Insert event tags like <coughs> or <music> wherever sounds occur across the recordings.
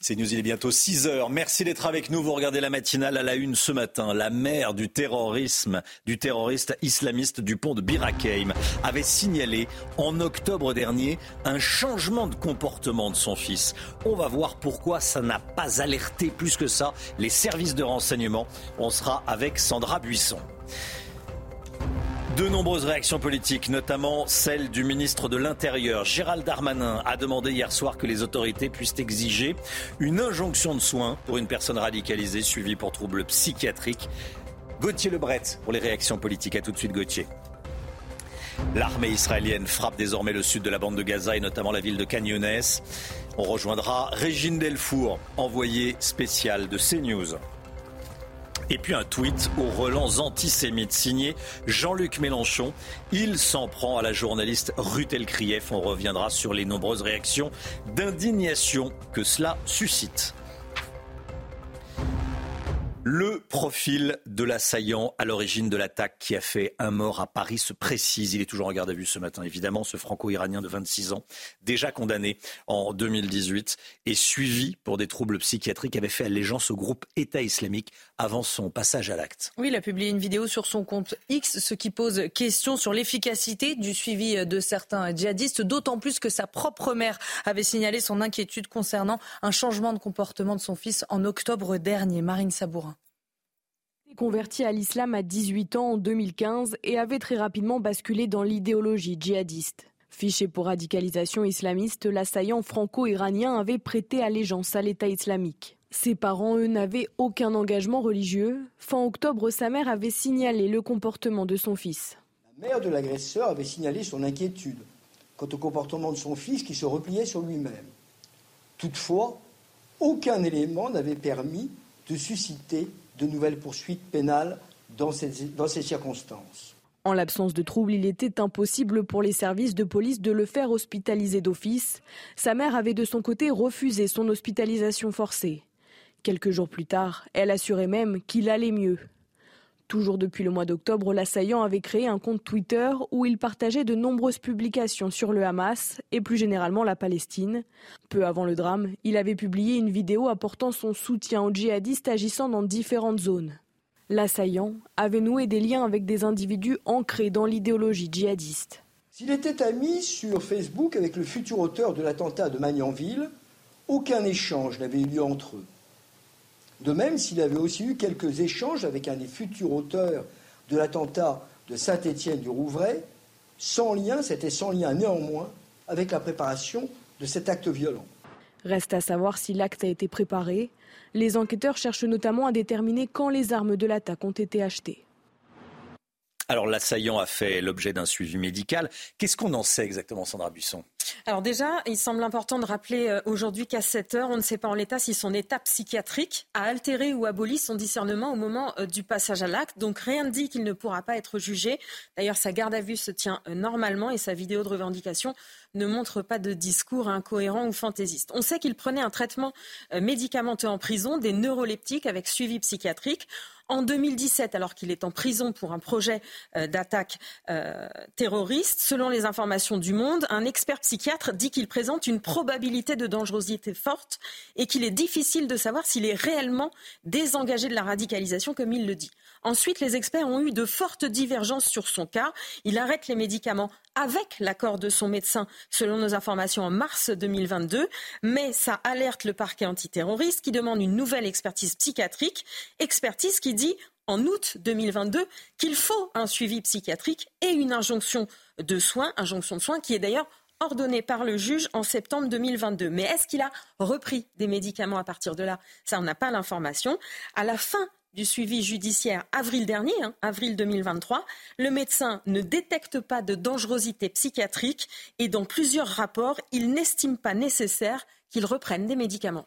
C'est News, il est bientôt 6 heures. Merci d'être avec nous. Vous regardez la matinale à la une ce matin. La mère du terrorisme, du terroriste islamiste du pont de Birakeim avait signalé en octobre dernier un changement de comportement de son fils. On va voir pourquoi ça n'a pas alerté plus que ça les services de renseignement. On sera avec Sandra Buisson. De nombreuses réactions politiques, notamment celle du ministre de l'Intérieur. Gérald Darmanin a demandé hier soir que les autorités puissent exiger une injonction de soins pour une personne radicalisée suivie pour troubles psychiatriques. Gauthier Lebret pour les réactions politiques. À tout de suite, Gauthier. L'armée israélienne frappe désormais le sud de la bande de Gaza et notamment la ville de Canyones. On rejoindra Régine Delfour, envoyée spéciale de CNews. Et puis un tweet aux relents antisémites signé Jean-Luc Mélenchon. Il s'en prend à la journaliste Ruth Elkrief. On reviendra sur les nombreuses réactions d'indignation que cela suscite. Le profil de l'assaillant à l'origine de l'attaque qui a fait un mort à Paris se précise. Il est toujours en garde à vue ce matin, évidemment. Ce franco-iranien de 26 ans, déjà condamné en 2018 et suivi pour des troubles psychiatriques, avait fait allégeance au groupe État islamique avant son passage à l'acte. Oui, il a publié une vidéo sur son compte X, ce qui pose question sur l'efficacité du suivi de certains djihadistes, d'autant plus que sa propre mère avait signalé son inquiétude concernant un changement de comportement de son fils en octobre dernier. Marine Sabourin converti à l'islam à 18 ans en 2015 et avait très rapidement basculé dans l'idéologie djihadiste. Fiché pour radicalisation islamiste, l'assaillant franco-iranien avait prêté allégeance à l'État islamique. Ses parents, eux, n'avaient aucun engagement religieux. Fin octobre, sa mère avait signalé le comportement de son fils. La mère de l'agresseur avait signalé son inquiétude quant au comportement de son fils qui se repliait sur lui-même. Toutefois, aucun élément n'avait permis de susciter de nouvelles poursuites pénales dans ces, circonstances. En l'absence de troubles, il était impossible pour les services de police de le faire hospitaliser d'office. Sa mère avait de son côté refusé son hospitalisation forcée. Quelques jours plus tard, elle assurait même qu'il allait mieux. Toujours depuis le mois d'octobre, l'assaillant avait créé un compte Twitter où il partageait de nombreuses publications sur le Hamas et plus généralement la Palestine. Peu avant le drame, il avait publié une vidéo apportant son soutien aux djihadistes agissant dans différentes zones. L'assaillant avait noué des liens avec des individus ancrés dans l'idéologie djihadiste. S'il était ami sur Facebook avec le futur auteur de l'attentat de Magnanville, aucun échange n'avait eu lieu entre eux. De même, s'il avait aussi eu quelques échanges avec un des futurs auteurs de l'attentat de Saint-Étienne du Rouvray, sans lien, c'était sans lien néanmoins avec la préparation de cet acte violent. Reste à savoir si l'acte a été préparé. Les enquêteurs cherchent notamment à déterminer quand les armes de l'attaque ont été achetées. Alors l'assaillant a fait l'objet d'un suivi médical. Qu'est-ce qu'on en sait exactement, Sandra Buisson? Alors déjà, il semble important de rappeler euh, aujourd'hui qu'à 7 heures, on ne sait pas en l'état si son état psychiatrique a altéré ou aboli son discernement au moment euh, du passage à l'acte. Donc rien ne dit qu'il ne pourra pas être jugé. D'ailleurs, sa garde à vue se tient euh, normalement et sa vidéo de revendication ne montre pas de discours incohérent ou fantaisiste. On sait qu'il prenait un traitement médicamenteux en prison, des neuroleptiques avec suivi psychiatrique. En 2017, alors qu'il est en prison pour un projet euh, d'attaque euh, terroriste, selon les informations du Monde, un expert psychiatre dit qu'il présente une probabilité de dangerosité forte et qu'il est difficile de savoir s'il est réellement désengagé de la radicalisation comme il le dit. Ensuite, les experts ont eu de fortes divergences sur son cas. Il arrête les médicaments avec l'accord de son médecin, selon nos informations en mars 2022. Mais ça alerte le parquet antiterroriste qui demande une nouvelle expertise psychiatrique, expertise qui dit en août 2022 qu'il faut un suivi psychiatrique et une injonction de soins, injonction de soins qui est d'ailleurs ordonnée par le juge en septembre 2022. Mais est-ce qu'il a repris des médicaments à partir de là? Ça, on n'a pas l'information. À la fin du suivi judiciaire avril dernier, hein, avril 2023, le médecin ne détecte pas de dangerosité psychiatrique et dans plusieurs rapports, il n'estime pas nécessaire qu'il reprenne des médicaments.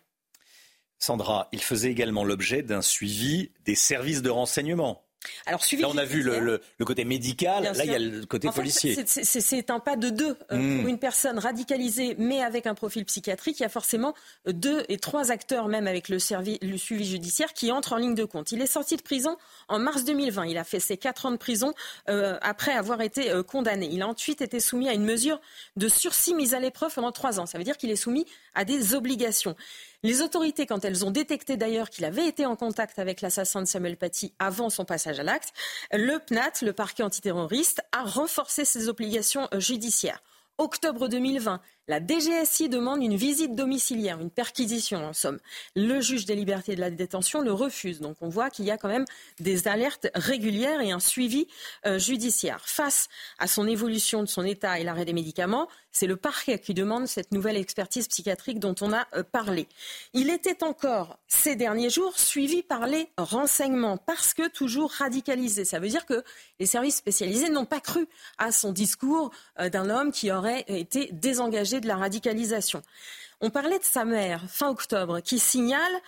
Sandra, il faisait également l'objet d'un suivi des services de renseignement. Alors, suivi là, on a vu le, côté médical, là, il y a le côté policier. C'est un pas de deux. Euh, hmm. Pour une personne radicalisée, mais avec un profil psychiatrique, il y a forcément deux et trois acteurs, même avec le, le suivi judiciaire, qui entrent en ligne de compte. Il est sorti de prison en mars 2020. Il a fait ses quatre ans de prison euh, après avoir été euh, condamné. Il a ensuite été soumis à une mesure de sursis mise à l'épreuve pendant trois ans. Ça veut dire qu'il est soumis à des obligations. Les autorités, quand elles ont détecté d'ailleurs qu'il avait été en contact avec l'assassin de Samuel Paty avant son passage à l'acte, le PNAT, le parquet antiterroriste, a renforcé ses obligations judiciaires. Octobre 2020, la DGSI demande une visite domiciliaire, une perquisition en somme. Le juge des libertés de la détention le refuse. Donc on voit qu'il y a quand même des alertes régulières et un suivi euh, judiciaire. Face à son évolution de son état et l'arrêt des médicaments, c'est le parquet qui demande cette nouvelle expertise psychiatrique dont on a euh, parlé. Il était encore ces derniers jours suivi par les renseignements parce que toujours radicalisé. Ça veut dire que les services spécialisés n'ont pas cru à son discours euh, d'un homme qui aurait été désengagé de la radicalisation. On parlait de sa mère fin octobre qui signale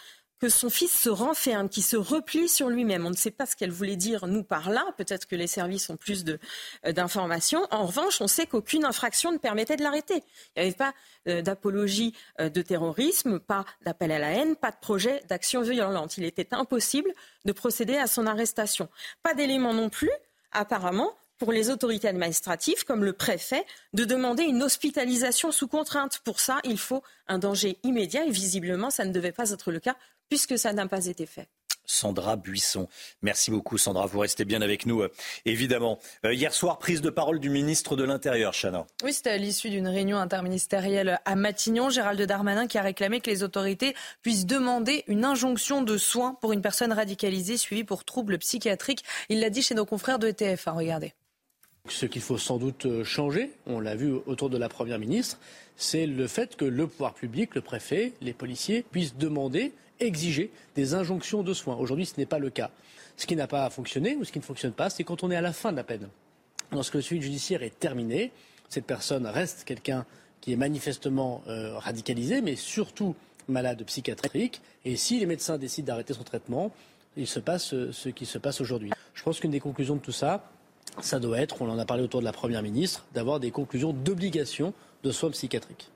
que son fils se renferme, qui se replie sur lui-même. On ne sait pas ce qu'elle voulait dire, nous, par là. Peut-être que les services ont plus euh, d'informations. En revanche, on sait qu'aucune infraction ne permettait de l'arrêter. Il n'y avait pas euh, d'apologie euh, de terrorisme, pas d'appel à la haine, pas de projet d'action violente. Il était impossible de procéder à son arrestation. Pas d'éléments non plus, apparemment, pour les autorités administratives, comme le préfet, de demander une hospitalisation sous contrainte. Pour ça, il faut un danger immédiat et visiblement, ça ne devait pas être le cas puisque ça n'a pas été fait. Sandra Buisson. Merci beaucoup, Sandra. Vous restez bien avec nous, euh, évidemment. Euh, hier soir, prise de parole du ministre de l'Intérieur, Chana. Oui, c'était à l'issue d'une réunion interministérielle à Matignon. Gérald Darmanin qui a réclamé que les autorités puissent demander une injonction de soins pour une personne radicalisée suivie pour troubles psychiatriques. Il l'a dit chez nos confrères de ETF. Hein, regardez. Ce qu'il faut sans doute euh, changer, on l'a vu autour de la Première ministre, c'est le fait que le pouvoir public, le préfet, les policiers puissent demander, exiger des injonctions de soins. Aujourd'hui, ce n'est pas le cas. Ce qui n'a pas fonctionné ou ce qui ne fonctionne pas, c'est quand on est à la fin de la peine. Lorsque le suivi judiciaire est terminé, cette personne reste quelqu'un qui est manifestement euh, radicalisé, mais surtout malade psychiatrique. Et si les médecins décident d'arrêter son traitement, il se passe euh, ce qui se passe aujourd'hui. Je pense qu'une des conclusions de tout ça, ça doit être, on en a parlé autour de la Première ministre, d'avoir des conclusions d'obligation de soins psychiatriques.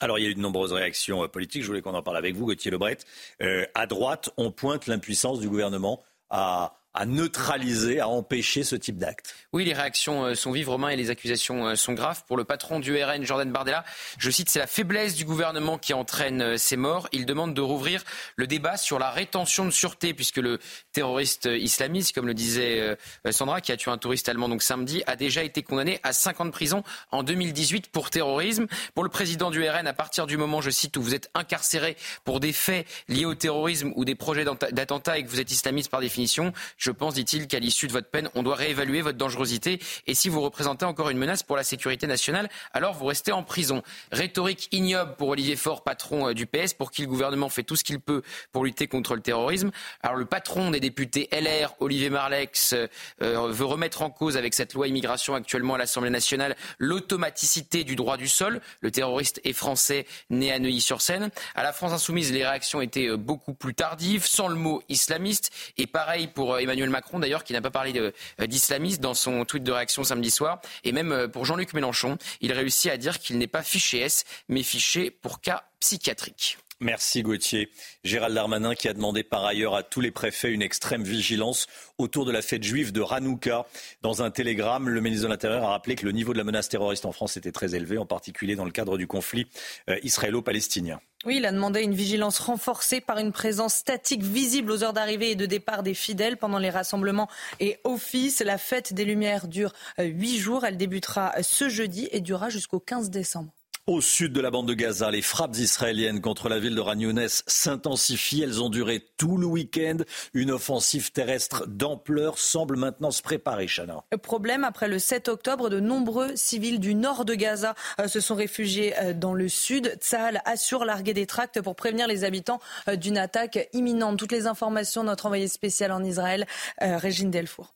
Alors, il y a eu de nombreuses réactions euh, politiques. Je voulais qu'on en parle avec vous, Gauthier Lebret. Euh, à droite, on pointe l'impuissance du gouvernement à à neutraliser, à empêcher ce type d'acte. Oui, les réactions euh, sont vives, Romain, et les accusations euh, sont graves. Pour le patron du RN, Jordan Bardella, je cite, c'est la faiblesse du gouvernement qui entraîne euh, ces morts. Il demande de rouvrir le débat sur la rétention de sûreté, puisque le terroriste islamiste, comme le disait Sandra, qui a tué un touriste allemand donc samedi, a déjà été condamné à 5 ans de prison en 2018 pour terrorisme. Pour le président du RN, à partir du moment, je cite, où vous êtes incarcéré pour des faits liés au terrorisme ou des projets d'attentat et que vous êtes islamiste par définition, je pense, dit-il, qu'à l'issue de votre peine, on doit réévaluer votre dangerosité. Et si vous représentez encore une menace pour la sécurité nationale, alors vous restez en prison. Rhétorique ignoble pour Olivier Faure, patron euh, du PS, pour qui le gouvernement fait tout ce qu'il peut pour lutter contre le terrorisme. Alors le patron des députés LR, Olivier Marlex, euh, euh, veut remettre en cause avec cette loi immigration actuellement à l'Assemblée nationale l'automaticité du droit du sol. Le terroriste est français, né à Neuilly-sur-Seine. À la France insoumise, les réactions étaient beaucoup plus tardives, sans le mot islamiste. Et pareil pour Emmanuel Macron, d'ailleurs, qui n'a pas parlé euh, d'islamisme dans son tweet de réaction samedi soir. Et même euh, pour Jean-Luc Mélenchon, il réussit à dire qu'il n'est pas fiché S, mais fiché pour cas psychiatriques. Merci Gauthier. Gérald Darmanin qui a demandé par ailleurs à tous les préfets une extrême vigilance autour de la fête juive de Hanouka. Dans un télégramme, le ministre de l'Intérieur a rappelé que le niveau de la menace terroriste en France était très élevé, en particulier dans le cadre du conflit euh, israélo-palestinien. Oui, il a demandé une vigilance renforcée par une présence statique visible aux heures d'arrivée et de départ des fidèles pendant les rassemblements et offices. La fête des Lumières dure euh, huit jours. Elle débutera ce jeudi et durera jusqu'au 15 décembre. Au sud de la bande de Gaza, les frappes israéliennes contre la ville de Ragnounès s'intensifient. Elles ont duré tout le week-end. Une offensive terrestre d'ampleur semble maintenant se préparer, Chana. Problème, après le 7 octobre, de nombreux civils du nord de Gaza euh, se sont réfugiés euh, dans le sud. Tsahal assure larguer des tracts pour prévenir les habitants euh, d'une attaque imminente. Toutes les informations, notre envoyé spécial en Israël, Régine Delfour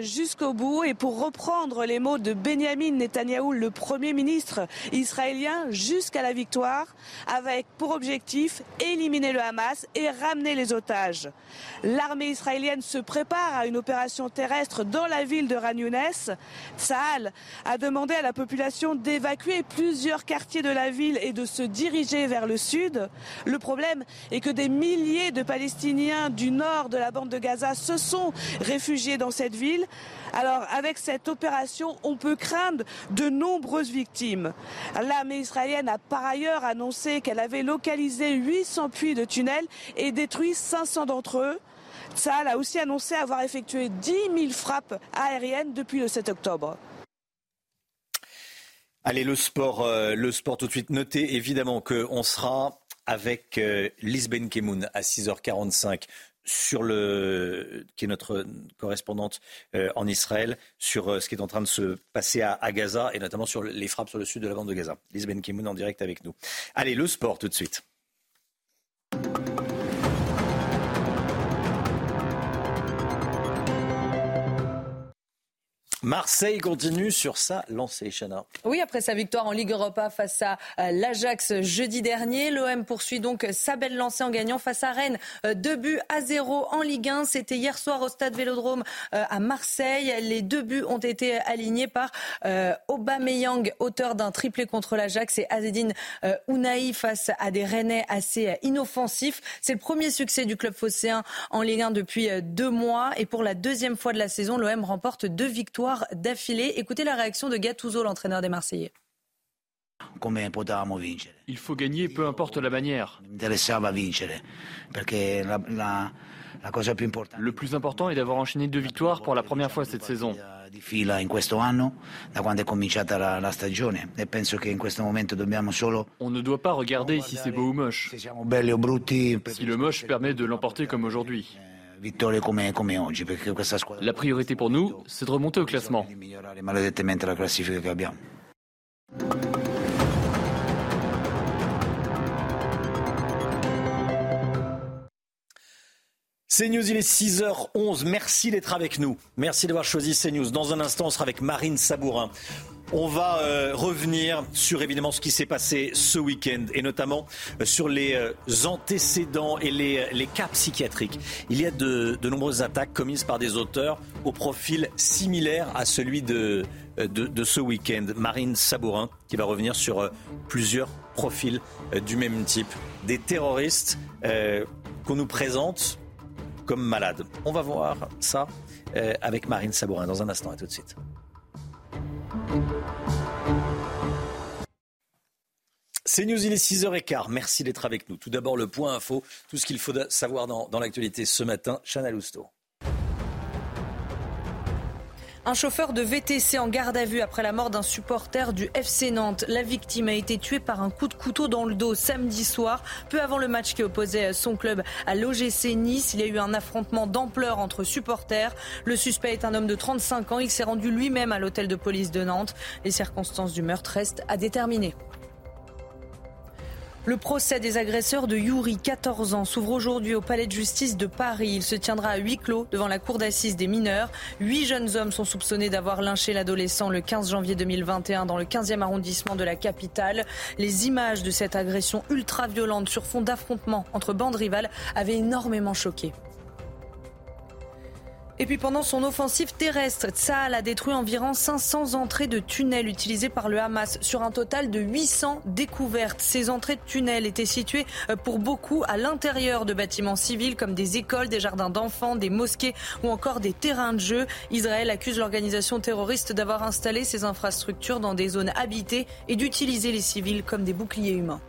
jusqu'au bout et pour reprendre les mots de Benjamin Netanyahou, le Premier ministre israélien, jusqu'à la victoire, avec pour objectif éliminer le Hamas et ramener les otages. L'armée israélienne se prépare à une opération terrestre dans la ville de Ranyounes. Tsahal a demandé à la population d'évacuer plusieurs quartiers de la ville et de se diriger vers le sud. Le problème est que des milliers de Palestiniens du nord de la bande de Gaza se sont réfugiés dans cette ville alors avec cette opération, on peut craindre de nombreuses victimes. L'armée israélienne a par ailleurs annoncé qu'elle avait localisé 800 puits de tunnels et détruit 500 d'entre eux. Tsahal a aussi annoncé avoir effectué 10 000 frappes aériennes depuis le 7 octobre. Allez, le sport, euh, le sport tout de suite. Notez évidemment qu'on sera avec euh, Lisbeth Kemoun à 6h45 sur le, qui est notre correspondante euh, en Israël, sur euh, ce qui est en train de se passer à, Gaza et notamment sur les frappes sur le sud de la bande de Gaza. Lisbeth Kimoun en direct avec nous. Allez, le sport tout de suite. Marseille continue sur sa lancée, Chana. Oui, après sa victoire en Ligue Europa face à euh, l'Ajax jeudi dernier, l'OM poursuit donc sa belle lancée en gagnant face à Rennes. Euh, deux buts à zéro en Ligue 1. C'était hier soir au stade Vélodrome euh, à Marseille. Les deux buts ont été alignés par Aubameyang, auteur d'un triplé contre l'Ajax, et Azedine Ounaï face à des Rennais assez inoffensifs. C'est le premier succès du club phocéen en Ligue 1 depuis deux mois. Et pour la deuxième fois de la saison, l'OM remporte deux victoires d'affilée. Écoutez la réaction de Gattuso, l'entraîneur des Marseillais. Il faut gagner, peu importe la manière. Le plus important est d'avoir enchaîné deux victoires pour la première fois cette saison. On ne doit pas regarder si c'est beau ou moche. Si le moche permet de l'emporter comme aujourd'hui. La priorité pour nous, c'est de remonter au classement. CNews, il est 6h11. Merci d'être avec nous. Merci d'avoir choisi CNews. Dans un instant, on sera avec Marine Sabourin. On va euh, revenir sur évidemment ce qui s'est passé ce week-end et notamment euh, sur les euh, antécédents et les, cas psychiatriques. Il y a de, nombreuses attaques commises par des auteurs au profil similaire à celui de, de, ce week-end. Marine Sabourin qui va revenir sur plusieurs profils du même type. Des terroristes qu'on nous présente comme malades. On va voir ça avec Marine Sabourin dans un instant. À tout de suite. C'est News, il est 6h15. Merci d'être avec nous. Tout d'abord, le point info, tout ce qu'il faut savoir dans, l'actualité ce matin. Chana Lousteau. Un chauffeur de VTC en garde à vue après la mort d'un supporter du FC Nantes. La victime a été tuée par un coup de couteau dans le dos samedi soir, peu avant le match qui opposait son club à l'OGC Nice. Il y a eu un affrontement d'ampleur entre supporters. Le suspect est un homme de 35 ans. Il s'est rendu lui-même à l'hôtel de police de Nantes. Les circonstances du meurtre restent à déterminer. Le procès des agresseurs de Yuri, 14 ans, s'ouvre aujourd'hui au palais de justice de Paris. Il se tiendra à huis clos devant la cour d'assises des mineurs. Huit jeunes hommes sont soupçonnés d'avoir lynché l'adolescent le 15 janvier 2021 dans le 15e arrondissement de la capitale. Les images de cette agression ultra-violente sur fond d'affrontement entre bandes rivales avaient énormément choqué. Et puis pendant son offensive terrestre, Tsahal a détruit environ 500 entrées de tunnels utilisées par le Hamas sur un total de 800 découvertes. Ces entrées de tunnels étaient situées euh, pour beaucoup à l'intérieur de bâtiments civils comme des écoles, des jardins d'enfants, des mosquées ou encore des terrains de jeu. Israël accuse l'organisation terroriste d'avoir installé ces infrastructures dans des zones habitées et d'utiliser les civils comme des boucliers humains.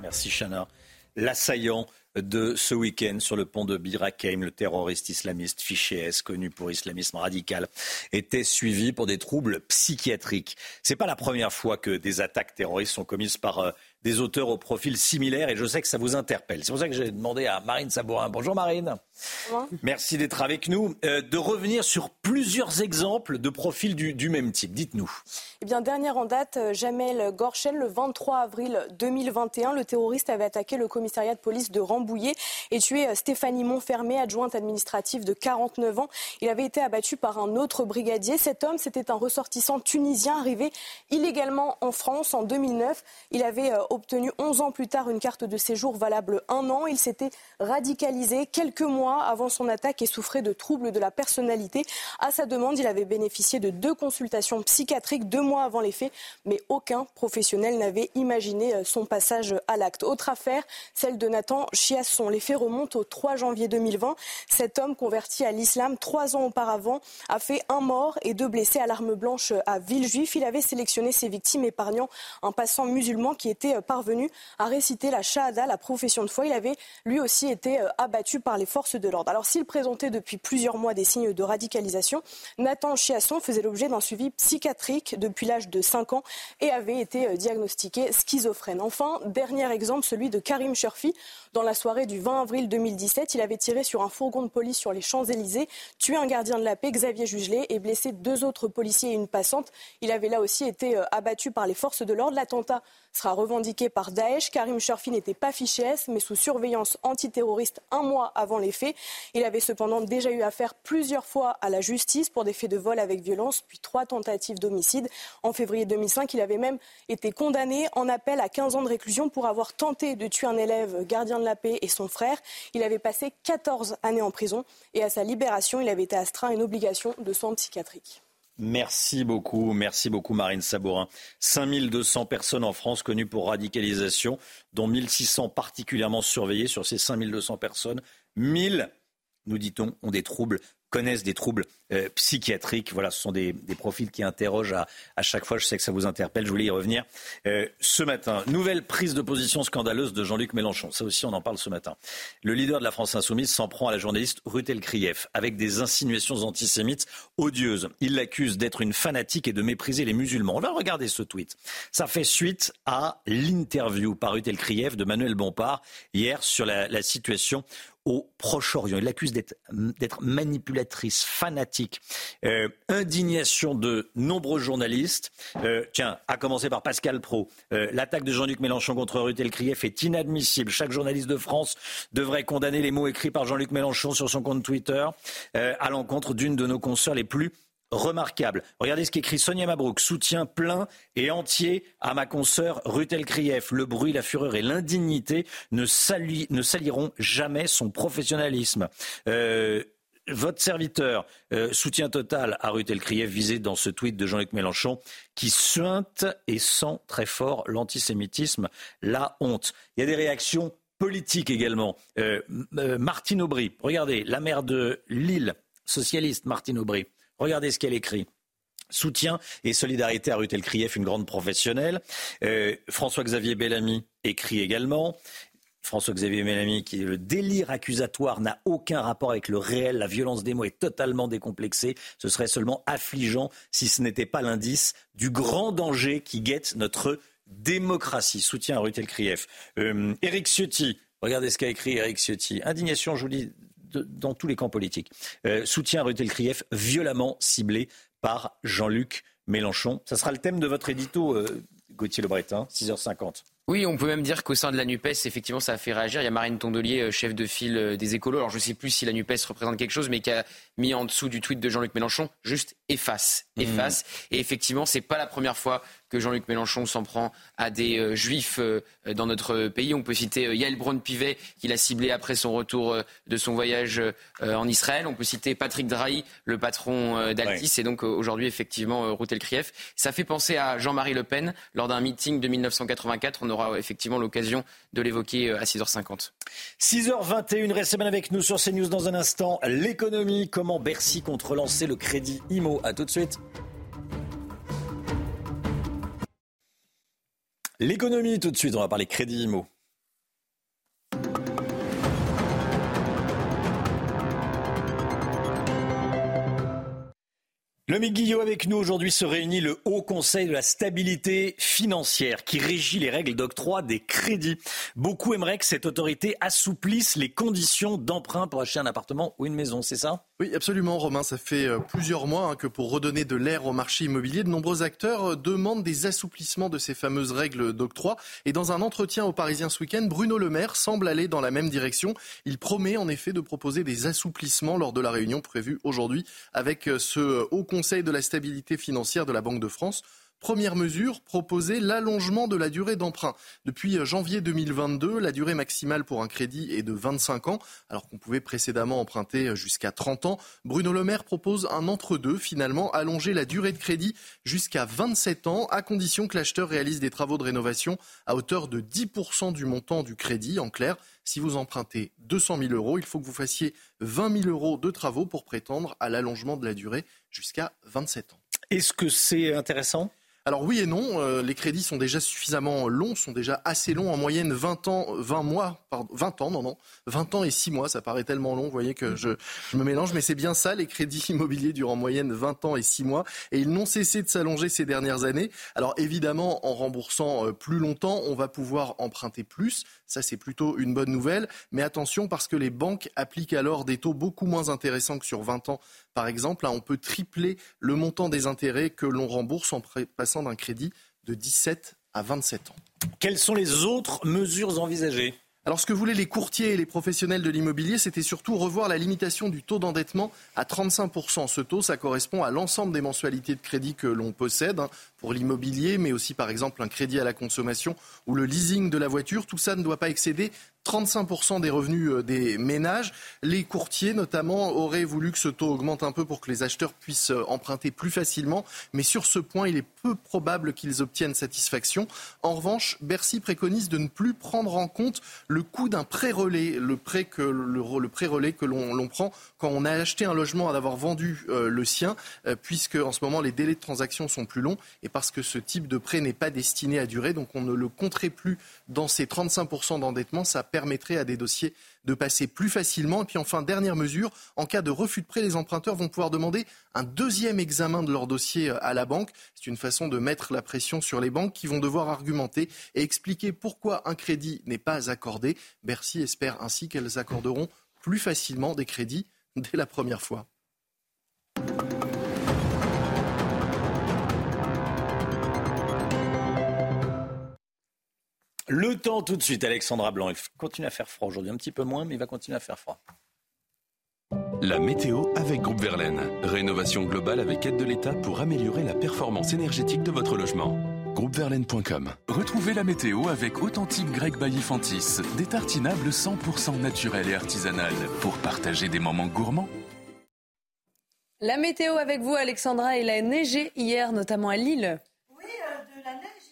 Merci Chana. L'assaillant de ce week-end sur le pont de Birakeim. Le terroriste islamiste fiché S, connu pour islamisme radical, était suivi pour des troubles psychiatriques. C'est pas la première fois que des attaques terroristes sont commises par euh, des auteurs au profil similaire et je sais que ça vous interpelle. C'est pour ça que j'ai demandé à Marine Sabourin. Bonjour Marine. Merci d'être avec nous. Euh, de revenir sur plusieurs exemples de profils du, même type. Dites-nous. Eh bien, dernière en date, euh, Jamel Gorchen, le 23 avril 2021, le terroriste avait attaqué le commissariat de police de Rambouillet et tué euh, Stéphanie Montfermé, adjointe administrative de 49 ans. Il avait été abattu par un autre brigadier. Cet homme, c'était un ressortissant tunisien arrivé illégalement en France en 2009. Il avait obtenu 11 ans plus tard une carte de séjour valable un an. Il s'était radicalisé quelques mois avant son attaque et souffrait de troubles de la personnalité. À sa demande, il avait bénéficié de deux consultations psychiatriques deux mois avant les faits, mais aucun professionnel n'avait imaginé euh, son passage à l'acte. Autre affaire, celle de Nathan Chiasson. Les faits remontent au 3 janvier 2020. Cet homme converti à l'islam trois ans auparavant a fait un mort et deux blessés à l'arme blanche à Villejuif. Il avait sélectionné ses victimes épargnant un passant musulman qui était parvenu à réciter la Shahada, la profession de foi. Il avait lui aussi été euh, abattu par les forces de l'ordre. Alors s'il présentait depuis plusieurs mois des signes de radicalisation, Nathan Chiasson faisait l'objet d'un suivi psychiatrique depuis l'âge de 5 ans et avait été euh, diagnostiqué schizophrène. Enfin, dernier exemple, celui de Karim Sherfi. Dans la soirée du 20 avril 2017, il avait tiré sur un fourgon de police sur les Champs-Élysées, tué un gardien de la paix, Xavier Jugelet, et blessé deux autres policiers et une passante. Il avait là aussi été euh, abattu par les forces de l'ordre. L'attentat sera revendiqué par Daesh. Karim Sherfi n'était pas fiché S, mais sous surveillance antiterroriste un mois avant les faits. Il avait cependant déjà eu affaire plusieurs fois à la justice pour des faits de vol avec violence, puis trois tentatives d'homicide. En février 2005, il avait même été condamné en appel à 15 ans de réclusion pour avoir tenté de tuer un élève gardien de la paix et son frère. Il avait passé 14 années en prison et à sa libération, il avait été astreint à une obligation de soins psychiatriques. Merci beaucoup, merci beaucoup Marine Sabourin. 5200 personnes en France connues pour radicalisation, dont 1600 particulièrement surveillées. Sur ces 5200 personnes, 1000, nous dit-on, ont des troubles connaissent des troubles euh, psychiatriques. Voilà, ce sont des, profils qui interrogent à, chaque fois. Je sais que ça vous interpelle. Je voulais y revenir euh, ce matin. Nouvelle prise de position scandaleuse de Jean-Luc Mélenchon. Ça aussi, on en parle ce matin. Le leader de la France insoumise s'en prend à la journaliste Ruth Elkrief avec des insinuations antisémites odieuses. Il l'accuse d'être une fanatique et de mépriser les musulmans. On va regarder ce tweet. Ça fait suite à l'interview par Ruth Elkrief de Manuel Bompard hier sur la, la situation au Proche-Orient. Il l'accuse d'être manipulatrice, fanatique. Euh, indignation de nombreux journalistes. Euh, tiens, à commencer par Pascal Pro. Euh, l'attaque de Jean-Luc Mélenchon contre Ruth Elkrief est inadmissible. Chaque journaliste de France devrait condamner les mots écrits par Jean-Luc Mélenchon sur son compte Twitter à l'encontre d'une de nos consoeurs les plus remarquable. Regardez ce qu'écrit Sonia Mabrouk. Soutien plein et entier à ma consoeur Ruth Elkrief. Le bruit, la fureur et l'indignité ne, saliront jamais son professionnalisme. Euh, votre serviteur, euh, soutien total à Ruth Elkrief, visé dans ce tweet de Jean-Luc Mélenchon, qui suinte et sent très fort l'antisémitisme, la honte. Il y a des réactions politiques également. Euh, Martine Aubry, regardez, la maire de Lille, socialiste Martine Aubry, Regardez ce qu'elle écrit. Soutien et solidarité à Ruth Elkrief, une grande professionnelle. Euh, François-Xavier Bellamy écrit également. François-Xavier Bellamy qui le délire accusatoire n'a aucun rapport avec le réel. La violence des mots est totalement décomplexée. Ce serait seulement affligeant si ce n'était pas l'indice du grand danger qui guette notre démocratie. Soutien à Ruth Elkrief. Euh, Éric Ciotti, regardez ce qu'a écrit Éric Ciotti. Indignation, je vous dis, dans tous les camps politiques. Euh, soutien à Ruth Elkrief, violemment ciblé par Jean-Luc Mélenchon. Ça sera le thème de votre édito, euh, Gauthier Lebreton, 6h50. Oui, on peut même dire qu'au sein de la NUPES, effectivement, ça a fait réagir. Il y a Marine Tondelier, euh, chef de file des écolos. Alors, je ne sais plus si la NUPES représente quelque chose, mais qui a mis en dessous du tweet de Jean-Luc Mélenchon, juste efface, mmh. efface. Et effectivement, c'est pas la première fois que Jean-Luc Mélenchon s'en prend à des euh, juifs euh, dans notre pays. On peut citer euh, Yael Braun-Pivet, qu'il a ciblé après son retour de son voyage en Israël. On peut citer Patrick Drahi, le patron d'Altis. Et donc aujourd'hui, effectivement, Ruth Elkrief. Ça fait penser à Jean-Marie Le Pen. Lors d'un meeting de 1984, on aura effectivement l'occasion de l'évoquer à 6h50. 6h21, restez bien avec nous sur CNews dans un instant. L'économie, comment Bercy compte relancer le crédit IMO. À tout de suite. L'économie, tout de suite, on va parler crédit IMO. Le Guillot avec nous aujourd'hui se réunit le Haut Conseil de la stabilité financière qui régit les règles d'octroi des crédits. Beaucoup aimeraient que cette autorité assouplisse les conditions d'emprunt pour acheter un appartement ou une maison, c'est ça? Oui, absolument, Romain. Ça fait euh, plusieurs mois hein, que pour redonner de l'air au marché immobilier, de nombreux acteurs euh, demandent des assouplissements de ces fameuses règles d'octroi. Et dans un entretien au Parisien ce week-end, Bruno Le Maire semble aller dans la même direction. Il promet en effet de proposer des assouplissements lors de la réunion prévue aujourd'hui avec euh, ce Haut Conseil de la stabilité financière de la Banque de France. Première mesure, proposer l'allongement de la durée d'emprunt. Depuis euh, janvier 2022, la durée maximale pour un crédit est de 25 ans, alors qu'on pouvait précédemment emprunter euh, jusqu'à 30 ans. Bruno Le Maire propose un entre-deux, finalement, allonger la durée de crédit jusqu'à 27 ans, à condition que l'acheteur réalise des travaux de rénovation à hauteur de 10% du montant du crédit. En clair, si vous empruntez 200 000 euros, il faut que vous fassiez 20 000 euros de travaux pour prétendre à l'allongement de la durée jusqu'à 27 ans. Est-ce que c'est intéressant? Alors oui et non, euh, les crédits sont déjà suffisamment longs, sont déjà assez longs, en moyenne 20 ans, 20 mois, pardon, 20 ans, non, non, 20 ans et 6 mois, ça paraît tellement long, vous voyez que je, je me mélange, mais c'est bien ça, les crédits <laughs> immobiliers durent en moyenne 20 ans et 6 mois, et ils n'ont cessé de s'allonger ces dernières années. Alors évidemment, en remboursant euh, plus longtemps, on va pouvoir emprunter plus, ça c'est plutôt une bonne nouvelle, mais attention parce que les banques appliquent alors des taux beaucoup moins intéressants que sur 20 ans par exemple, on peut tripler le montant des intérêts que l'on rembourse en passant d'un crédit de 17 à 27 ans. Quelles sont les autres mesures envisagées? Alors ce que voulaient les courtiers et les professionnels de l'immobilier, c'était surtout revoir la limitation du taux d'endettement à 35%. Ce taux, ça correspond à l'ensemble des mensualités de crédit que l'on possède hein, pour l'immobilier, mais aussi par exemple un crédit à la consommation ou le leasing de la voiture. Tout ça ne doit pas excéder 35% des revenus euh, des ménages. Les courtiers, notamment, auraient voulu que ce taux augmente un peu pour que les acheteurs puissent euh, emprunter plus facilement. Mais sur ce point, il est peu probable qu'ils obtiennent satisfaction. En revanche, Bercy préconise de ne plus prendre en compte le coût d'un prêt relais, le prêt que, le, prêt relais que l'on prend quand on a acheté un logement à avoir vendu euh, le sien, puisque en ce moment les délais de transaction sont plus longs parce que ce type de prêt n'est pas destiné à durer, donc on ne le compterait plus dans ces 35% d'endettement. Ça permettrait à des dossiers de passer plus facilement. Et puis enfin, dernière mesure, en cas de refus de prêt, les emprunteurs vont pouvoir demander un deuxième examen de leur dossier euh, à la banque. C'est une façon de mettre la pression sur les banques qui vont devoir argumenter et expliquer pourquoi un crédit n'est pas accordé. Bercy espère ainsi qu'elles accorderont plus facilement des crédits dès la première fois. Le temps tout de suite, Alexandra Blanc. Il continue à faire froid aujourd'hui, un petit peu moins, mais il va continuer à faire froid. La météo avec Groupe Verlaine. Rénovation globale avec aide de l'État pour améliorer la performance énergétique de votre logement. Groupeverlaine.com Retrouvez la météo avec Authentique Grec Bailly-Fantis. Des tartinables 100% naturels et artisanales pour partager des moments gourmands. La météo avec vous, Alexandra. Il a neigé hier, notamment à Lille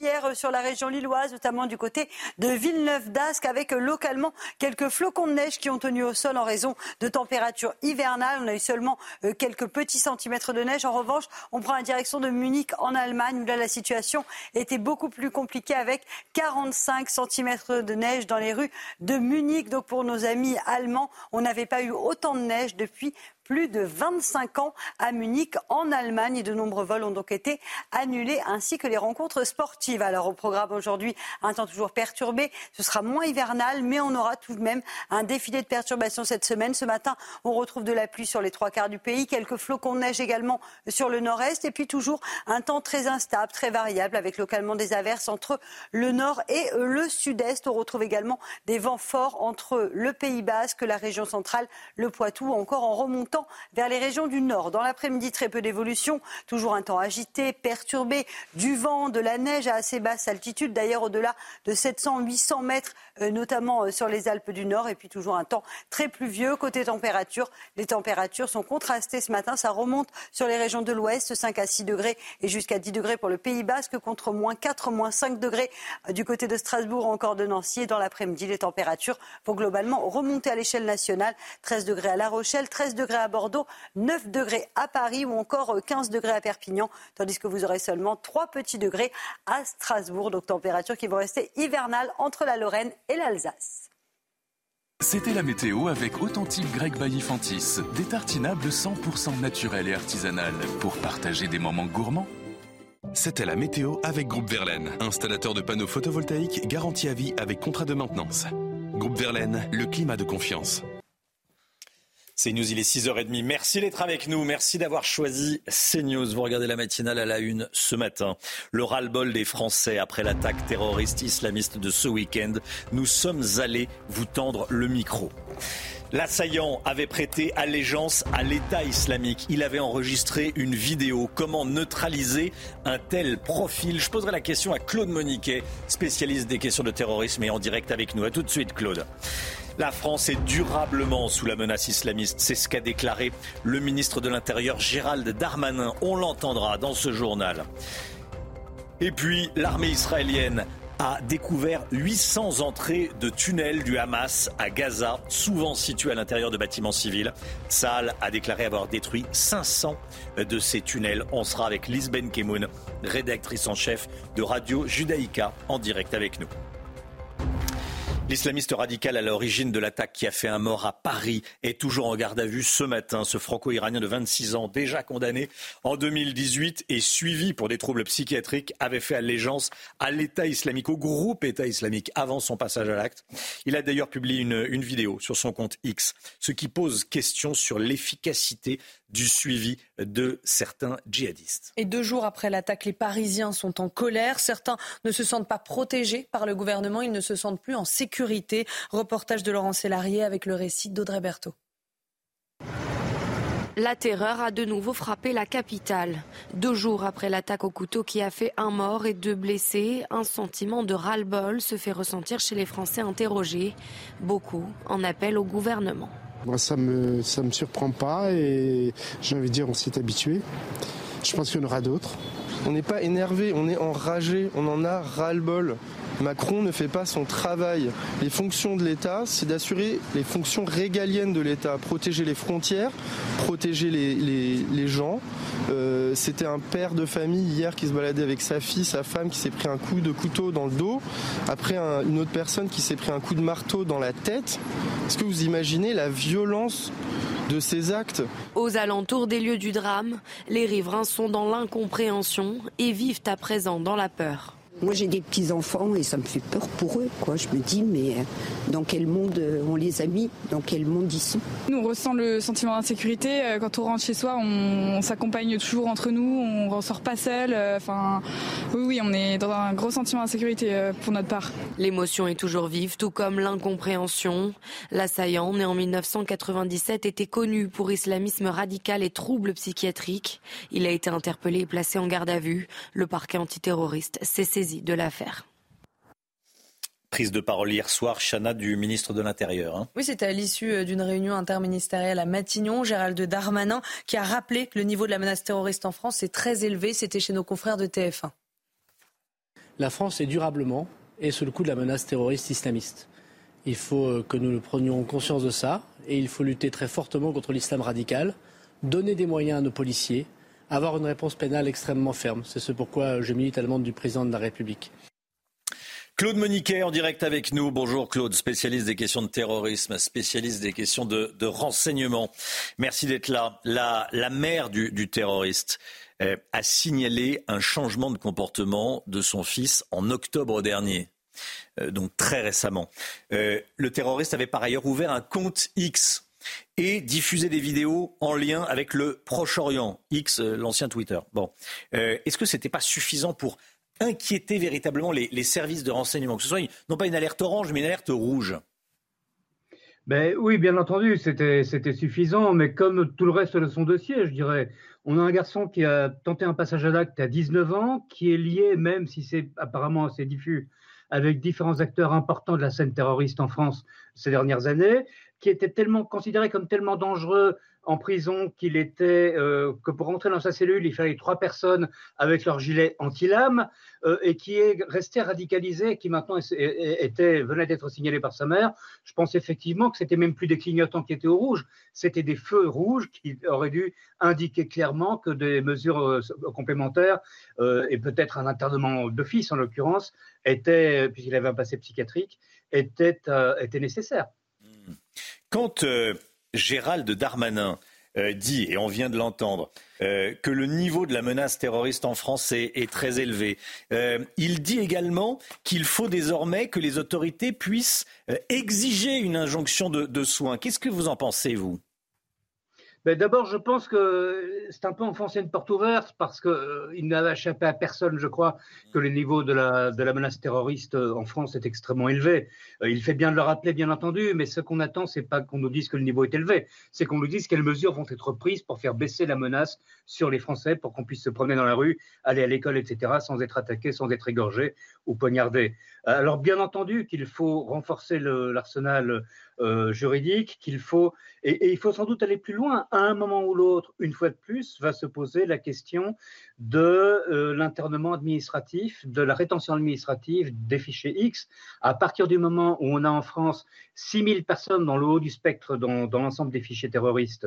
hier euh, sur la région lilloise, notamment du côté de Villeneuve d'Ascq, avec euh, localement quelques flocons de neige qui ont tenu au sol en raison de températures hivernales. On a eu seulement euh, quelques petits centimètres de neige. En revanche, on prend la direction de Munich en Allemagne, où là la situation était beaucoup plus compliquée avec 45 centimètres de neige dans les rues de Munich. Donc pour nos amis allemands, on n'avait pas eu autant de neige depuis plus de 25 ans à Munich, en Allemagne. De nombreux vols ont donc été annulés, ainsi que les rencontres sportives. Alors au programme aujourd'hui, un temps toujours perturbé. Ce sera moins hivernal, mais on aura tout de même un défilé de perturbations cette semaine. Ce matin, on retrouve de la pluie sur les trois quarts du pays, quelques flocons de neige également sur le nord-est, et puis toujours un temps très instable, très variable, avec localement des averses entre le nord et le sud-est. On retrouve également des vents forts entre le Pays basque, la région centrale, le Poitou, encore en remontant vers les régions du nord. Dans l'après-midi, très peu d'évolution. Toujours un temps agité, perturbé, du vent, de la neige à assez basse altitude. D'ailleurs, au-delà de 700-800 mètres, euh, notamment euh, sur les Alpes du Nord. Et puis toujours un temps très pluvieux. Côté température, les températures sont contrastées ce matin. Ça remonte sur les régions de l'Ouest, 5 à 6 degrés et jusqu'à 10 degrés pour le Pays Basque, contre moins 4, moins 5 degrés euh, du côté de Strasbourg, encore de Nancy. Et dans l'après-midi, les températures vont globalement remonter à l'échelle nationale. 13 degrés à La Rochelle, 13 degrés à Bordeaux, 9 degrés à Paris ou encore 15 degrés à Perpignan, tandis que vous aurez seulement 3 petits degrés à Strasbourg. Donc températures qui vont rester hivernales entre la Lorraine et l'Alsace. C'était la météo avec Authentique Grec Baillifantis, des tartinables 100% naturels et artisanales pour partager des moments gourmands. C'était la météo avec Groupe Verlaine, installateur de panneaux photovoltaïques garantie à vie avec contrat de maintenance. Groupe Verlaine, le climat de confiance. C'est News, il est 6h30. Merci d'être avec nous. Merci d'avoir choisi CNews. Vous regardez la matinale à la une ce matin. Le ras-le-bol des Français après l'attaque terroriste islamiste de ce week-end. Nous sommes allés vous tendre le micro. L'assaillant avait prêté allégeance à l'État islamique. Il avait enregistré une vidéo. Comment neutraliser un tel profil? Je poserai la question à Claude Moniquet, spécialiste des questions de terrorisme et en direct avec nous. A tout de suite, Claude. La France est durablement sous la menace islamiste. C'est ce qu'a déclaré le ministre de l'Intérieur Gérald Darmanin. On l'entendra dans ce journal. Et puis, l'armée israélienne a découvert 800 entrées de tunnels du Hamas à Gaza, souvent situés à l'intérieur de bâtiments civils. Saal a déclaré avoir détruit 500 de ces tunnels. On sera avec Liz Benkemoun, rédactrice en chef de Radio Judaïka, en direct avec nous. L'islamiste radical à l'origine de l'attaque qui a fait un mort à Paris est toujours en garde à vue ce matin. Ce franco-iranien de 26 ans, déjà condamné en 2018 et suivi pour des troubles psychiatriques, avait fait allégeance à l'État islamique, au groupe État islamique avant son passage à l'acte. Il a d'ailleurs publié une, vidéo sur son compte X, ce qui pose question sur l'efficacité du suivi de certains djihadistes. Et deux jours après l'attaque, les Parisiens sont en colère. Certains ne se sentent pas protégés par le gouvernement. Ils ne se sentent plus en sécurité. Reportage de Laurent Sélarié avec le récit d'Audrey Berthaud. La terreur a de nouveau frappé la capitale. Deux jours après l'attaque au couteau qui a fait un mort et deux blessés, un sentiment de ras-le-bol se fait ressentir chez les Français interrogés. Beaucoup en appellent au gouvernement. Moi, ça me, ça me surprend pas et j'ai envie de dire on s'est habitué. Je pense qu'il y en aura d'autres. On n'est pas énervé, on est enragé, on en a ras-le-bol. Macron ne fait pas son travail. Les fonctions de l'État, c'est d'assurer les fonctions régaliennes de l'État, protéger les frontières, protéger les, gens. Euh, C'était un père de famille hier qui se baladait avec sa fille, sa femme qui s'est pris un coup de couteau dans le dos. Après, un, une autre personne qui s'est pris un coup de marteau dans la tête. Est-ce que vous imaginez la violence de ces actes? Aux alentours des lieux du drame, les riverains sont dans l'incompréhension et vivent à présent dans la peur. Moi, j'ai des petits-enfants et ça me fait peur pour eux. Quoi. Je me dis, mais euh, dans quel monde euh, on les a mis? Dans quel monde ils sont? Nous, on ressent le sentiment d'insécurité. Euh, quand on rentre chez soi, on, s'accompagne toujours entre nous. On ne ressort pas seul. Enfin, oui, oui, on est dans un gros sentiment d'insécurité pour notre part. L'émotion est toujours vive, tout comme l'incompréhension. L'assaillant, né en 1997, était connu pour islamisme radical et troubles psychiatriques. Il a été interpellé et placé en garde à vue. Le parquet antiterroriste s'est saisi de l'affaire. Prise de parole hier soir, Chana, du ministre de l'Intérieur. Hein. Oui, c'était à l'issue euh, d'une réunion interministérielle à Matignon. Gérald Darmanin qui a rappelé que le niveau de la menace terroriste en France est très élevé. C'était chez nos confrères de TF1. La France est durablement et sous le coup de la menace terroriste islamiste. Il faut euh, que nous prenions conscience de ça et il faut lutter très fortement contre l'islam radical, donner des moyens à nos policiers, avoir une réponse pénale extrêmement ferme. C'est ce pourquoi je milite à la demande du président de la République. Claude Moniquet en direct avec nous. Bonjour Claude, spécialiste des questions de terrorisme, spécialiste des questions de, renseignement. Merci d'être là. La, mère du, terroriste euh, a signalé un changement de comportement de son fils en octobre dernier. Euh, donc très récemment. Euh, le terroriste avait par ailleurs ouvert un compte X et diffuser des vidéos en lien avec le Proche-Orient, X, euh, l'ancien Twitter. Bon, euh, est-ce que ce n'était pas suffisant pour inquiéter véritablement les, services de renseignement, que ce soit non pas une alerte orange, mais une alerte rouge? Ben, Oui, bien entendu, c'était suffisant, mais comme tout le reste de son dossier, je dirais, on a un garçon qui a tenté un passage à l'acte à 19 ans, qui est lié, même si c'est apparemment assez diffus, avec différents acteurs importants de la scène terroriste en France ces dernières années, qui était tellement considéré comme tellement dangereux en prison qu'il était euh, que pour rentrer dans sa cellule, il fallait trois personnes avec leur gilet anti-lame euh, et qui est resté radicalisé, qui maintenant était venait d'être signalé par sa mère. Je pense effectivement que c'était même plus des clignotants qui étaient au rouge, c'était des feux rouges qui auraient dû indiquer clairement que des mesures euh, complémentaires et peut-être un internement d'office en l'occurrence puisqu'il avait un passé psychiatrique, était, était nécessaire. Quand Gérald Darmanin dit, et on vient de l'entendre, que le niveau de la menace terroriste en France est, très élevé. il dit également qu'il faut désormais que les autorités puissent exiger une injonction de soins. Qu'est-ce que vous en pensez, vous? D'abord, je pense que c'est un peu enfoncer une porte ouverte parce qu'il euh, n'a échappé à personne, je crois, que le niveau de la, de la menace terroriste euh, en France est extrêmement élevé. Euh, il fait bien de le rappeler, bien entendu, mais ce qu'on attend, c'est pas qu'on nous dise que le niveau est élevé, c'est qu'on nous dise quelles mesures vont être prises pour faire baisser la menace sur les Français, pour qu'on puisse se promener dans la rue, aller à l'école, etc., sans être attaqué, sans être égorgé ou poignardé. Alors, bien entendu qu'il faut renforcer l'arsenal euh, juridique qu'il faut, et, il faut sans doute aller plus loin. À un moment ou l'autre, une fois de plus, va se poser la question de euh, l'internement administratif, de la rétention administrative des fichiers X. À partir du moment où on a en France 6000 personnes dans le haut du spectre dans, l'ensemble des fichiers terroristes,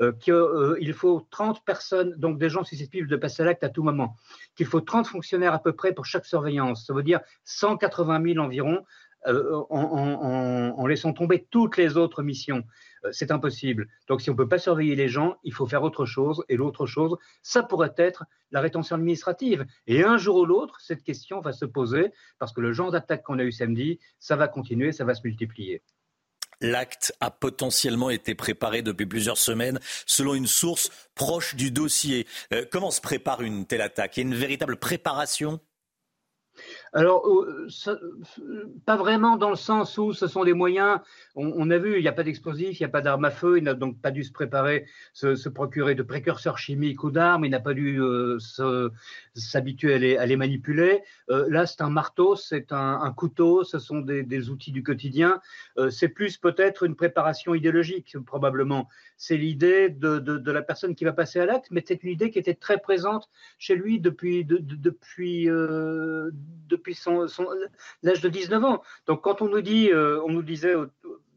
euh, qu'il faut 30 personnes, donc des gens susceptibles de passer à l'acte à tout moment, qu'il faut 30 fonctionnaires à peu près pour chaque surveillance, dire 180 000 environ euh, en, laissant tomber toutes les autres missions. Euh, c'est impossible. Donc si on ne peut pas surveiller les gens, il faut faire autre chose. Et l'autre chose, ça pourrait être la rétention administrative. Et un jour ou l'autre, cette question va se poser parce que le genre d'attaque qu'on a eu samedi, ça va continuer, ça va se multiplier. L'acte a potentiellement été préparé depuis plusieurs semaines, selon une source proche du dossier. Euh, comment se prépare une telle attaque? Il y a une véritable préparation? Alors, euh, euh, pas vraiment dans le sens où ce sont des moyens. On, a vu, il n'y a pas d'explosifs, il n'y a pas d'armes à feu, il n'a donc pas dû se préparer, se, procurer de précurseurs chimiques ou d'armes, il n'a pas dû euh, s'habituer à, les, manipuler. là, c'est un marteau, c'est un, couteau, ce sont des, outils du quotidien. c'est plus peut-être une préparation idéologique, probablement. C'est l'idée de, la personne qui va passer à l'acte, mais c'est une idée qui était très présente chez lui depuis depuis son, l'âge de 19 ans. Donc quand on nous dit, euh, on nous disait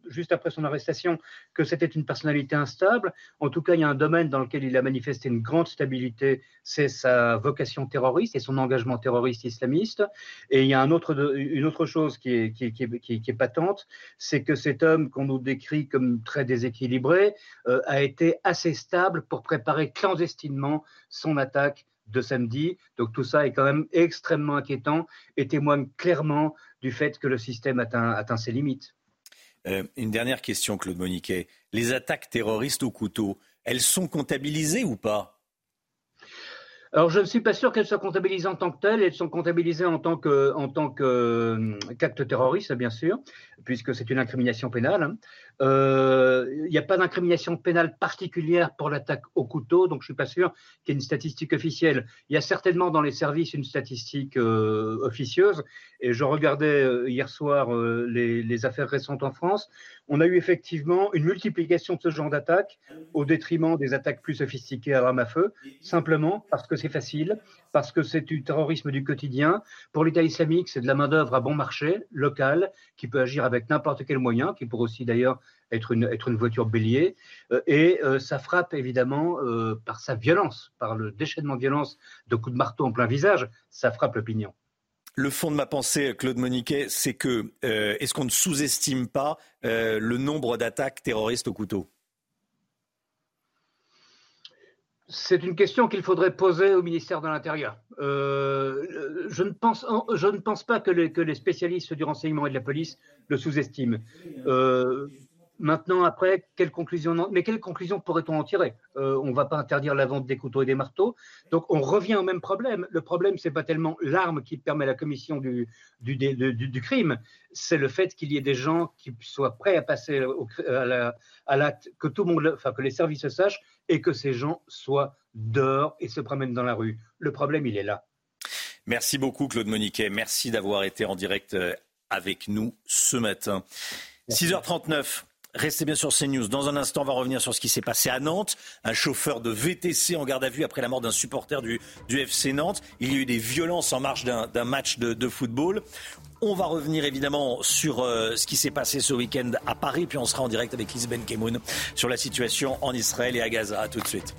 juste après son arrestation que c'était une personnalité instable, en tout cas il y a un domaine dans lequel il a manifesté une grande stabilité, c'est sa vocation terroriste et son engagement terroriste islamiste. Et il y a une autre chose qui est patente, c'est que cet homme qu'on nous décrit comme très déséquilibré euh, a été assez stable pour préparer clandestinement son attaque de samedi. Donc tout ça est quand même extrêmement inquiétant et témoigne clairement du fait que le système atteint, ses limites. Euh, une dernière question, Claude Moniquet. Les attaques terroristes au couteau, elles sont comptabilisées ou pas? Alors, je ne suis pas sûr qu'elles soient comptabilisées en tant que telles. Elles sont comptabilisées en tant que, en tant que euh, qu'acte terroriste, bien sûr, puisque c'est une incrimination pénale. Hein. Euh, il n'y a pas d'incrimination pénale particulière pour l'attaque au couteau, donc je ne suis pas sûr qu'il y ait une statistique officielle. Il y a certainement dans les services une statistique euh, officieuse, et je regardais hier soir les, les, affaires récentes en France. On a eu effectivement une multiplication de ce genre d'attaques au détriment des attaques plus sophistiquées à armes à feu, simplement parce que c'est facile, parce que c'est du terrorisme du quotidien. Pour l'État islamique, c'est de la main-d'œuvre à bon marché, locale, qui peut agir avec n'importe quel moyen, qui pourrait aussi d'ailleurs être une, être une voiture bélier. Euh, et euh, ça frappe évidemment euh, par sa violence, par le déchaînement de violence de coups de marteau en plein visage, ça frappe l'opinion. Le fond de ma pensée, Claude Moniquet, c'est que est-ce qu'on ne sous-estime pas le nombre d'attaques terroristes au couteau? C'est une question qu'il faudrait poser au ministère de l'Intérieur. Euh, je, ne pense, pas que les, spécialistes du renseignement et de la police le sous-estiment. Maintenant, après, quelle conclusion Mais quelle conclusion pourrait-on en tirer? Euh, On ne va pas interdire la vente des couteaux et des marteaux. Donc, on revient au même problème. Le problème, c'est pas tellement l'arme qui permet la commission du, du, du, crime, c'est le fait qu'il y ait des gens qui soient prêts à passer au, à l'acte, que tout le monde, enfin, que les services sachent, et que ces gens soient dehors et se promènent dans la rue. Le problème, il est là. Merci beaucoup, Claude Moniquet. Merci d'avoir été en direct euh, avec nous ce matin. 6h39. Restez bien sur CNews. Dans un instant, on va revenir sur ce qui s'est passé à Nantes. Un chauffeur de VTC en garde à vue après la mort d'un supporter du, FC Nantes. Il y a eu des violences en marge d'un match de, football. On va revenir évidemment sur euh, ce qui s'est passé ce week-end à Paris, puis on sera en direct avec Lisbeth Kemoun sur la situation en Israël et à Gaza. A tout de suite.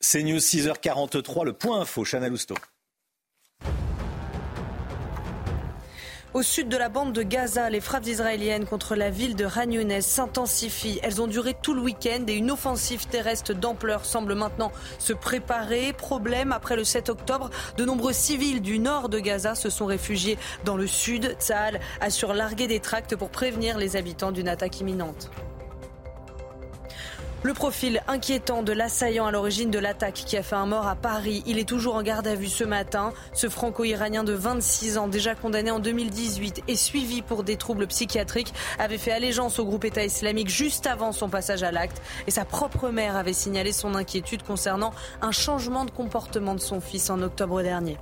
CNews 6h43, le point info, Chana Lousteau. Au sud de la bande de Gaza, les frappes israéliennes contre la ville de Ragnounès s'intensifient. Elles ont duré tout le week-end et une offensive terrestre d'ampleur semble maintenant se préparer. Problème, après le 7 octobre, de nombreux civils du nord de Gaza se sont réfugiés dans le sud. Tsahal assure larguer des tracts pour prévenir les habitants d'une attaque imminente. Le profil inquiétant de l'assaillant à l'origine de l'attaque qui a fait un mort à Paris, il est toujours en garde à vue ce matin. Ce franco-iranien de 26 ans, déjà condamné en 2018 et suivi pour des troubles psychiatriques, avait fait allégeance au groupe État islamique juste avant son passage à l'acte. Et sa propre mère avait signalé son inquiétude concernant un changement de comportement de son fils en octobre dernier.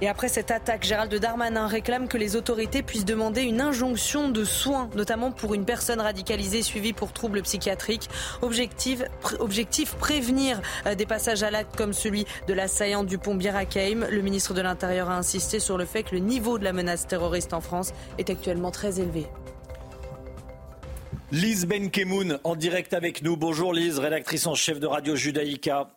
Et après cette attaque, Gérald Darmanin réclame que les autorités puissent demander une injonction de soins, notamment pour une personne radicalisée suivie pour troubles psychiatriques. Objectif, objectif prévenir euh, des passages à l'acte comme celui de l'assaillant du pont Birakeim. Le ministre de l'Intérieur a insisté sur le fait que le niveau de la menace terroriste en France est actuellement très élevé. Lise Benkemoun en direct avec nous. Bonjour Lise, rédactrice en chef de Radio Judaïka.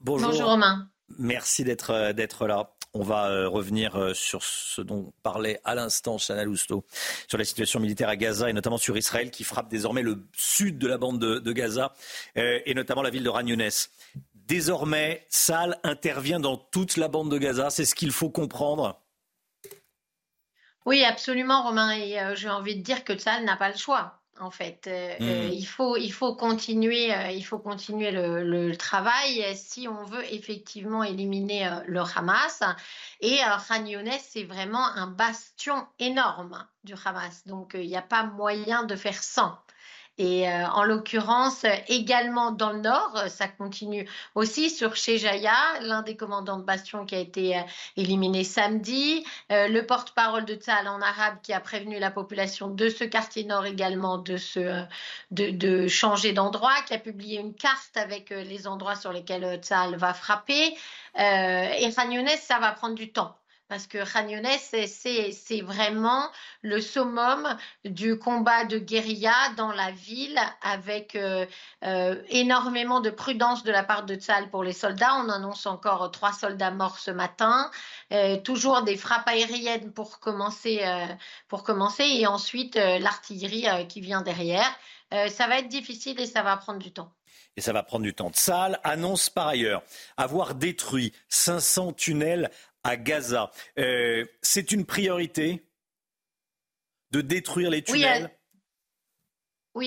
Bonjour. Bonjour Romain. Merci d'être euh, d'être là. On va euh, revenir euh, sur ce dont parlait à l'instant Chana Lousteau, sur la situation militaire à Gaza et notamment sur Israël qui frappe désormais le sud de la bande de, Gaza euh, et notamment la ville de Ragnounès. Désormais, Sal intervient dans toute la bande de Gaza, c'est ce qu'il faut comprendre. Oui, absolument, Romain. Et j'ai envie de dire que Sal n'a pas le choix en fait. Euh, euh, mmh. il, faut, il faut continuer, euh, il faut continuer le, travail si on veut effectivement éliminer le Hamas. Et Khan c'est vraiment un bastion énorme du Hamas. Donc, il n'y a pas moyen de faire sans. Et euh, en l'occurrence, également dans le nord, euh, ça continue aussi sur Shejaya, l'un des commandants de bastion qui a été euh, éliminé samedi, le porte-parole de Tzal en arabe qui a prévenu la population de ce quartier nord également de, se, de, de changer d'endroit, qui a publié une carte avec les endroits sur lesquels Tzal va frapper. et Ragnones, ça va prendre du temps parce que Khan c'est vraiment le summum du combat de guérilla dans la ville avec euh, euh, énormément de prudence de la part de Tzal pour les soldats. On annonce encore trois soldats morts ce matin. Euh, toujours des frappes aériennes pour commencer, pour commencer et ensuite l'artillerie qui vient derrière. ça va être difficile et ça va prendre du temps et ça va prendre du temps. Tzal annonce par ailleurs avoir détruit 500 tunnels à Gaza. Euh, c'est une priorité de détruire les tunnels oui,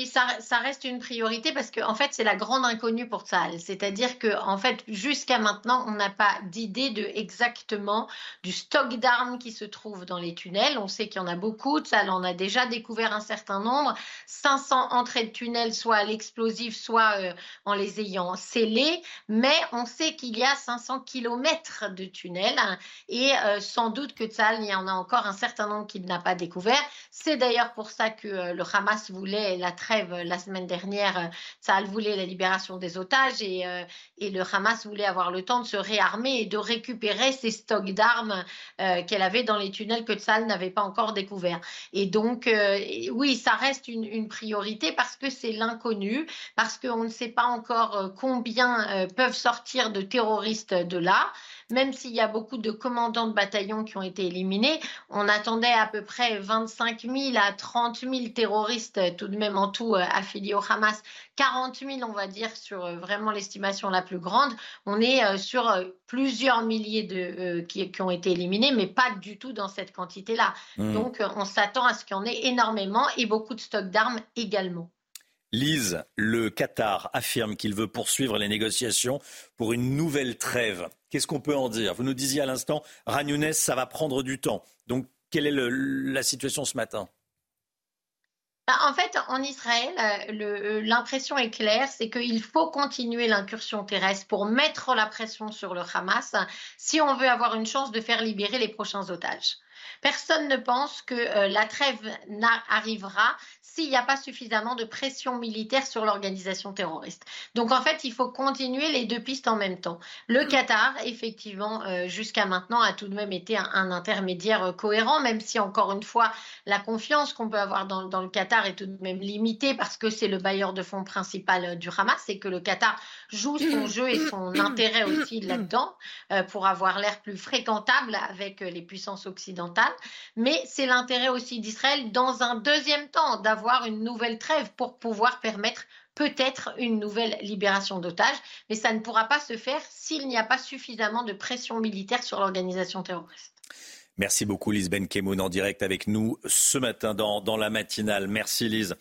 ça, reste une priorité parce que en fait, c'est la grande inconnue pour Tsahal. C'est-à-dire que en fait, jusqu'à maintenant, on n'a pas d'idée de exactement du stock d'armes qui se trouve dans les tunnels. On sait qu'il y en a beaucoup. Tsahal en a déjà découvert un certain nombre. 500 entrées de tunnels, soit à l'explosif, soit euh, en les ayant scellées. Mais on sait qu'il y a 500 kilomètres de tunnels hein, et euh, sans doute que Tsahal, il y en a encore un certain nombre qu'il n'a pas découvert. C'est d'ailleurs pour ça que euh, le Hamas voulait la trêve euh, la semaine dernière, ça euh, voulait la libération des otages et, euh, et, le Hamas voulait avoir le temps de se réarmer et de récupérer ses stocks d'armes qu'elle avait dans les tunnels que Tsal n'avait pas encore découverts. Et donc, oui, ça reste une priorité parce que c'est l'inconnu, parce qu'on ne sait pas encore combien peuvent sortir de terroristes de là même s'il y a beaucoup de commandants de bataillons qui ont été éliminés, on attendait à peu près 25 000 à 30 000 terroristes tout de même en tout euh, affiliés au Hamas. 40 000, on va dire, sur euh, vraiment l'estimation la plus grande. On est euh, sur plusieurs milliers de, qui, ont été éliminés, mais pas du tout dans cette quantité-là. Mmh. Donc, on s'attend à ce qu'il y en ait énormément et beaucoup de stocks d'armes également. Lise, le Qatar affirme qu'il veut poursuivre les négociations pour une nouvelle trêve. Qu'est-ce qu'on peut en dire? Vous nous disiez à l'instant, Ragnounès, ça va prendre du temps. Donc, quelle est la situation ce matin? Bah, en fait, en Israël, euh, l'impression est claire, c'est qu'il faut continuer l'incursion terrestre pour mettre la pression sur le Hamas si on veut avoir une chance de faire libérer les prochains otages. Personne ne pense que euh, la trêve arrivera s'il n'y a pas suffisamment de pression militaire sur l'organisation terroriste. Donc en fait, il faut continuer les deux pistes en même temps. Le Qatar, effectivement, euh, jusqu'à maintenant, a tout de même été un, intermédiaire euh, cohérent, même si encore une fois, la confiance qu'on peut avoir dans, dans, le Qatar est tout de même limitée parce que c'est le bailleur de fonds principal du Hamas et que le Qatar joue son <coughs> jeu et son intérêt aussi là-dedans pour avoir l'air plus fréquentable avec les puissances occidentales. Mais c'est l'intérêt aussi d'Israël dans un deuxième temps d'avoir une nouvelle trêve pour pouvoir permettre peut-être une nouvelle libération d'otages, mais ça ne pourra pas se faire s'il n'y a pas suffisamment de pression militaire sur l'organisation terroriste. Merci beaucoup Lise Benkemoun en direct avec nous ce matin dans, dans la matinale. Merci Lise.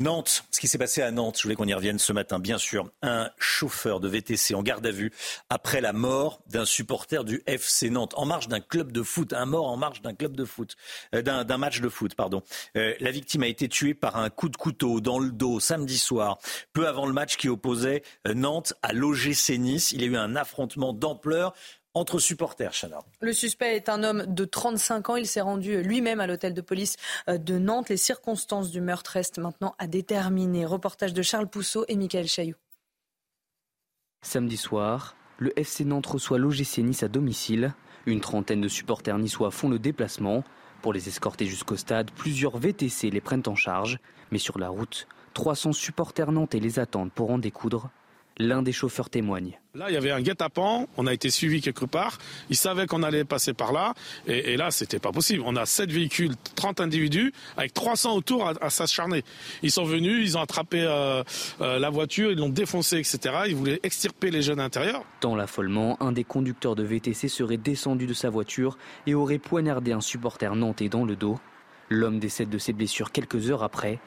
Nantes, ce qui s'est passé à Nantes, je voulais qu'on y revienne ce matin, bien sûr. Un chauffeur de VTC en garde à vue après la mort d'un supporter du FC Nantes, en marge d'un club de foot, un mort en marge d'un club de foot, euh, d'un match de foot, pardon. Euh, la victime a été tuée par un coup de couteau dans le dos samedi soir, peu avant le match qui opposait euh, Nantes à l'OGC Nice. Il y a eu un affrontement d'ampleur entre supporters, Chana. Le suspect est un homme de 35 ans. Il s'est rendu lui-même à l'hôtel de police euh, de Nantes. Les circonstances du meurtre restent maintenant à déterminer. Reportage de Charles Pousseau et Michael Chailloux. Samedi soir, le FC Nantes reçoit l'OGC Nice à domicile. Une trentaine de supporters niçois font le déplacement. Pour les escorter jusqu'au stade, plusieurs VTC les prennent en charge. Mais sur la route, 300 supporters nantais les attendent pour en découdre L'un des chauffeurs témoigne. Là, il y avait un guet-apens, on a été suivi quelque part, ils savaient qu'on allait passer par là, et, et là, c'était pas possible. On a 7 véhicules, 30 individus, avec 300 autour à, s'acharner. Ils sont venus, ils ont attrapé euh, euh, la voiture, ils l'ont défoncée, etc. Ils voulaient extirper les jeunes intérieurs. Dans l'affolement, un des conducteurs de VTC serait descendu de sa voiture et aurait poignardé un supporter nantais dans le dos. L'homme décède de ses blessures quelques heures après.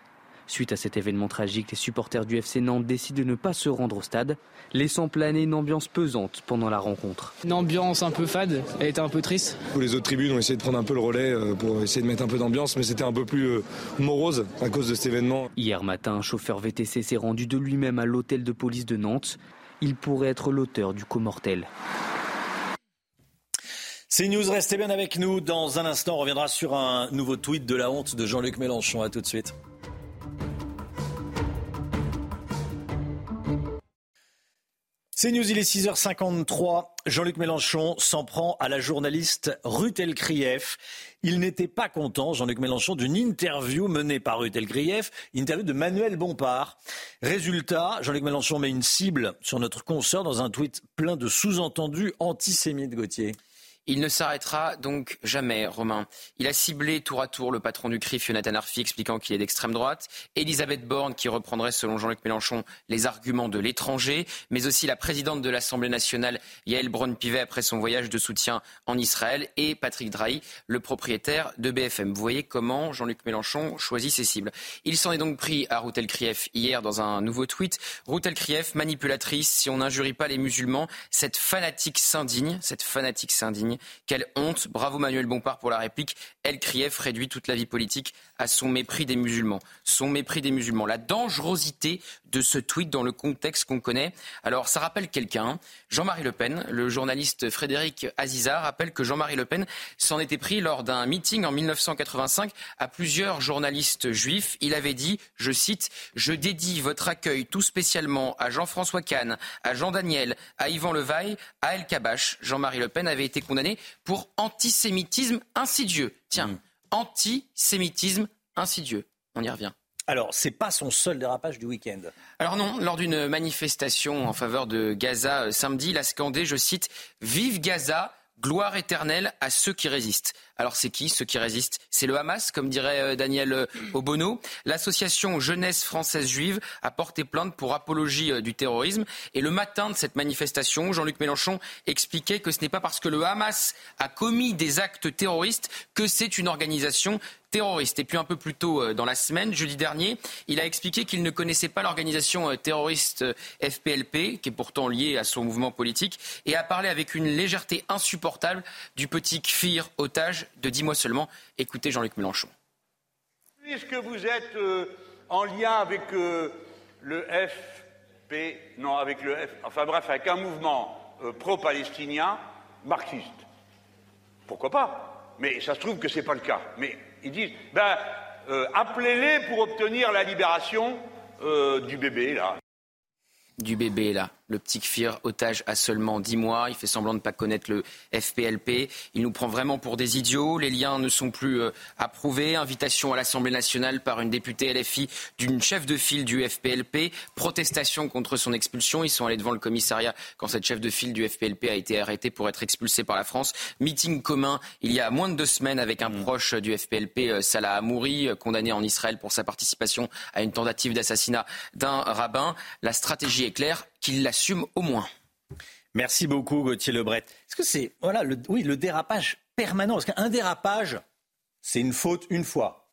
Suite à cet événement tragique, les supporters du FC Nantes décident de ne pas se rendre au stade, laissant planer une ambiance pesante pendant la rencontre. Une ambiance un peu fade, elle était un peu triste. Les autres tribunes ont essayé de prendre un peu le relais euh, pour essayer de mettre un peu d'ambiance, mais c'était un peu plus euh, morose à cause de cet événement. Hier matin, un chauffeur VTC s'est rendu de lui-même à l'hôtel de police de Nantes. Il pourrait être l'auteur du coup mortel. C'est News, restez bien avec nous. Dans un instant, on reviendra sur un nouveau tweet de la honte de Jean-Luc Mélenchon. A tout de suite. C'est News, il est 6h53. Jean-Luc Mélenchon s'en prend à la journaliste Ruth Elkrief. Il n'était pas content, Jean-Luc Mélenchon, d'une interview menée par Ruth Elkrief, interview de Manuel Bompard. Résultat, Jean-Luc Mélenchon met une cible sur notre consoeur dans un tweet plein de sous-entendus antisémites, Gauthier. Il ne s'arrêtera donc jamais, Romain. Il a ciblé tour à tour le patron du CRIF, Jonathan Arfi, expliquant qu'il est d'extrême droite, Elisabeth Borne, qui reprendrait, selon Jean-Luc Mélenchon, les arguments de l'étranger, mais aussi la présidente de l'Assemblée nationale, Yael Braun-Pivet, après son voyage de soutien en Israël, et Patrick Drahi, le propriétaire de BFM. Vous voyez comment Jean-Luc Mélenchon choisit ses cibles. Il s'en est donc pris à Routel Krief hier dans un nouveau tweet. Routel Krief, manipulatrice, si on n'injurie pas les musulmans, cette fanatique s'indigne, cette fanatique s'indigne quelle honte. Bravo Manuel Bompard pour la réplique. El Krief réduit toute la vie politique à son mépris des musulmans. Son mépris des musulmans. La dangerosité de ce tweet dans le contexte qu'on connaît. Alors, ça rappelle quelqu'un. Jean-Marie Le Pen, le journaliste Frédéric Aziza, rappelle que Jean-Marie Le Pen s'en était pris lors d'un meeting en 1985 à plusieurs journalistes juifs. Il avait dit, je cite, Je dédie votre accueil tout spécialement à Jean-François Kahn, à Jean Daniel, à Yvan Levaille, à El Kabash. Jean-Marie Le Pen avait été condamné pour antisémitisme insidieux. Tiens, mm. Antisémitisme insidieux. On y revient. Alors, c'est pas son seul dérapage du week-end. Alors non, lors d'une manifestation en faveur de Gaza euh, samedi, il a scandé, je cite, Vive Gaza, gloire éternelle à ceux qui résistent. Alors c'est qui ceux qui résistent? C'est le Hamas, comme dirait euh, Daniel euh, Obono. L'association Jeunesse française juive a porté plainte pour apologie euh, du terrorisme. Et le matin de cette manifestation, Jean-Luc Mélenchon expliquait que ce n'est pas parce que le Hamas a commis des actes terroristes que c'est une organisation terroriste. Et puis un peu plus tôt dans la semaine, jeudi dernier, il a expliqué qu'il ne connaissait pas l'organisation terroriste FPLP, qui est pourtant liée à son mouvement politique, et a parlé avec une légèreté insupportable du petit Kfir otage de 10 mois seulement. Écoutez Jean-Luc Mélenchon. Puisque vous êtes euh, en lien avec euh, le FP, non, avec le F, enfin bref, avec un mouvement euh, pro-palestinien marxiste, pourquoi pas? Mais ça se trouve que ce n'est pas le cas. Mais ils disent, ben, appelez-les pour obtenir la libération du bébé, là. Du bébé, là le petit Kfir, otage à seulement 10 mois. Il fait semblant de ne pas connaître le FPLP. Il nous prend vraiment pour des idiots. Les liens ne sont plus euh, approuvés. Invitation à l'Assemblée nationale par une députée LFI d'une chef de file du FPLP. Protestation contre son expulsion. Ils sont allés devant le commissariat quand cette chef de file du FPLP a été arrêtée pour être expulsée par la France. Meeting commun il y a moins de deux semaines avec un mmh. proche du FPLP, euh, Salah Amouri, euh, condamné en Israël pour sa participation à une tentative d'assassinat d'un rabbin. La stratégie est claire qu'il l'assume au moins. Merci beaucoup, Gauthier Lebret. Est-ce que c'est voilà, le, oui, le dérapage permanent? Parce qu'un dérapage, c'est une faute une fois.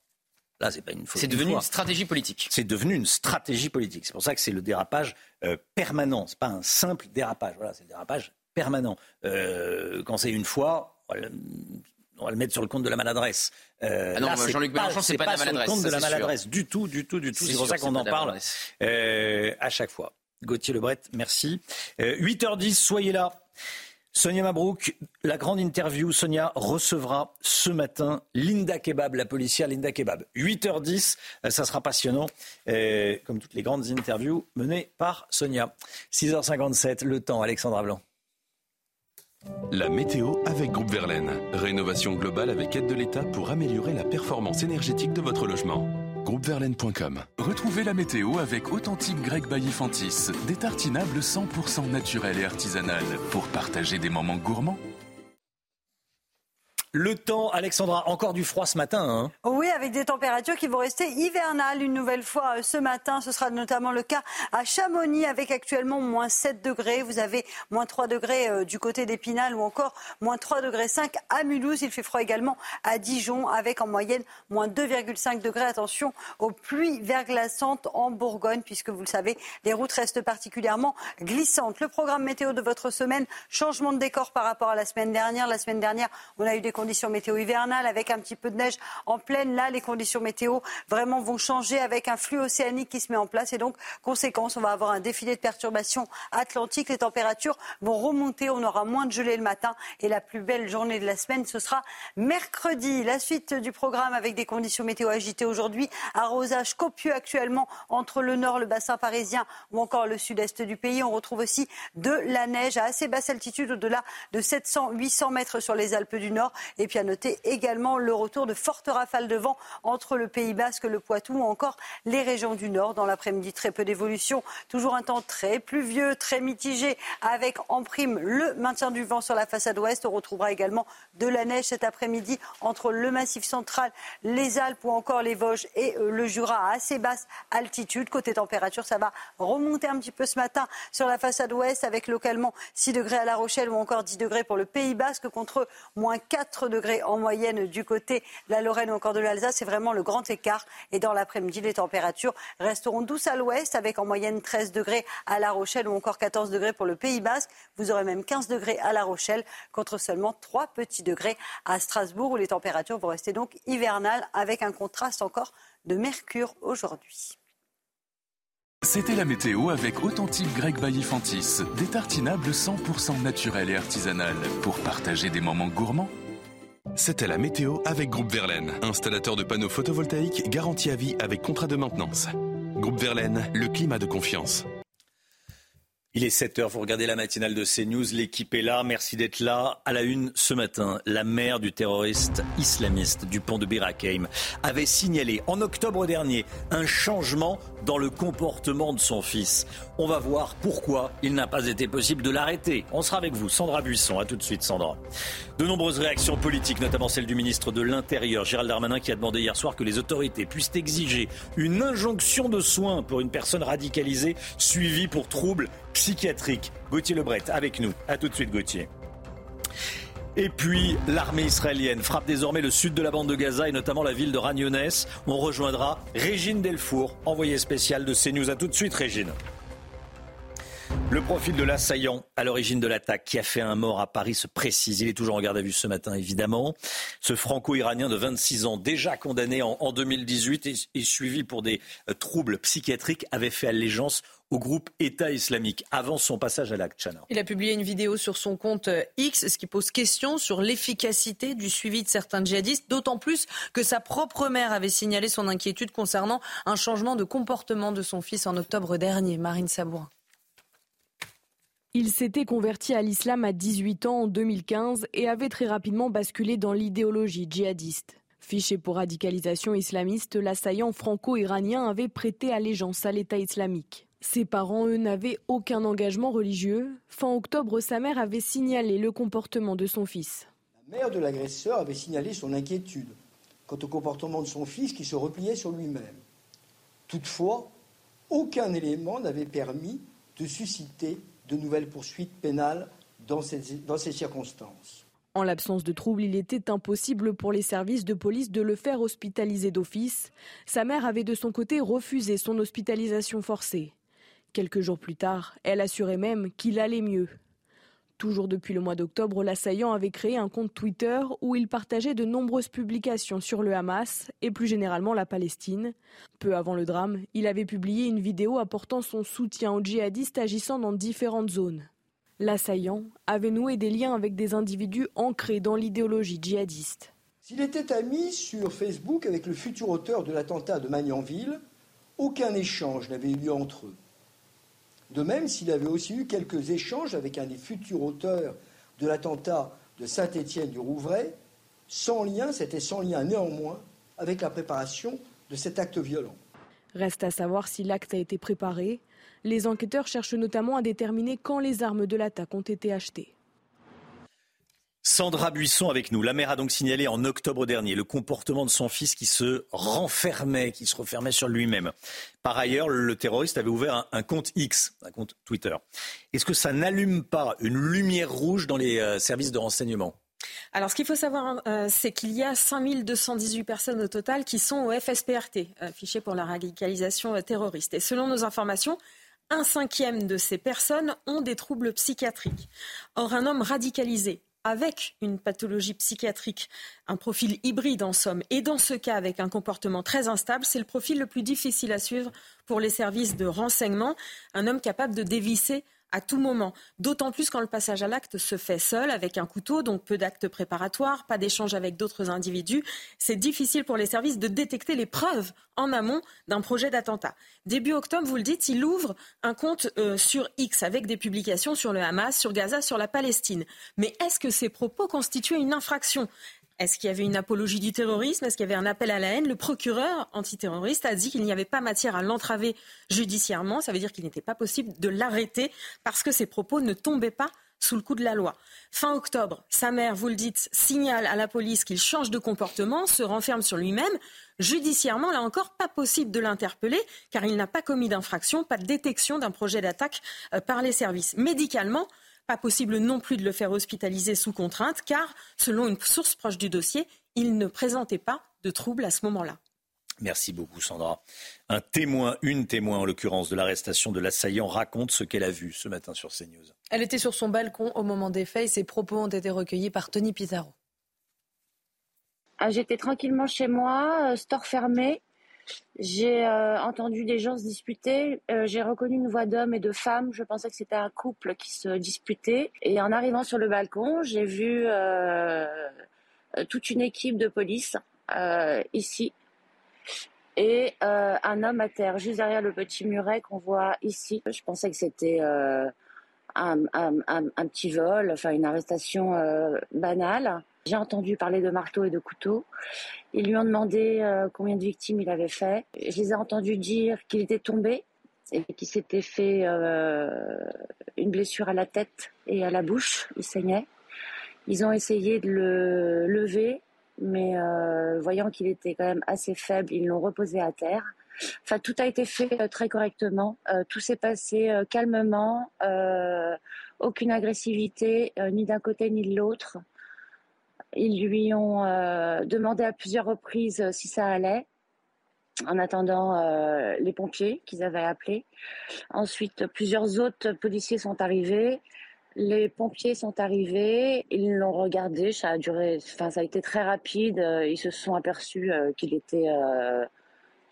Là, c'est pas une faute. C'est devenu une stratégie politique. C'est devenu une stratégie politique. C'est pour ça que c'est le dérapage euh, permanent. C'est pas un simple dérapage. Voilà, c'est le dérapage permanent. Euh, quand c'est une fois, on va, le, mettre sur le compte de la maladresse. Euh, ah non, Jean-Luc Mélenchon, c'est pas, pas, pas sur le compte de la maladresse du tout, du tout, du tout. C'est pour ça qu'on en parle euh, à chaque fois. Gauthier Lebret, merci. 8h10, euh, soyez là. Sonia Mabrouk, la grande interview. Sonia recevra ce matin Linda Kebab, la policière Linda Kebab. 8h10, euh, ça sera passionnant, euh, comme toutes les grandes interviews menées par Sonia. 6h57, le temps, Alexandra Blanc. La météo avec Groupe Verlaine. Rénovation globale avec aide de l'État pour améliorer la performance énergétique de votre logement groupeverlaine.com. Retrouvez la météo avec Authentique Grec Baillifantis, des tartinables 100% naturels et artisanales pour partager des moments gourmands. Le temps, Alexandra, encore du froid ce matin. Hein oui, avec des températures qui vont rester hivernales une nouvelle fois euh, ce matin. Ce sera notamment le cas à Chamonix avec actuellement moins 7 degrés. Vous avez moins 3 degrés euh, du côté d'Épinal ou encore moins 3 degrés 5 à Mulhouse. Il fait froid également à Dijon avec en moyenne moins 2,5 degrés. Attention aux pluies verglaçantes en Bourgogne puisque vous le savez, les routes restent particulièrement glissantes. Le programme météo de votre semaine, changement de décor par rapport à la semaine dernière. La semaine dernière, on a eu des conditions météo hivernales avec un petit peu de neige en pleine. Là, les conditions météo vraiment vont changer avec un flux océanique qui se met en place. Et donc, conséquence, on va avoir un défilé de perturbations atlantiques. Les températures vont remonter. On aura moins de gelée le matin. Et la plus belle journée de la semaine, ce sera mercredi. La suite du programme avec des conditions météo agitées aujourd'hui. Arrosage copieux actuellement entre le nord, le bassin parisien ou encore le sud-est du pays. On retrouve aussi de la neige à assez basse altitude, au-delà de 700-800 mètres sur les Alpes du Nord. Et puis à noter également le retour de fortes rafales de vent entre le Pays Basque, le Poitou ou encore les régions du Nord. Dans l'après-midi, très peu d'évolution. Toujours un temps très pluvieux, très mitigé, avec en prime le maintien du vent sur la façade ouest. On retrouvera également de la neige cet après-midi entre le Massif central, les Alpes ou encore les Vosges et euh, le Jura à assez basse altitude. Côté température, ça va remonter un petit peu ce matin sur la façade ouest avec localement 6 degrés à La Rochelle ou encore 10 degrés pour le Pays Basque contre moins 4 degrés en moyenne du côté de la Lorraine ou encore de l'Alsace. C'est vraiment le grand écart. Et dans l'après-midi, les températures resteront douces à l'ouest avec en moyenne 13 degrés à La Rochelle ou encore 14 degrés pour le Pays Basque. Vous aurez même 15 degrés à La Rochelle contre seulement 3 petits degrés à Strasbourg où les températures vont rester donc hivernales avec un contraste encore de mercure aujourd'hui. C'était la météo avec Authentique Grec Baillifantis, des tartinables 100% naturels et artisanales pour partager des moments gourmands. C'était la météo avec Groupe Verlaine, installateur de panneaux photovoltaïques garantie à vie avec contrat de maintenance. Groupe Verlaine, le climat de confiance. Il est 7h, vous regardez la matinale de CNews, l'équipe est là, merci d'être là. À la une ce matin, la mère du terroriste islamiste du pont de Birakeim avait signalé en octobre dernier un changement dans le comportement de son fils. On va voir pourquoi il n'a pas été possible de l'arrêter. On sera avec vous, Sandra Buisson. A tout de suite, Sandra. De nombreuses réactions politiques, notamment celle du ministre de l'Intérieur, Gérald Darmanin, qui a demandé hier soir que les autorités puissent exiger une injonction de soins pour une personne radicalisée suivie pour troubles psychiatriques. Gauthier Lebret, avec nous. A tout de suite, Gauthier. Et puis, l'armée israélienne frappe désormais le sud de la bande de Gaza et notamment la ville de Ragnones. On rejoindra Régine Delfour, envoyée spéciale de CNews. A tout de suite, Régine. Le profil de l'assaillant à l'origine de l'attaque qui a fait un mort à Paris se précise. Il est toujours en garde à vue ce matin, évidemment. Ce franco-iranien de 26 ans, déjà condamné en, 2018 et, suivi pour des euh, troubles psychiatriques, avait fait allégeance au groupe État islamique avant son passage à l'acte. Il a publié une vidéo sur son compte euh, X, ce qui pose question sur l'efficacité du suivi de certains djihadistes, d'autant plus que sa propre mère avait signalé son inquiétude concernant un changement de comportement de son fils en octobre dernier. Marine Sabourin. Il s'était converti à l'islam à 18 ans en 2015 et avait très rapidement basculé dans l'idéologie djihadiste. Fiché pour radicalisation islamiste, l'assaillant franco-iranien avait prêté allégeance à l'État islamique. Ses parents, eux, n'avaient aucun engagement religieux. Fin octobre, sa mère avait signalé le comportement de son fils. La mère de l'agresseur avait signalé son inquiétude quant au comportement de son fils qui se repliait sur lui-même. Toutefois, aucun élément n'avait permis de susciter de nouvelles poursuites pénales dans ces, circonstances. En l'absence de troubles, il était impossible pour les services de police de le faire hospitaliser d'office. Sa mère avait de son côté refusé son hospitalisation forcée. Quelques jours plus tard, elle assurait même qu'il allait mieux. Toujours depuis le mois d'octobre, l'assaillant avait créé un compte Twitter où il partageait de nombreuses publications sur le Hamas et plus généralement la Palestine. Peu avant le drame, il avait publié une vidéo apportant son soutien aux djihadistes agissant dans différentes zones. L'assaillant avait noué des liens avec des individus ancrés dans l'idéologie djihadiste. S'il était ami sur Facebook avec le futur auteur de l'attentat de Magnanville, aucun échange n'avait eu lieu entre eux. De même, s'il avait aussi eu quelques échanges avec un des futurs auteurs de l'attentat de Saint-Étienne du Rouvray, sans lien, c'était sans lien néanmoins avec la préparation de cet acte violent. Reste à savoir si l'acte a été préparé. Les enquêteurs cherchent notamment à déterminer quand les armes de l'attaque ont été achetées. Sandra Buisson avec nous. La mère a donc signalé en octobre dernier le comportement de son fils qui se renfermait, qui se refermait sur lui-même. Par ailleurs, le terroriste avait ouvert un, compte X, un compte Twitter. Est-ce que ça n'allume pas une lumière rouge dans les euh, services de renseignement? Alors, ce qu'il faut savoir, euh, c'est qu'il y a 5218 personnes au total qui sont au FSPRT, euh, pour la radicalisation terroriste. Et selon nos informations, un cinquième de ces personnes ont des troubles psychiatriques. Or, un homme radicalisé avec une pathologie psychiatrique, un profil hybride en somme, et dans ce cas avec un comportement très instable, c'est le profil le plus difficile à suivre pour les services de renseignement, un homme capable de dévisser à tout moment. D'autant plus quand le passage à l'acte se fait seul, avec un couteau, donc peu d'actes préparatoires, pas d'échange avec d'autres individus. C'est difficile pour les services de détecter les preuves en amont d'un projet d'attentat. Début octobre, vous le dites, il ouvre un compte euh, sur X avec des publications sur le Hamas, sur Gaza, sur la Palestine. Mais est-ce que ces propos constituaient une infraction? Est-ce qu'il y avait une apologie du terrorisme? Est-ce qu'il y avait un appel à la haine? Le procureur antiterroriste a dit qu'il n'y avait pas matière à l'entraver judiciairement. Ça veut dire qu'il n'était pas possible de l'arrêter parce que ses propos ne tombaient pas sous le coup de la loi. Fin octobre, sa mère, vous le dites, signale à la police qu'il change de comportement, se renferme sur lui-même. Judiciairement, là encore, pas possible de l'interpeller car il n'a pas commis d'infraction, pas de détection d'un projet d'attaque euh, par les services. Médicalement, pas possible non plus de le faire hospitaliser sous contrainte, car, selon une source proche du dossier, il ne présentait pas de troubles à ce moment-là. Merci beaucoup, Sandra. Un témoin, une témoin en l'occurrence de l'arrestation de l'assaillant, raconte ce qu'elle a vu ce matin sur CNews. Elle était sur son balcon au moment des faits et ses propos ont été recueillis par Tony Pizarro. Ah, j'étais tranquillement chez moi, euh, store fermé. J'ai euh, entendu des gens se disputer. Euh, j'ai reconnu une voix d'homme et de femme. Je pensais que c'était un couple qui se disputait. Et en arrivant sur le balcon, j'ai vu euh, toute une équipe de police ici et un homme à terre juste derrière le petit muret qu'on voit ici. Je pensais que c'était un, petit vol, enfin une arrestation banale. J'ai entendu parler de marteau et de couteau. Ils lui ont demandé euh, combien de victimes il avait fait. Je les ai entendus dire qu'il était tombé et qu'il s'était fait euh, une blessure à la tête et à la bouche. Il saignait. Ils ont essayé de le lever, mais euh, voyant qu'il était quand même assez faible, ils l'ont reposé à terre. Tout a été fait très correctement. tout s'est passé calmement, aucune agressivité, ni d'un côté ni de l'autre. Ils lui ont euh, demandé à plusieurs reprises euh, si ça allait, en attendant euh, les pompiers qu'ils avaient appelés. Ensuite, plusieurs autres policiers sont arrivés. Les pompiers sont arrivés, ils l'ont regardé, ça a duré, enfin ça a été très rapide. Ils se sont aperçus qu'il était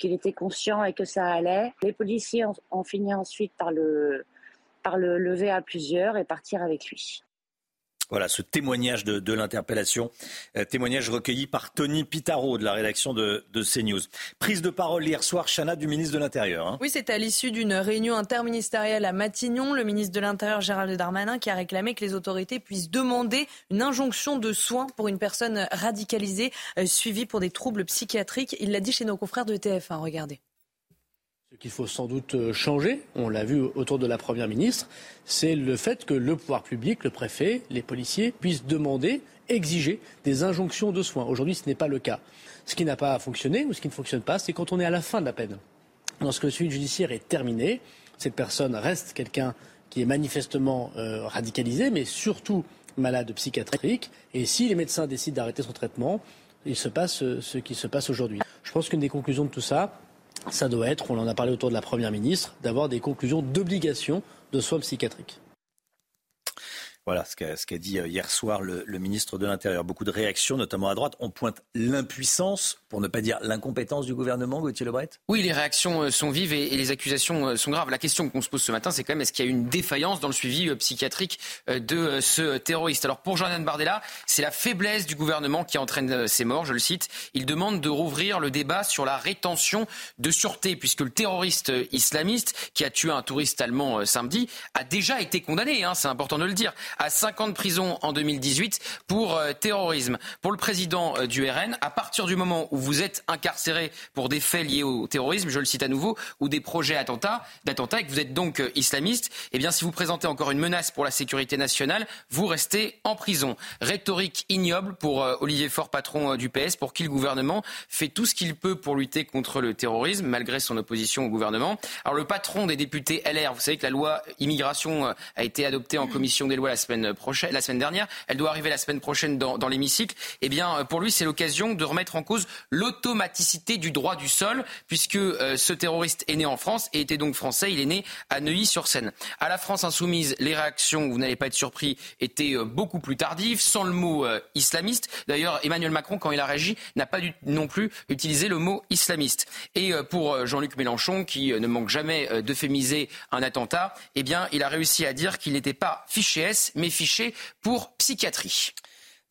qu'il était conscient et que ça allait. Les policiers ont, fini ensuite par le, par le lever à plusieurs et partir avec lui. Voilà ce témoignage de, l'interpellation, euh, témoignage recueilli par Tony Pitaro de la rédaction de, CNews. Prise de parole hier soir, Chana, du ministre de l'Intérieur. Hein. Oui, c'est à l'issue d'une réunion interministérielle à Matignon. Le ministre de l'Intérieur, Gérald Darmanin, qui a réclamé que les autorités puissent demander une injonction de soins pour une personne radicalisée euh, suivie pour des troubles psychiatriques. Il l'a dit chez nos confrères de TF1. Regardez. Ce qu'il faut sans doute euh, changer, on l'a vu autour de la Première ministre, c'est le fait que le pouvoir public, le préfet, les policiers puissent demander, exiger des injonctions de soins. Aujourd'hui, ce n'est pas le cas. Ce qui n'a pas fonctionné ou ce qui ne fonctionne pas, c'est quand on est à la fin de la peine. Lorsque le suivi judiciaire est terminé, cette personne reste quelqu'un qui est manifestement euh, radicalisé, mais surtout malade psychiatrique. Et si les médecins décident d'arrêter son traitement, il se passe euh, ce qui se passe aujourd'hui. Je pense qu'une des conclusions de tout ça, ça doit être, on en a parlé autour de la Première ministre, d'avoir des conclusions d'obligation de soins psychiatriques. Voilà ce qu'a dit euh, hier soir le, ministre de l'Intérieur. Beaucoup de réactions, notamment à droite. On pointe l'impuissance, pour ne pas dire l'incompétence du gouvernement, Gauthier Lebret? Oui, les réactions euh, sont vives et, les accusations euh, sont graves. La question qu'on se pose ce matin, c'est quand même est-ce qu'il y a une défaillance dans le suivi psychiatrique de ce terroriste? Alors pour Jordan Bardella, c'est la faiblesse du gouvernement qui entraîne ses morts, je le cite. Il demande de rouvrir le débat sur la rétention de sûreté, puisque le terroriste islamiste qui a tué un touriste allemand samedi a déjà été condamné, hein, c'est important de le dire à 5 ans de prison en 2018 pour euh, terrorisme. Pour le président euh, du RN, à partir du moment où vous êtes incarcéré pour des faits liés au terrorisme, je le cite à nouveau, ou des projets d'attentat, et que vous êtes donc euh, islamiste, eh bien si vous présentez encore une menace pour la sécurité nationale, vous restez en prison. Rhétorique ignoble pour Olivier Faure, patron du PS, pour qui le gouvernement fait tout ce qu'il peut pour lutter contre le terrorisme, malgré son opposition au gouvernement. Alors le patron des députés LR, vous savez que la loi immigration a été adoptée en commission des lois la semaine prochaine, la semaine dernière. Elle doit arriver la semaine prochaine dans, l'hémicycle. Eh bien, pour lui, c'est l'occasion de remettre en cause l'automaticité du droit du sol, puisque euh, ce terroriste est né en France et était donc français. Il est né à Neuilly-sur-Seine. À la France insoumise, les réactions, vous n'allez pas être surpris, étaient euh, beaucoup plus tardives, sans le mot euh, islamiste. D'ailleurs, Emmanuel Macron, quand il a réagi, n'a pas non plus utilisé le mot islamiste. Et pour Jean-Luc Mélenchon, qui ne manque jamais d'euphémiser un attentat, eh bien, il a réussi à dire qu'il n'était pas fiché S, mais fiché pour psychiatrie.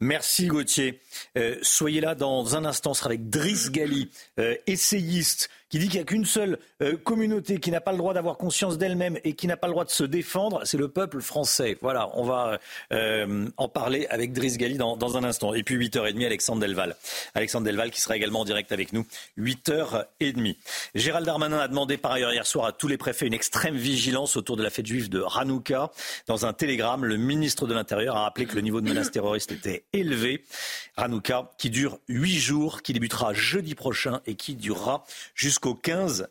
Merci Gauthier. Euh, soyez là dans un instant, sera avec Driss Gali, euh, essayiste, qui dit qu'il n'y a qu'une seule euh, communauté qui n'a pas le droit d'avoir conscience d'elle-même et qui n'a pas le droit de se défendre, c'est le peuple français. Voilà, on va euh, en parler avec Driss Gali dans, dans, un instant. Et puis 8h30, Alexandre Delval. Alexandre Delval qui sera également en direct avec nous, 8h30. Gérald Darmanin a demandé par ailleurs hier soir à tous les préfets une extrême vigilance autour de la fête juive de Hanouka. Dans un télégramme, le ministre de l'Intérieur a rappelé que le niveau de menace terroriste était élevé. Hanouka qui dure huit jours, qui débutera jeudi prochain et qui durera jusqu'au 15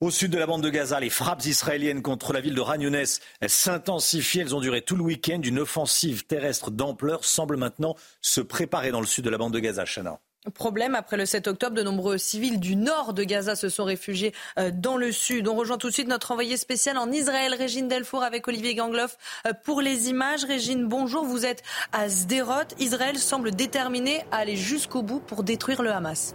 Au sud de la bande de Gaza, les frappes israéliennes contre la ville de Ragnounès s'intensifient. Elles ont duré tout le week-end. Une offensive terrestre d'ampleur semble maintenant se préparer dans le sud de la bande de Gaza. Chana. Problème, après le 7 octobre, de nombreux civils du nord de Gaza se sont réfugiés euh, dans le sud. On rejoint tout de suite notre envoyé spécial en Israël, Régine Delfour, avec Olivier Gangloff euh, pour les images. Régine, bonjour, vous êtes à Sderot. Israël semble déterminé à aller jusqu'au bout pour détruire le Hamas.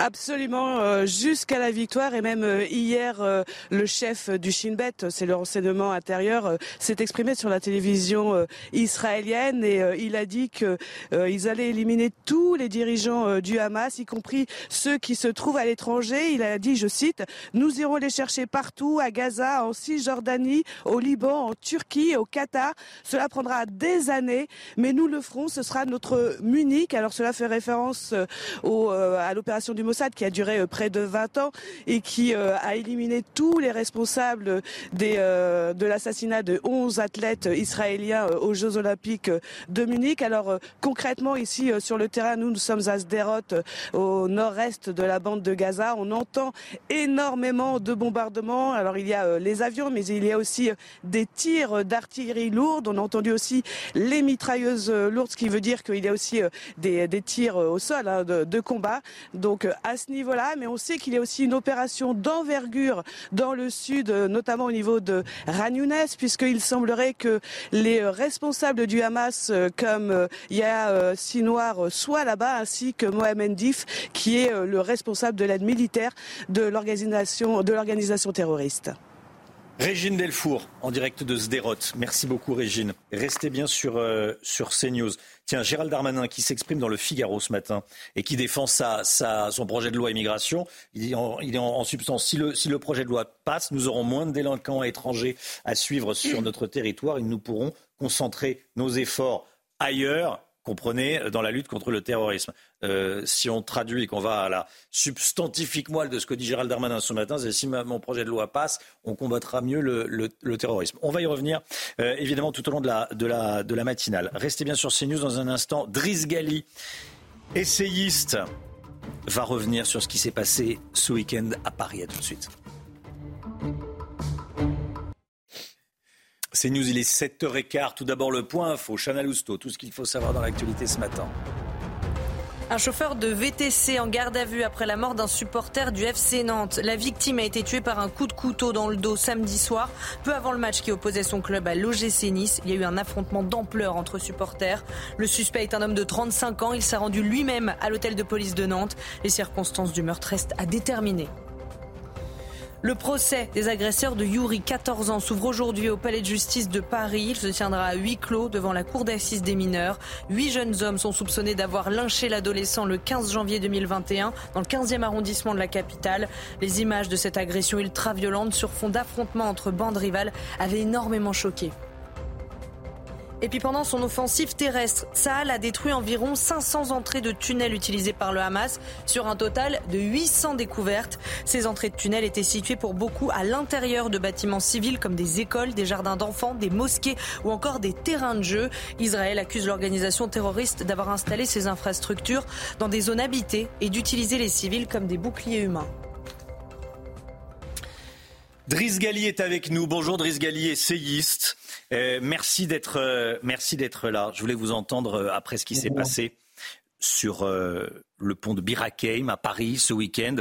Absolument, euh, jusqu'à la victoire. Et même euh, hier, euh, le chef du Shin Bet, c'est le renseignement intérieur, s'est exprimé sur la télévision israélienne et il a dit qu'ils allaient éliminer tous les dirigeants du Hamas, y compris ceux qui se trouvent à l'étranger. Il a dit, je cite, nous irons les chercher partout, à Gaza, en Cisjordanie, au Liban, en Turquie, au Qatar. Cela prendra des années, mais nous le ferons. Ce sera notre Munich. Alors cela fait référence au, à l'opération du Mossad qui a duré euh, près de 20 ans et qui euh, a éliminé tous les responsables des, euh, de l'assassinat de 11 athlètes israéliens aux Jeux Olympiques de Munich. Alors concrètement ici sur le terrain, nous, nous sommes à Sderot, au nord-est de la bande de Gaza. On entend énormément de bombardements. Alors il y a les avions, mais il y a aussi des tirs d'artillerie lourde. On a entendu aussi les mitrailleuses lourdes, ce qui veut dire qu'il y a aussi des, des tirs au sol hein, de, de combat. Donc à ce niveau-là, mais on sait qu'il y a aussi une opération d'envergure dans le sud, notamment au niveau de Ranounès, puisqu'il semblerait que les responsables du Hamas, comme Yahya Sinoir, soient là-bas, ainsi que Mohamed Dif, qui est le responsable de l'aide militaire de l'organisation terroriste. Régine Delfour, en direct de Sderot. Merci beaucoup, Régine. Restez bien sur, euh, sur CNews. Tiens, Gérald Darmanin qui s'exprime dans le Figaro ce matin et qui défend sa, son projet de loi immigration. Il est en, il est en, substance, si le, si le projet de loi passe, nous aurons moins de délinquants étrangers à suivre sur notre territoire et nous pourrons concentrer nos efforts ailleurs comprenez, dans la lutte contre le terrorisme. Euh, si on traduit et qu'on va à la substantifique moelle de ce que dit Gérald Darmanin ce matin, c'est si mon projet de loi passe, on combattra mieux le, terrorisme. On va y revenir euh, évidemment tout au long de la, matinale. Restez bien sur CNews dans un instant. Driss Gali, essayiste, va revenir sur ce qui s'est passé ce week-end à Paris. À tout de suite. C'est News, il est 7h15. Tout d'abord le point info, Chana Lousteau, tout ce qu'il faut savoir dans l'actualité ce matin. Un chauffeur de VTC en garde à vue après la mort d'un supporter du FC Nantes. La victime a été tuée par un coup de couteau dans le dos samedi soir, peu avant le match qui opposait son club à l'OGC Nice. Il y a eu un affrontement d'ampleur entre supporters. Le suspect est un homme de 35 ans. Il s'est rendu lui-même à l'hôtel de police de Nantes. Les circonstances du meurtre restent à déterminer. Le procès des agresseurs de Yuri, 14 ans, s'ouvre aujourd'hui au palais de justice de Paris. Il se tiendra à huis clos devant la cour d'assises des mineurs. Huit jeunes hommes sont soupçonnés d'avoir lynché l'adolescent le 15 janvier 2021 dans le 15e arrondissement de la capitale. Les images de cette agression ultra-violente sur fond d'affrontement entre bandes rivales avaient énormément choqué. Et puis pendant son offensive terrestre, Tsahal a détruit environ 500 entrées de tunnels utilisées par le Hamas sur un total de 800 découvertes. Ces entrées de tunnels étaient situées pour beaucoup à l'intérieur de bâtiments civils comme des écoles, des jardins d'enfants, des mosquées ou encore des terrains de jeu. Israël accuse l'organisation terroriste d'avoir installé ces infrastructures dans des zones habitées et d'utiliser les civils comme des boucliers humains. Driss Gali est avec nous. Bonjour Driss Gali, essayiste. Euh, merci d'être euh, merci d'être là. Je voulais vous entendre euh, après ce qui s'est passé sur le pont de Birakeim à Paris ce week-end.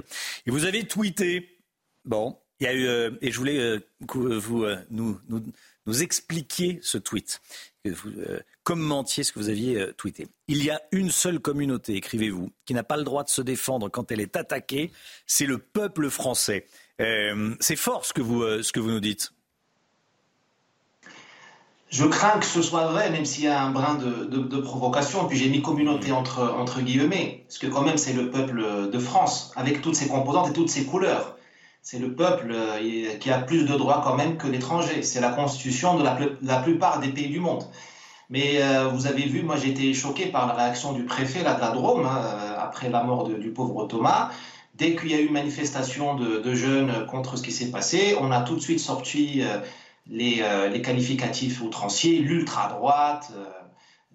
Et vous avez tweeté. Bon, il y a eu et je voulais que vous nous, nous, nous expliquiez ce tweet, que vous commentiez ce que vous aviez tweeté. Il y a une seule communauté, écrivez-vous, qui n'a pas le droit de se défendre quand elle est attaquée. C'est le peuple français. c'est fort ce que vous ce que vous nous dites. Je crains que ce soit vrai, même s'il y a un brin de, provocation. Puis j'ai mis communauté entre, guillemets, parce que quand même c'est le peuple de France, avec toutes ses composantes et toutes ses couleurs. C'est le peuple euh, qui a plus de droits quand même que l'étranger. C'est la constitution de la, plupart des pays du monde. Mais euh, vous avez vu, moi j'ai été choqué par la réaction du préfet là, de la Drôme, hein, euh, après la mort du pauvre Thomas. Dès qu'il y a eu manifestation de, jeunes contre ce qui s'est passé, on a tout de suite sorti les, qualificatifs outranciers, l'ultra-droite, euh,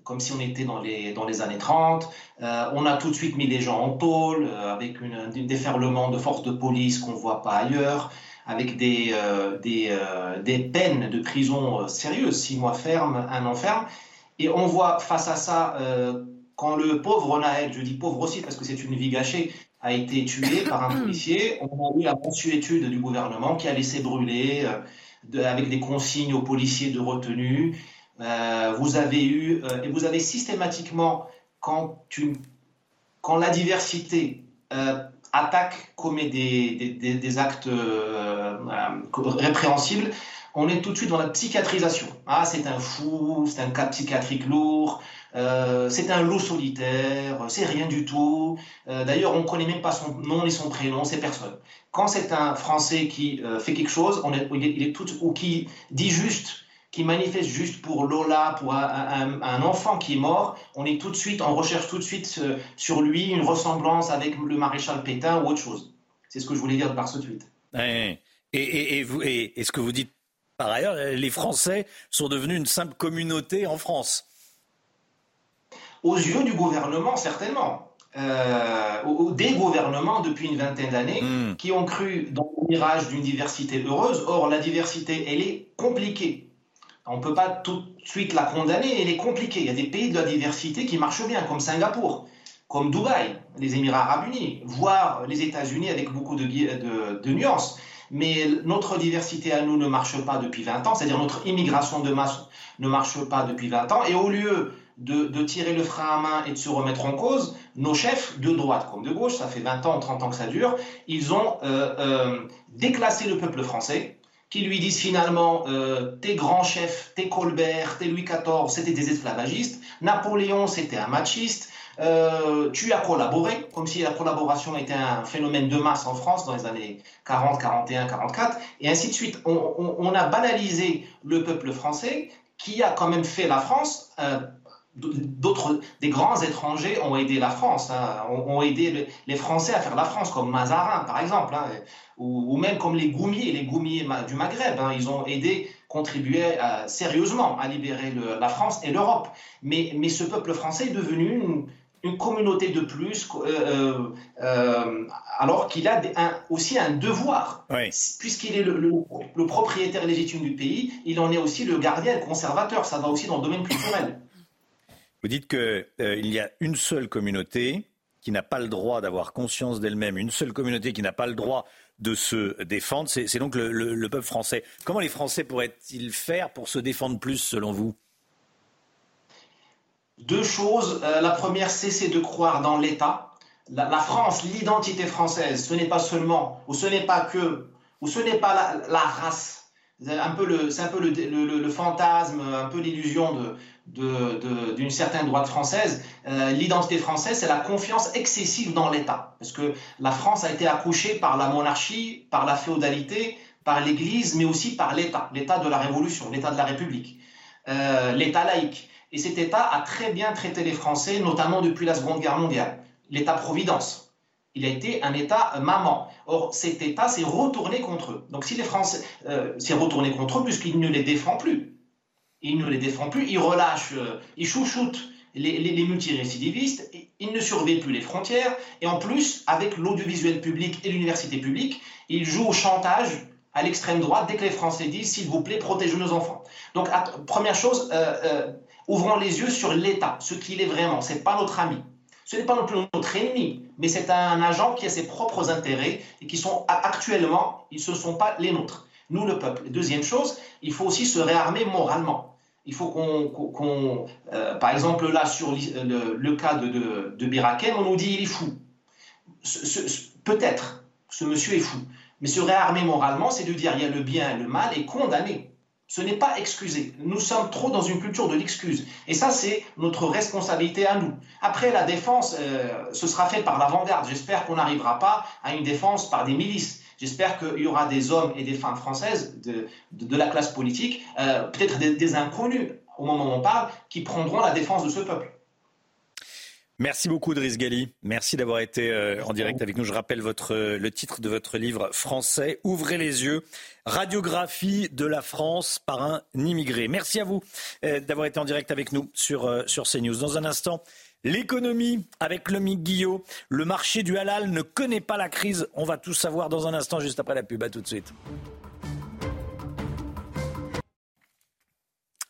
comme si on était dans les, dans les années 30. Euh, on a tout de suite mis les gens en tôle, avec une, un déferlement de forces de police qu'on ne voit pas ailleurs, avec des, des, des, peines de prison sérieuses, six mois ferme, un an ferme. Et on voit face à ça, quand le pauvre Naël, je dis pauvre aussi parce que c'est une vie gâchée, a été tué par un <coughs> policier, on a eu la mensuétude du gouvernement qui a laissé brûler avec des consignes aux policiers de retenue. Euh, vous avez eu, euh, et vous avez systématiquement, quand, la diversité euh, attaque, commet des, actes répréhensibles, on est tout de suite dans la psychiatrisation. Ah, c'est un fou, c'est un cas psychiatrique lourd, c'est un loup solitaire, c'est rien du tout. D'ailleurs, on ne connaît même pas son nom ni son prénom, c'est personne. Quand c'est un Français qui euh, fait quelque chose, on est, il, est, tout, ou qui dit juste, qui manifeste juste pour Lola, pour un, enfant qui est mort, on est tout de suite, on recherche tout de suite sur lui une ressemblance avec le maréchal Pétain ou autre chose. C'est ce que je voulais dire par ce tweet. Et, et, et, vous, et, et ce que vous dites par ailleurs, les Français sont devenus une simple communauté en France. Aux yeux du gouvernement, certainement. Euh, des gouvernements depuis une vingtaine d'années hmm. qui ont cru dans le mirage d'une diversité heureuse. Or, la diversité, elle est compliquée. On ne peut pas tout de suite la condamner, elle est compliquée. Il y a des pays de la diversité qui marchent bien, comme Singapour. comme Dubaï, les Émirats arabes unis, voire les États-Unis avec beaucoup de, de, nuances. Mais notre diversité à nous ne marche pas depuis 20 ans, c'est-à-dire notre immigration de masse ne marche pas depuis 20 ans. Et au lieu de, tirer le frein à main et de se remettre en cause, nos chefs de droite comme de gauche, ça fait 20 ans, 30 ans que ça dure, ils ont euh, euh, déclassé le peuple français, qui lui disent finalement euh, tes grands chefs, tes Colbert, tes Louis XIV, c'était des esclavagistes, Napoléon, c'était un machiste, tu as collaboré, comme si la collaboration était un phénomène de masse en France dans les années 40, 41, 44, et ainsi de suite. On, a banalisé le peuple français qui a quand même fait la France d'autres, des grands étrangers ont aidé la France, hein, ont, aidé les Français à faire la France, comme Mazarin par exemple, hein, ou, même comme les Goumiers, les Goumiers du Maghreb, hein, ils ont aidé, contribué euh, sérieusement à libérer la France et l'Europe. Mais, mais ce peuple français est devenu une, communauté de plus, euh, euh, alors qu'il a aussi un devoir, puisqu'il est le, le, propriétaire légitime du pays, il en est aussi le gardien, le conservateur, ça va aussi dans le domaine culturel. Vous dites qu'il euh, y a une seule communauté qui n'a pas le droit d'avoir conscience d'elle-même, une seule communauté qui n'a pas le droit de se défendre, c'est donc le, peuple français. Comment les Français pourraient-ils faire pour se défendre plus, selon vous? Deux choses. Euh, la première, cesser de croire dans l'État. La, France, l'identité française, ce n'est pas seulement, ou ce n'est pas que, ou ce n'est pas la, race. C'est un peu, le, un peu le, fantasme, un peu l'illusion de, d'une certaine droite française, euh, l'identité française, c'est la confiance excessive dans l'État. Parce que la France a été accouchée par la monarchie, par la féodalité, par l'Église, mais aussi par l'État, l'État de la Révolution, l'État de la République, euh, l'État laïque. Et cet État a très bien traité les Français, notamment depuis la Seconde Guerre mondiale. L'État-providence. Il a été un État maman. Or, cet État s'est retourné contre eux. Donc, si les Français euh, s'est retourné contre eux, puisqu'il ne les défend plus, il ne les défend plus, il relâche, euh, il chouchoute les, les, multirécidivistes, il ne surveille plus les frontières, et en plus, avec l'audiovisuel public et l'université publique, il joue au chantage à l'extrême droite dès que les Français disent s'il vous plaît, protégez nos enfants. Donc, première chose, euh, euh, ouvrons les yeux sur l'État, ce qu'il est vraiment. Ce n'est pas notre ami. Ce n'est pas non plus notre ennemi, mais c'est un agent qui a ses propres intérêts et qui sont actuellement, ils ne sont pas les nôtres. Nous, le peuple. Deuxième chose, il faut aussi se réarmer moralement il faut qu'on, euh, par exemple là sur le, cas de, de, on nous dit il est fou. peut-être, ce monsieur est fou. Mais se réarmer moralement, c'est de dire il y a le bien et le mal et condamner. Ce n'est pas excusé. Nous sommes trop dans une culture de l'excuse. Et ça, c'est notre responsabilité à nous. Après, la défense, euh, ce sera fait par l'avant-garde. J'espère qu'on n'arrivera pas à une défense par des milices. J'espère qu'il y aura des hommes et des femmes françaises de, de, la classe politique, euh, peut-être des, inconnus au moment où on parle, qui prendront la défense de ce peuple. Merci beaucoup, Driss Gali. Merci d'avoir été euh, en direct avec nous. Je rappelle votre, le titre de votre livre français, Ouvrez les yeux, radiographie de la France par un immigré. Merci à vous euh, d'avoir été en direct avec nous sur, sur CNews. Dans un instant, L'économie avec le Guillot. Le marché du halal ne connaît pas la crise. On va tout savoir dans un instant, juste après la pub. À tout de suite.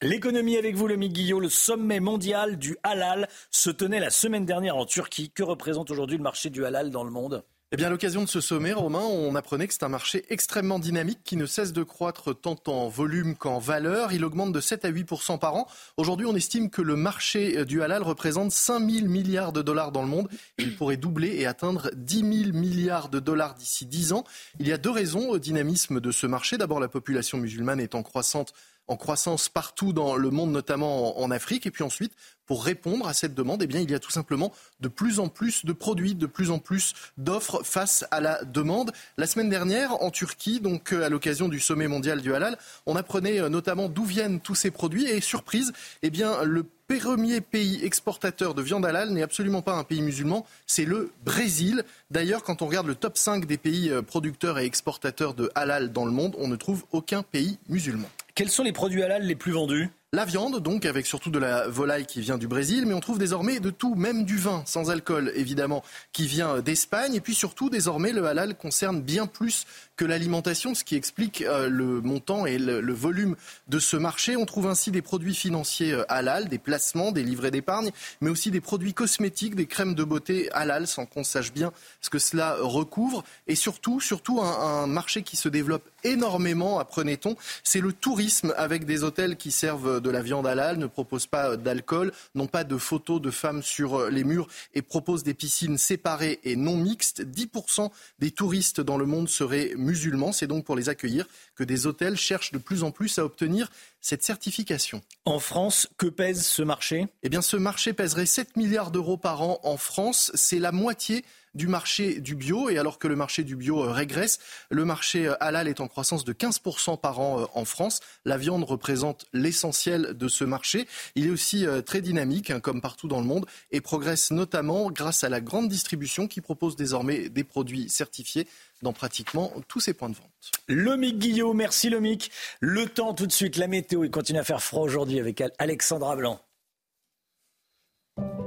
L'économie avec vous, le Guillot. Le sommet mondial du halal se tenait la semaine dernière en Turquie. Que représente aujourd'hui le marché du halal dans le monde? Eh bien, à l'occasion de ce sommet, Romain, on apprenait que c'est un marché extrêmement dynamique qui ne cesse de croître tant en volume qu'en valeur. Il augmente de 7 à 8% par an. Aujourd'hui, on estime que le marché du halal représente 5 000 milliards de dollars dans le monde. Il pourrait doubler et atteindre 10 000 milliards de dollars d'ici 10 ans. Il y a deux raisons au dynamisme de ce marché. D'abord, la population musulmane est en croissance en croissance partout dans le monde, notamment en, Afrique. Et puis ensuite, pour répondre à cette demande, eh bien, il y a tout simplement de plus en plus de produits, de plus en plus d'offres face à la demande. La semaine dernière, en Turquie, donc euh, à l'occasion du sommet mondial du halal, on apprenait euh, notamment d'où viennent tous ces produits. Et surprise, eh bien, le premier pays exportateur de viande halal n'est absolument pas un pays musulman, c'est le Brésil. D'ailleurs, quand on regarde le top 5 des pays euh, producteurs et exportateurs de halal dans le monde, on ne trouve aucun pays musulman. Quels sont les produits halal les plus vendus? La viande, donc, avec surtout de la volaille qui vient du Brésil, mais on trouve désormais de tout, même du vin, sans alcool, évidemment, qui vient d'Espagne. Et puis surtout, désormais, le halal concerne bien plus que l'alimentation, ce qui explique euh, le montant et le, volume de ce marché. On trouve ainsi des produits financiers euh, halal, des placements, des livrets d'épargne, mais aussi des produits cosmétiques, des crèmes de beauté halal, sans qu'on sache bien ce que cela recouvre. Et surtout, surtout un, un marché qui se développe énormément, apprenait-on, c'est le tourisme avec des hôtels qui servent de la viande halal, ne proposent pas d'alcool, n'ont pas de photos de femmes sur euh, les murs et proposent des piscines séparées et non mixtes. 10% des touristes dans le monde seraient musulmans. C'est donc pour les accueillir que des hôtels cherchent de plus en plus à obtenir cette certification. En France, que pèse ce marché? Eh bien, ce marché pèserait 7 milliards d'euros par an en France. C'est la moitié du marché du bio. Et alors que le marché du bio euh, régresse, le marché euh, halal est en croissance de 15% par an euh, en France. La viande représente l'essentiel de ce marché. Il est aussi très dynamique, hein, comme partout dans le monde, et progresse notamment grâce à la grande distribution qui propose désormais des produits certifiés dans pratiquement tous ses points de vente. Lomic Guillot, merci Lomic. Le temps tout de suite, la météo, il continue à faire froid aujourd'hui avec Alexandra Blanc.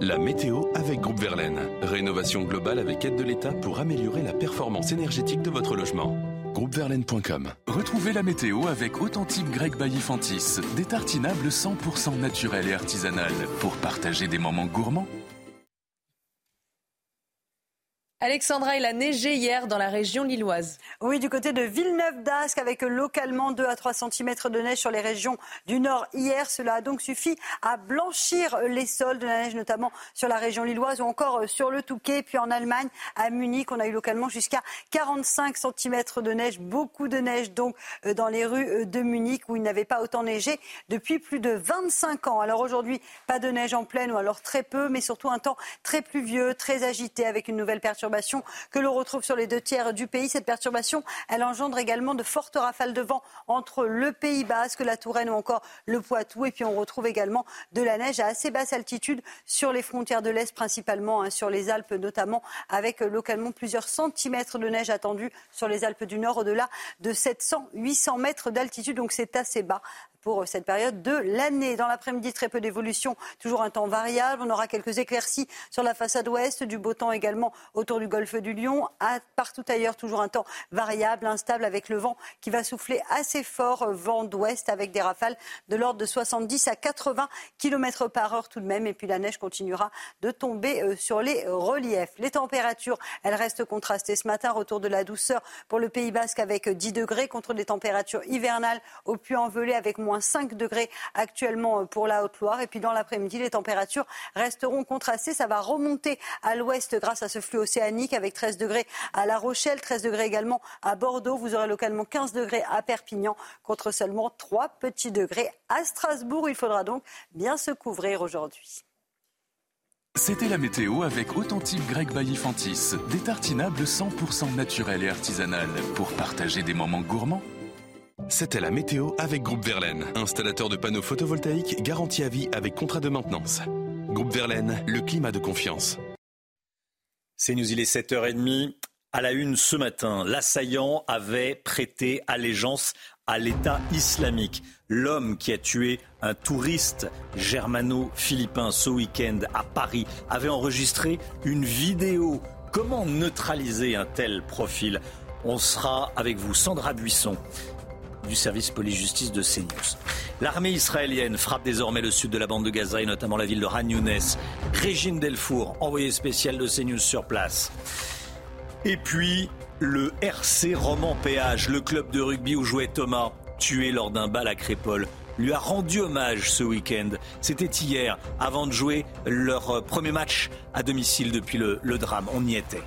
La météo avec Groupe Verlaine. Rénovation globale avec aide de l'État pour améliorer la performance énergétique de votre logement. Groupeverlaine.com Retrouvez la météo avec Authentique Grec Bailly-Fantis. Des tartinables 100% naturels et artisanales pour partager des moments gourmands. Alexandra, il a neigé hier dans la région lilloise. Oui, du côté de Villeneuve d'Ascq, avec localement 2 à 3 cm de neige sur les régions du nord hier. Cela a donc suffi à blanchir les sols de la neige, notamment sur la région lilloise ou encore sur le Touquet. Puis en Allemagne, à Munich, on a eu localement jusqu'à 45 cm de neige. Beaucoup de neige donc euh, dans les rues euh, de Munich où il n'avait pas autant neigé depuis plus de 25 ans. Alors aujourd'hui, pas de neige en pleine ou alors très peu, mais surtout un temps très pluvieux, très agité avec une nouvelle perturbation que l'on retrouve sur les deux tiers du pays. Cette perturbation, elle engendre également de fortes rafales de vent entre le Pays Basque, la Touraine ou encore le Poitou. Et puis on retrouve également de la neige à assez basse altitude sur les frontières de l'Est, principalement hein, sur les Alpes notamment, avec euh, localement plusieurs centimètres de neige attendus sur les Alpes du Nord, au-delà de 700-800 mètres d'altitude. Donc c'est assez bas pour cette période de l'année. Dans l'après-midi, très peu d'évolution, toujours un temps variable. On aura quelques éclaircies sur la façade ouest, du beau temps également autour du golfe du Lion. partout ailleurs, toujours un temps variable, instable, avec le vent qui va souffler assez fort, vent d'ouest, avec des rafales de l'ordre de 70 à 80 km par heure tout de même. Et puis la neige continuera de tomber euh, sur les reliefs. Les températures, elles restent contrastées ce matin. Retour de la douceur pour le Pays Basque avec 10 degrés contre des températures hivernales au puy en avec moins 5 degrés actuellement pour la Haute-Loire. Et puis dans l'après-midi, les températures resteront contrastées. Ça va remonter à l'ouest grâce à ce flux océanique avec 13 degrés à La Rochelle, 13 degrés également à Bordeaux. Vous aurez localement 15 degrés à Perpignan contre seulement 3 petits degrés à Strasbourg. Il faudra donc bien se couvrir aujourd'hui. C'était la météo avec Authentique Grec Bailly-Fantis. Des tartinables 100% naturels et artisanales pour partager des moments gourmands. C'était la météo avec Groupe Verlaine, installateur de panneaux photovoltaïques garantie à vie avec contrat de maintenance. Groupe Verlaine, le climat de confiance. C'est nous, il est 7h30. À la une ce matin, l'assaillant avait prêté allégeance à l'État islamique. L'homme qui a tué un touriste germano-philippin ce week-end à Paris avait enregistré une vidéo. Comment neutraliser un tel profil? On sera avec vous, Sandra Buisson du service police-justice de CNews. L'armée israélienne frappe désormais le sud de la bande de Gaza et notamment la ville de Ran Régine Delfour, envoyé spécial de CNews sur place. Et puis le RC Roman Péage, le club de rugby où jouait Thomas, tué lors d'un bal à Crépole, lui a rendu hommage ce week-end. C'était hier, avant de jouer leur premier match à domicile depuis le, le drame. On y était.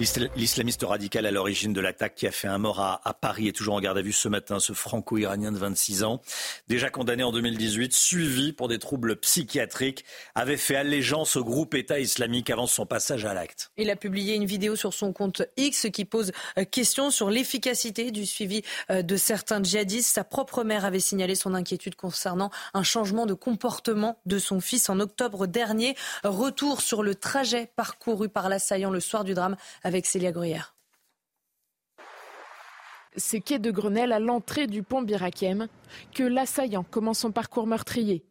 L'islamiste radical à l'origine de l'attaque qui a fait un mort à, Paris est toujours en garde à vue ce matin, ce franco-iranien de 26 ans, déjà condamné en 2018, suivi pour des troubles psychiatriques, avait fait allégeance au groupe État islamique avant son passage à l'acte. Il a publié une vidéo sur son compte X qui pose euh, question sur l'efficacité du suivi euh, de certains djihadistes. Sa propre mère avait signalé son inquiétude concernant un changement de comportement de son fils en octobre dernier. Retour sur le trajet parcouru par l'assaillant le soir du drame avec Célia Gruyère. C'est quai de Grenelle à l'entrée du pont Birakem que l'assaillant commence son parcours meurtrier.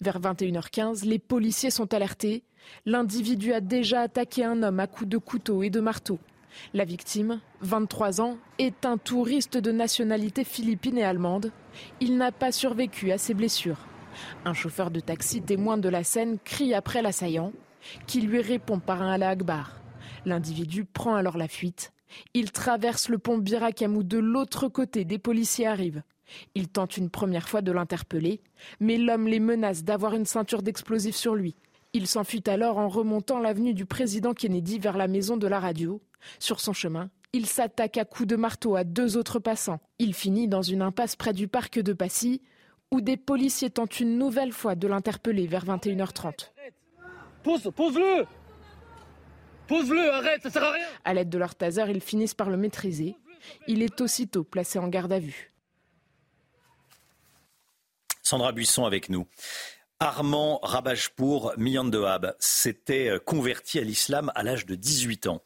Vers 21h15, les policiers sont alertés. L'individu a déjà attaqué un homme à coups de couteau et de marteau. La victime, 23 ans, est un touriste de nationalité philippine et allemande. Il n'a pas survécu à ses blessures. Un chauffeur de taxi témoin de la scène crie après l'assaillant, qui lui répond par un Allah Akbar. L'individu prend alors la fuite. Il traverse le pont Birakem où de l'autre côté des policiers arrivent. Il tente une première fois de l'interpeller, mais l'homme les menace d'avoir une ceinture d'explosifs sur lui. Il s'enfuit alors en remontant l'avenue du président Kennedy vers la maison de la radio. Sur son chemin, il s'attaque à coups de marteau à deux autres passants. Il finit dans une impasse près du parc de Passy, où des policiers tentent une nouvelle fois de l'interpeller vers 21h30. Pose, pose-le Pose-le, arrête, ça sert à rien À l'aide de leur taser, ils finissent par le maîtriser. Il est aussitôt placé en garde à vue. Sandra Buisson avec nous. Armand Rabajpour Miyandehab s'était converti à l'islam à l'âge de 18 ans.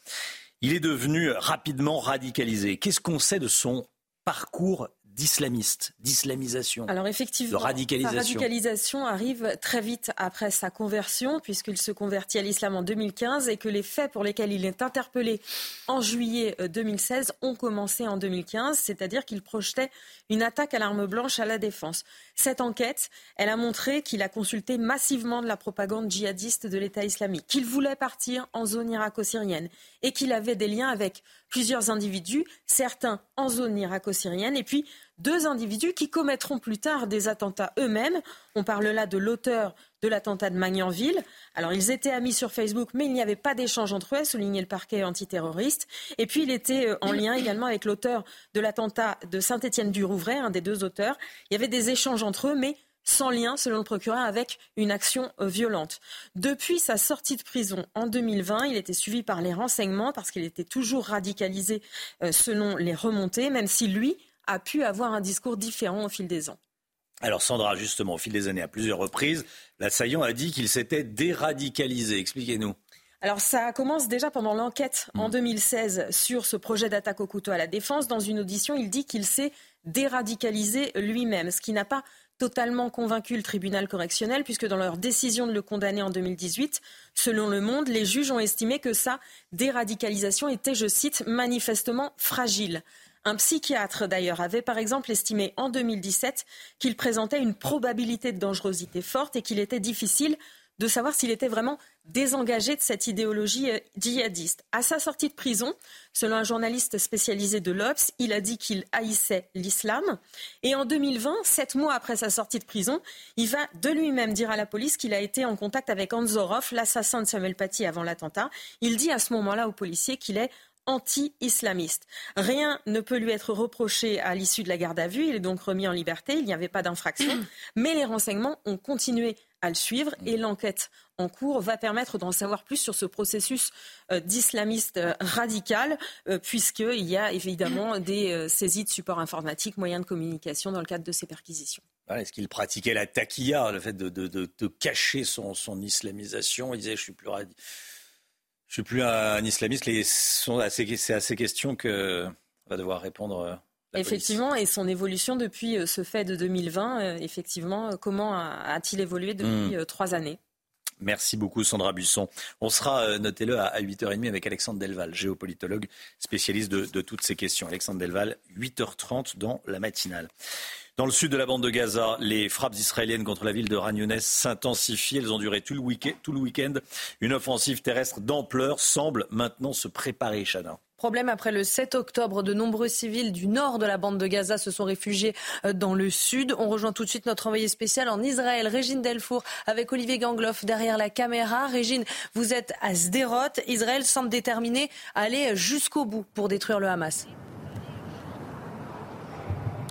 Il est devenu rapidement radicalisé. Qu'est-ce qu'on sait de son parcours d'islamiste, d'islamisation. Alors effectivement, de radicalisation. Sa radicalisation arrive très vite après sa conversion, puisqu'il se convertit à l'islam en 2015 et que les faits pour lesquels il est interpellé en juillet 2016 euh, ont commencé en 2015, c'est-à-dire qu'il projetait une attaque à l'arme blanche à la défense. Cette enquête, elle a montré qu'il a consulté massivement de la propagande djihadiste de l'État islamique, qu'il voulait partir en zone irako-syrienne et qu'il avait des liens avec plusieurs individus, certains en zone irako-syrienne, et puis deux individus qui commettront plus tard des attentats eux-mêmes. On parle là de l'auteur de l'attentat de Magnanville. Alors, ils étaient amis sur Facebook, mais il n'y avait pas d'échange entre eux, a souligné le parquet antiterroriste. Et puis, il était euh, en lien également avec l'auteur de l'attentat de Saint-Étienne-du-Rouvray, un des deux auteurs. Il y avait des échanges entre eux, mais sans lien, selon le procureur, avec une action euh, violente. Depuis sa sortie de prison en 2020, il était suivi par les renseignements parce qu'il était toujours radicalisé euh, selon les remontées, même si lui a pu avoir un discours différent au fil des ans. Alors Sandra, justement, au fil des années, à plusieurs reprises, l'assaillant a dit qu'il s'était déradicalisé. Expliquez-nous. Alors ça commence déjà pendant l'enquête en 2016 hmm. sur ce projet d'attaque au couteau à la défense. Dans une audition, il dit qu'il s'est déradicalisé lui-même, ce qui n'a pas totalement convaincu le tribunal correctionnel, puisque dans leur décision de le condamner en 2018, selon Le Monde, les juges ont estimé que sa déradicalisation était, je cite, manifestement fragile. Un psychiatre, d'ailleurs, avait par exemple estimé en 2017 qu'il présentait une probabilité de dangerosité forte et qu'il était difficile de savoir s'il était vraiment désengagé de cette idéologie euh, djihadiste. À sa sortie de prison, selon un journaliste spécialisé de l'Obs, il a dit qu'il haïssait l'islam. Et en 2020, sept mois après sa sortie de prison, il va de lui-même dire à la police qu'il a été en contact avec Anzorov, l'assassin de Samuel Paty avant l'attentat. Il dit à ce moment-là aux policiers qu'il est anti-islamiste. Rien ne peut lui être reproché à l'issue de la garde à vue. Il est donc remis en liberté. Il n'y avait pas d'infraction. <clears throat> Mais les renseignements ont continué à le suivre et l'enquête en cours va permettre d'en savoir plus sur ce processus euh, d'islamiste euh, radical, euh, puisqu'il y a évidemment <clears throat> des saisies de supports informatiques, moyens de communication dans le cadre de ces perquisitions. Est-ce qu'il pratiquait la taquilla, le fait de, cacher son, islamisation? Il disait, je suis plus radical je suis plus un islamiste. C'est à ces questions que va devoir répondre. Euh, la effectivement, et son évolution depuis euh, ce fait de 2020, euh, effectivement, comment a-t-il évolué depuis hmm. trois années? Merci beaucoup Sandra Busson. On sera, notez-le, à 8h30 avec Alexandre Delval, géopolitologue spécialiste de, de toutes ces questions. Alexandre Delval, 8h30 dans la matinale. Dans le sud de la bande de Gaza, les frappes israéliennes contre la ville de Ragnones s'intensifient. Elles ont duré tout le week-end. Une offensive terrestre d'ampleur semble maintenant se préparer, Chana. Problème après le 7 octobre, de nombreux civils du nord de la bande de Gaza se sont réfugiés euh, dans le sud. On rejoint tout de suite notre envoyé spécial en Israël, Régine Delfour, avec Olivier Gangloff derrière la caméra. Régine, vous êtes à Sderot. Israël semble déterminé à aller jusqu'au bout pour détruire le Hamas.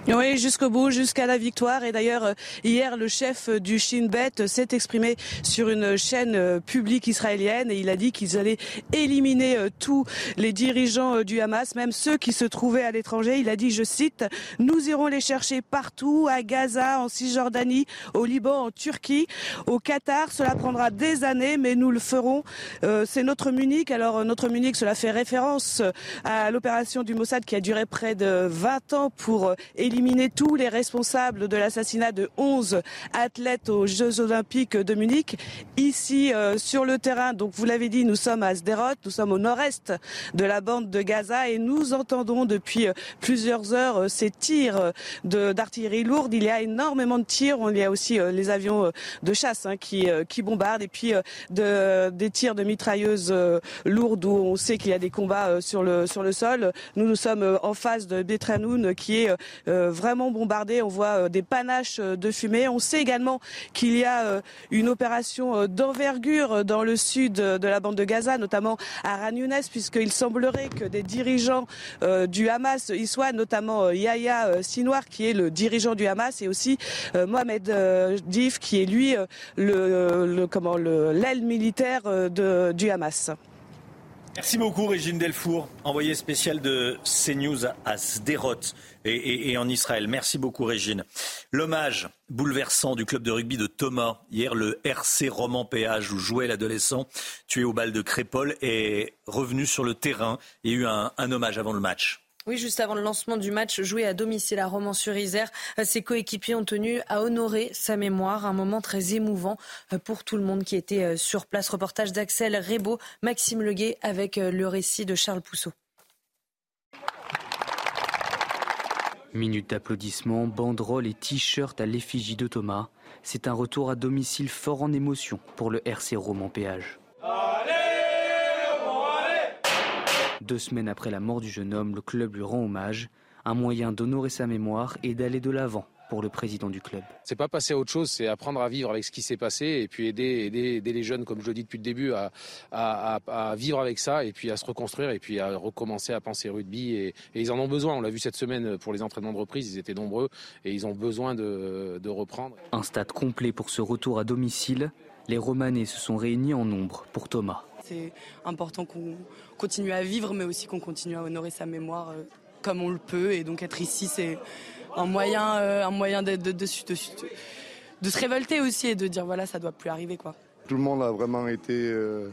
Oui, jusqu'au bout, jusqu'à la victoire. Et d'ailleurs, euh, hier, le chef du Shin Bet s'est exprimé sur une chaîne euh, publique israélienne et il a dit qu'ils allaient éliminer euh, tous les dirigeants du Hamas, même ceux qui se trouvaient à l'étranger. Il a dit, je cite, nous irons les chercher partout, à Gaza, en Cisjordanie, au Liban, en Turquie, au Qatar. Cela prendra des années, mais nous le ferons. C'est notre Munich. Alors, notre Munich, cela fait référence à l'opération du Mossad qui a duré près de 20 ans pour éliminer éliminer tous les responsables de l'assassinat de 11 athlètes aux Jeux Olympiques de Munich. Ici, euh, sur le terrain, donc vous l'avez dit, nous sommes à Sderot, nous sommes au nord-est de la bande de Gaza et nous entendons depuis euh, plusieurs heures euh, ces tirs d'artillerie lourde. Il y a énormément de tirs. Il y a aussi les avions de chasse hein, qui, qui bombardent et puis de, des tirs de mitrailleuses lourdes où on sait qu'il y a des combats sur le, sur le sol. Nous, nous sommes en face de Betranoun qui est euh, vraiment bombardé. On voit euh, des panaches euh, de fumée. On sait également qu'il y a une opération d'envergure dans le sud de la bande de Gaza, notamment à Ran puisqu'il semblerait que des dirigeants du Hamas y soient, notamment Yahya Sinwar, qui est le dirigeant du Hamas, et aussi Mohamed Dif, qui est lui le, comment l'aile militaire de, du Hamas. Merci beaucoup Régine Delfour, envoyée spéciale de CNews à Sderot et, en Israël. Merci beaucoup Régine. L'hommage bouleversant du club de rugby de Thomas, hier le RC Roman Péage où jouait l'adolescent tué au bal de Crépole est revenu sur le terrain. A eu un hommage avant le match. Oui, juste avant le lancement du match joué à domicile à Romans-sur-Isère, euh, ses coéquipiers ont tenu à honorer sa mémoire, un moment très émouvant euh, pour tout le monde qui était euh, sur place. Reportage d'Axel Rebaud, Maxime Leguet avec le récit de Charles Pousseau. Minute d'applaudissements, banderoles et t-shirts à l'effigie de Thomas. C'est un retour à domicile fort en émotion pour le RC Roman Péage. Deux semaines après la mort du jeune homme, le club lui rend hommage, un moyen d'honorer sa mémoire et d'aller de l'avant pour le président du club. C'est pas passer à autre chose, c'est apprendre à vivre avec ce qui s'est passé et puis aider, aider, les jeunes, comme je le dis depuis le début, à, vivre avec ça et puis à se reconstruire et puis à recommencer à penser rugby. Et, ils en ont besoin. On l'a vu cette semaine pour les entraînements de reprise, ils étaient nombreux et ils ont besoin de, de reprendre. Un stade complet pour ce retour à domicile. Les Romanais se sont réunis en nombre pour Thomas. C'est important qu'on continue à vivre, mais aussi qu'on continue à honorer sa mémoire euh, comme on le peut. Et donc être ici, c'est un moyen, euh, un moyen de, de, de, se révolter aussi et de dire voilà, ça doit plus arriver. quoi. Tout le monde a vraiment été euh,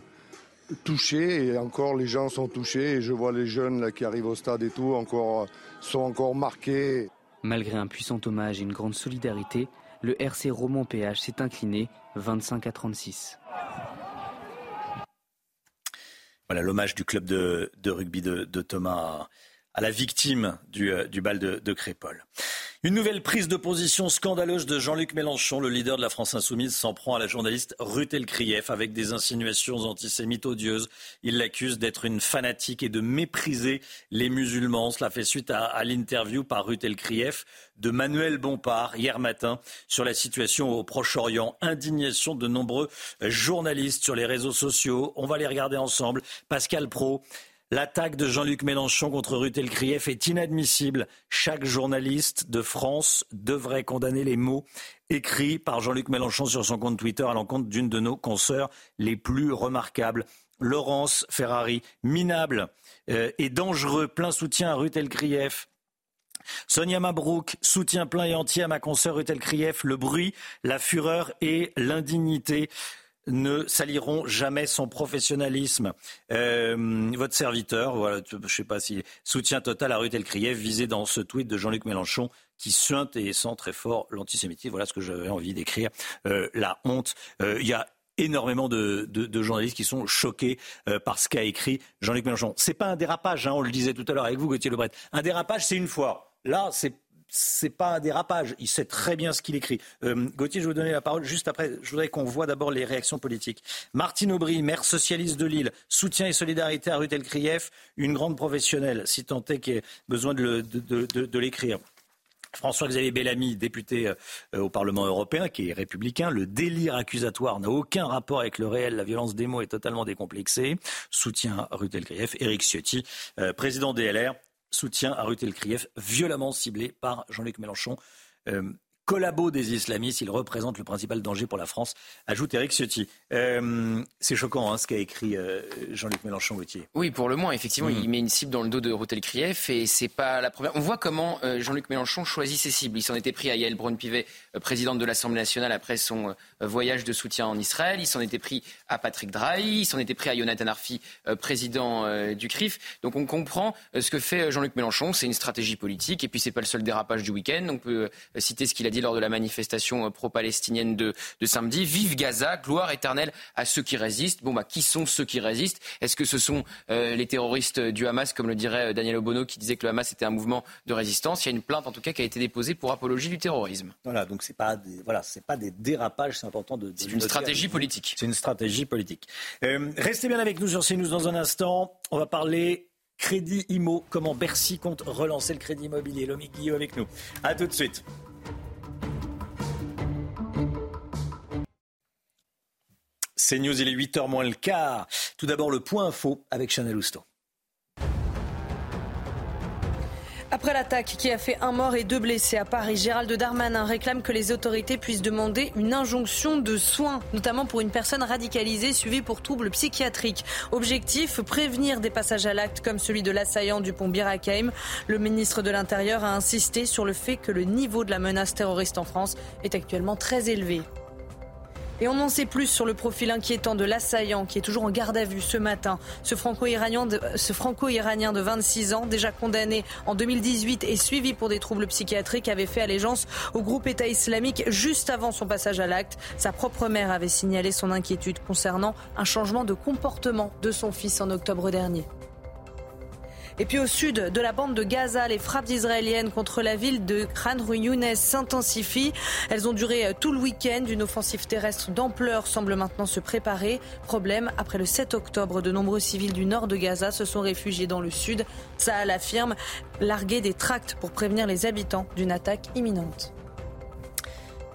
touché et encore les gens sont touchés. Et je vois les jeunes là, qui arrivent au stade et tout encore, sont encore marqués. Malgré un puissant hommage et une grande solidarité, le RC Roman PH s'est incliné 25 à 36. Voilà l'hommage du club de, rugby de, Thomas à, la victime du, euh, bal de, de. Une nouvelle prise de position scandaleuse de Jean-Luc Mélenchon, le leader de la France insoumise, s'en prend à la journaliste Ruth Elkrief avec des insinuations antisémites odieuses. Il l'accuse d'être une fanatique et de mépriser les musulmans. Cela fait suite à, l'interview par Ruth Elkrief de Manuel Bompard hier matin sur la situation au Proche-Orient. Indignation de nombreux journalistes sur les réseaux sociaux. On va les regarder ensemble. Pascal Pro L'attaque de Jean-Luc Mélenchon contre Ruth Elkrief est inadmissible. Chaque journaliste de France devrait condamner les mots écrits par Jean-Luc Mélenchon sur son compte Twitter à l'encontre d'une de nos consoeurs les plus remarquables. Laurence Ferrari, minable euh, et dangereux, plein soutien à Ruth Elkrief. Sonia Mabrouk, soutien plein et entier à ma consoeur Ruth Elkrief. Le bruit, la fureur et l'indignité ne saliront jamais son professionnalisme. Euh, votre serviteur, voilà, je ne sais pas si soutien total à Ruth Elkrieff, visé dans ce tweet de Jean-Luc Mélenchon qui suinte et sent très fort l'antisémitisme. Voilà ce que j'avais envie d'écrire. Euh, la honte. Euh, il y a énormément de, journalistes qui sont choqués par ce qu'a écrit Jean-Luc Mélenchon. C'est pas un dérapage, hein, on le disait tout à l'heure avec vous, Gauthier Lebret. Un dérapage, c'est une fois. Là, c'est c'est pas un dérapage. Il sait très bien ce qu'il écrit. Euh, Gauthier, je vais vous donner la parole juste après. Je voudrais qu'on voit d'abord les réactions politiques. Martine Aubry, maire socialiste de Lille, soutien et solidarité à Ruth Elkrief, une grande professionnelle, si tant est qu'il y ait besoin de, l'écrire. François-Xavier Bellamy, député euh, au Parlement européen, qui est républicain, le délire accusatoire n'a aucun rapport avec le réel, la violence des mots est totalement décomplexée. Soutien à Ruth Elkrief. Éric Ciotti, euh, président DLR, soutien à Ruth Elkrief, violemment ciblé par Jean-Luc Mélenchon. Euh, collabo des islamistes, il représente le principal danger pour la France, ajoute Eric Ciotti. Euh, c'est choquant hein, ce qu'a écrit euh, Jean-Luc Mélenchon Gauthier. Oui, pour le moins, effectivement, il met une cible dans le dos de Routel Krief et c'est pas la première. On voit comment euh, Jean-Luc Mélenchon choisit ses cibles. Il s'en était pris à Yael Braun-Pivet, présidente de l'Assemblée nationale après son voyage de soutien en Israël. Il s'en était pris à Patrick Drahi. Il s'en était pris à Jonathan Arfi, président du CRIF. Donc on comprend ce que fait Jean-Luc Mélenchon. C'est une stratégie politique et puis c'est pas le seul dérapage du week-end. On peut citer ce qu'il a dit lors de la manifestation euh, pro-palestinienne de, de samedi. Vive Gaza, gloire éternelle à ceux qui résistent. Bon, bah, qui sont ceux qui résistent? Est-ce que ce sont euh, les terroristes du Hamas, comme le dirait euh, Daniel Obono, qui disait que le Hamas était un mouvement de résistance? Il y a une plainte, en tout cas, qui a été déposée pour apologie du terrorisme. Voilà, donc c'est pas des, voilà, c'est pas des dérapages, c'est important de. de C'est une stratégie politique. C'est une stratégie politique. Euh, restez bien avec nous sur CNews dans un instant. On va parler crédit IMO, comment Bercy compte relancer le crédit immobilier. Lomi Guillot avec nous. À tout de suite. CNews, il est 8h moins le quart. Tout d'abord, le point info avec Chanel Housteau. Après l'attaque qui a fait un mort et deux blessés à Paris, Gérald Darmanin réclame que les autorités puissent demander une injonction de soins, notamment pour une personne radicalisée suivie pour troubles psychiatriques. Objectif, prévenir des passages à l'acte comme celui de l'assaillant du pont Bir Hakeim. Le ministre de l'Intérieur a insisté sur le fait que le niveau de la menace terroriste en France est actuellement très élevé. Et on en sait plus sur le profil inquiétant de l'assaillant qui est toujours en garde à vue ce matin. Ce franco-iranien de, de 26 ans, déjà condamné en 2018 et suivi pour des troubles psychiatriques, avait fait allégeance au groupe État islamique juste avant son passage à l'acte. Sa propre mère avait signalé son inquiétude concernant un changement de comportement de son fils en octobre dernier. Et puis au sud de la bande de Gaza, les frappes israéliennes contre la ville de Khan Younes s'intensifient. Elles ont duré tout le week-end. Une offensive terrestre d'ampleur semble maintenant se préparer. Problème, après le 7 octobre, de nombreux civils du nord de Gaza se sont réfugiés dans le sud. Saal affirme larguer des tracts pour prévenir les habitants d'une attaque imminente.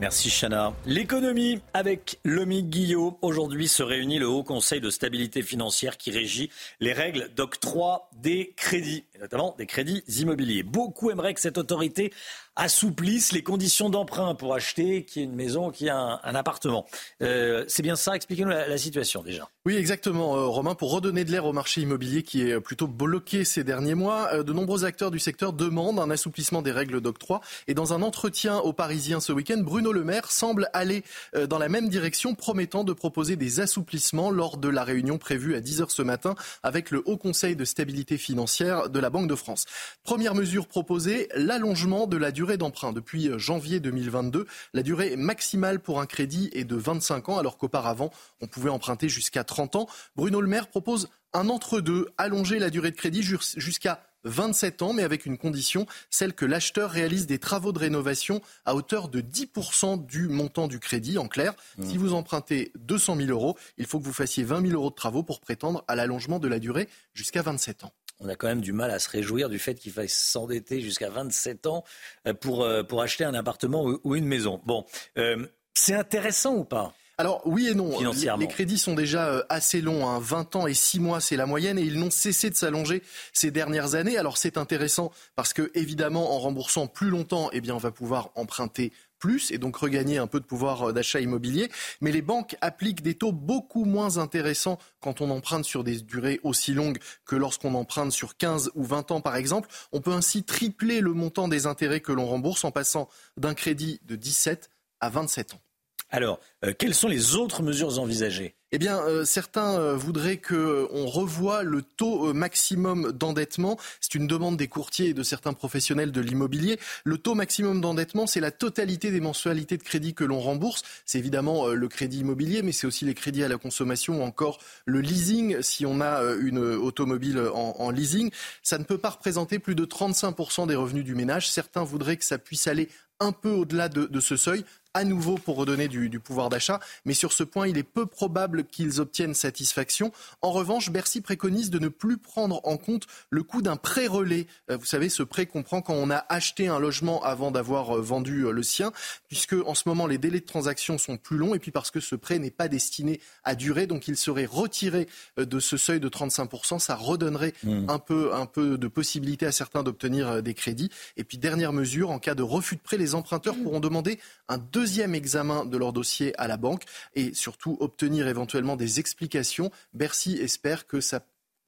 Merci Chana. L'économie avec Lomi Guillot. Aujourd'hui se réunit le Haut Conseil de stabilité financière qui régit les règles d'octroi des crédits, notamment des crédits immobiliers. Beaucoup aimeraient que cette autorité assouplisse les conditions d'emprunt pour acheter qui est une maison, qui a un, un appartement. Euh, c'est bien ça, expliquez-nous la, situation déjà. Oui, exactement, euh, Romain. Pour redonner de l'air au marché immobilier qui est plutôt bloqué ces derniers mois, euh, de nombreux acteurs du secteur demandent un assouplissement des règles d'octroi. Et dans un entretien aux Parisiens ce week-end, Bruno Le Maire semble aller dans la même direction, promettant de proposer des assouplissements lors de la réunion prévue à 10h ce matin avec le Haut Conseil de stabilité financière de la Banque de France. Première mesure proposée, l'allongement de la durée d'emprunt. Depuis euh, janvier 2022, la durée maximale pour un crédit est de 25 ans, alors qu'auparavant, on pouvait emprunter jusqu'à 30 ans. Bruno Le Maire propose un entre-deux, allonger la durée de crédit jus- jusqu'à 27 ans, mais avec une condition, celle que l'acheteur réalise des travaux de rénovation à hauteur de 10% du montant du crédit. En clair, si vous empruntez 200 000 euros, il faut que vous fassiez 20 000 euros de travaux pour prétendre à l'allongement de la durée jusqu'à 27 ans. On a quand même du mal à se réjouir du fait qu'il faille s'endetter jusqu'à 27 ans euh, pour, euh, pour acheter un appartement ou, ou une maison. Bon, euh, c'est intéressant ou pas? Alors oui et non. Les, Financièrement. les crédits sont déjà euh, assez longs, hein. 20 ans et 6 mois c'est la moyenne et ils n'ont cessé de s'allonger ces dernières années. Alors c'est intéressant parce que évidemment en remboursant plus longtemps, eh bien on va pouvoir emprunter plus et donc regagner un peu de pouvoir euh, d'achat immobilier. Mais les banques appliquent des taux beaucoup moins intéressants quand on emprunte sur des durées aussi longues que lorsqu'on emprunte sur 15 ou 20 ans par exemple. On peut ainsi tripler le montant des intérêts que l'on rembourse en passant d'un crédit de 17 à 27 ans. Alors, euh, quelles sont les autres mesures envisagées? Eh bien, euh, certains euh, voudraient qu'on revoie le taux maximum d'endettement. C'est une demande des courtiers et de certains professionnels de l'immobilier. Le taux maximum d'endettement, c'est la totalité des mensualités de crédit que l'on rembourse. C'est évidemment le crédit immobilier, mais c'est aussi les crédits à la consommation ou encore le leasing si on a une automobile en leasing. Ça ne peut pas représenter plus de 35% des revenus du ménage. Certains voudraient que ça puisse aller un peu au-delà de, ce seuil à nouveau pour redonner du, pouvoir d'achat. Mais sur ce point, il est peu probable qu'ils obtiennent satisfaction. En revanche, Bercy préconise de ne plus prendre en compte le coût d'un prêt relais. Euh, vous savez, ce prêt qu'on prend quand on a acheté un logement avant d'avoir euh, vendu euh, le sien, puisque en ce moment, les délais de transaction sont plus longs et puis parce que ce prêt n'est pas destiné à durer, donc il serait retiré de ce seuil de 35%. Ça redonnerait mmh. un, peu, un peu de possibilité à certains d'obtenir des crédits. Et puis, dernière mesure, en cas de refus de prêt, les emprunteurs mmh. pourront demander un deuxième examen de leur dossier à la banque et surtout obtenir éventuellement des explications. Bercy espère que ça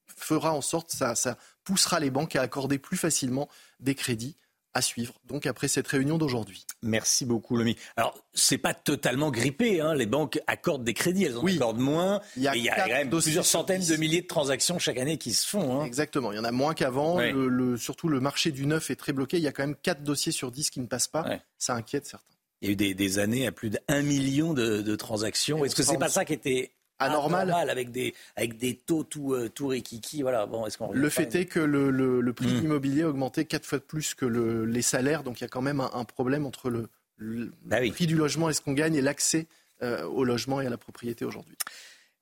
fera en sorte, ça, ça poussera les banques à accorder plus facilement des crédits à suivre, donc après cette réunion d'aujourd'hui. Merci beaucoup, Lomi. Alors, c'est pas totalement grippé, hein. les banques accordent des crédits, elles en accordent moins, il y a, il y a quand même plusieurs centaines de milliers de transactions chaque année qui se font. Hein. Exactement, il y en a moins qu'avant, le, surtout le marché du neuf est très bloqué, il y a quand même 4 dossiers sur 10 qui ne passent pas, ça inquiète certains. Il y a eu des, années à plus d'un million de, transactions. Est-ce que c'est pas ça qui était anormal, avec des avec des taux tout euh, tout rikiki? Voilà bon est-ce qu'on le fait est que le, le, prix de hmm. l'immobilier a augmenté quatre fois de plus que le, les salaires donc il y a quand même un, problème entre le, bah prix du logement et ce qu'on gagne et l'accès euh, au logement et à la propriété aujourd'hui.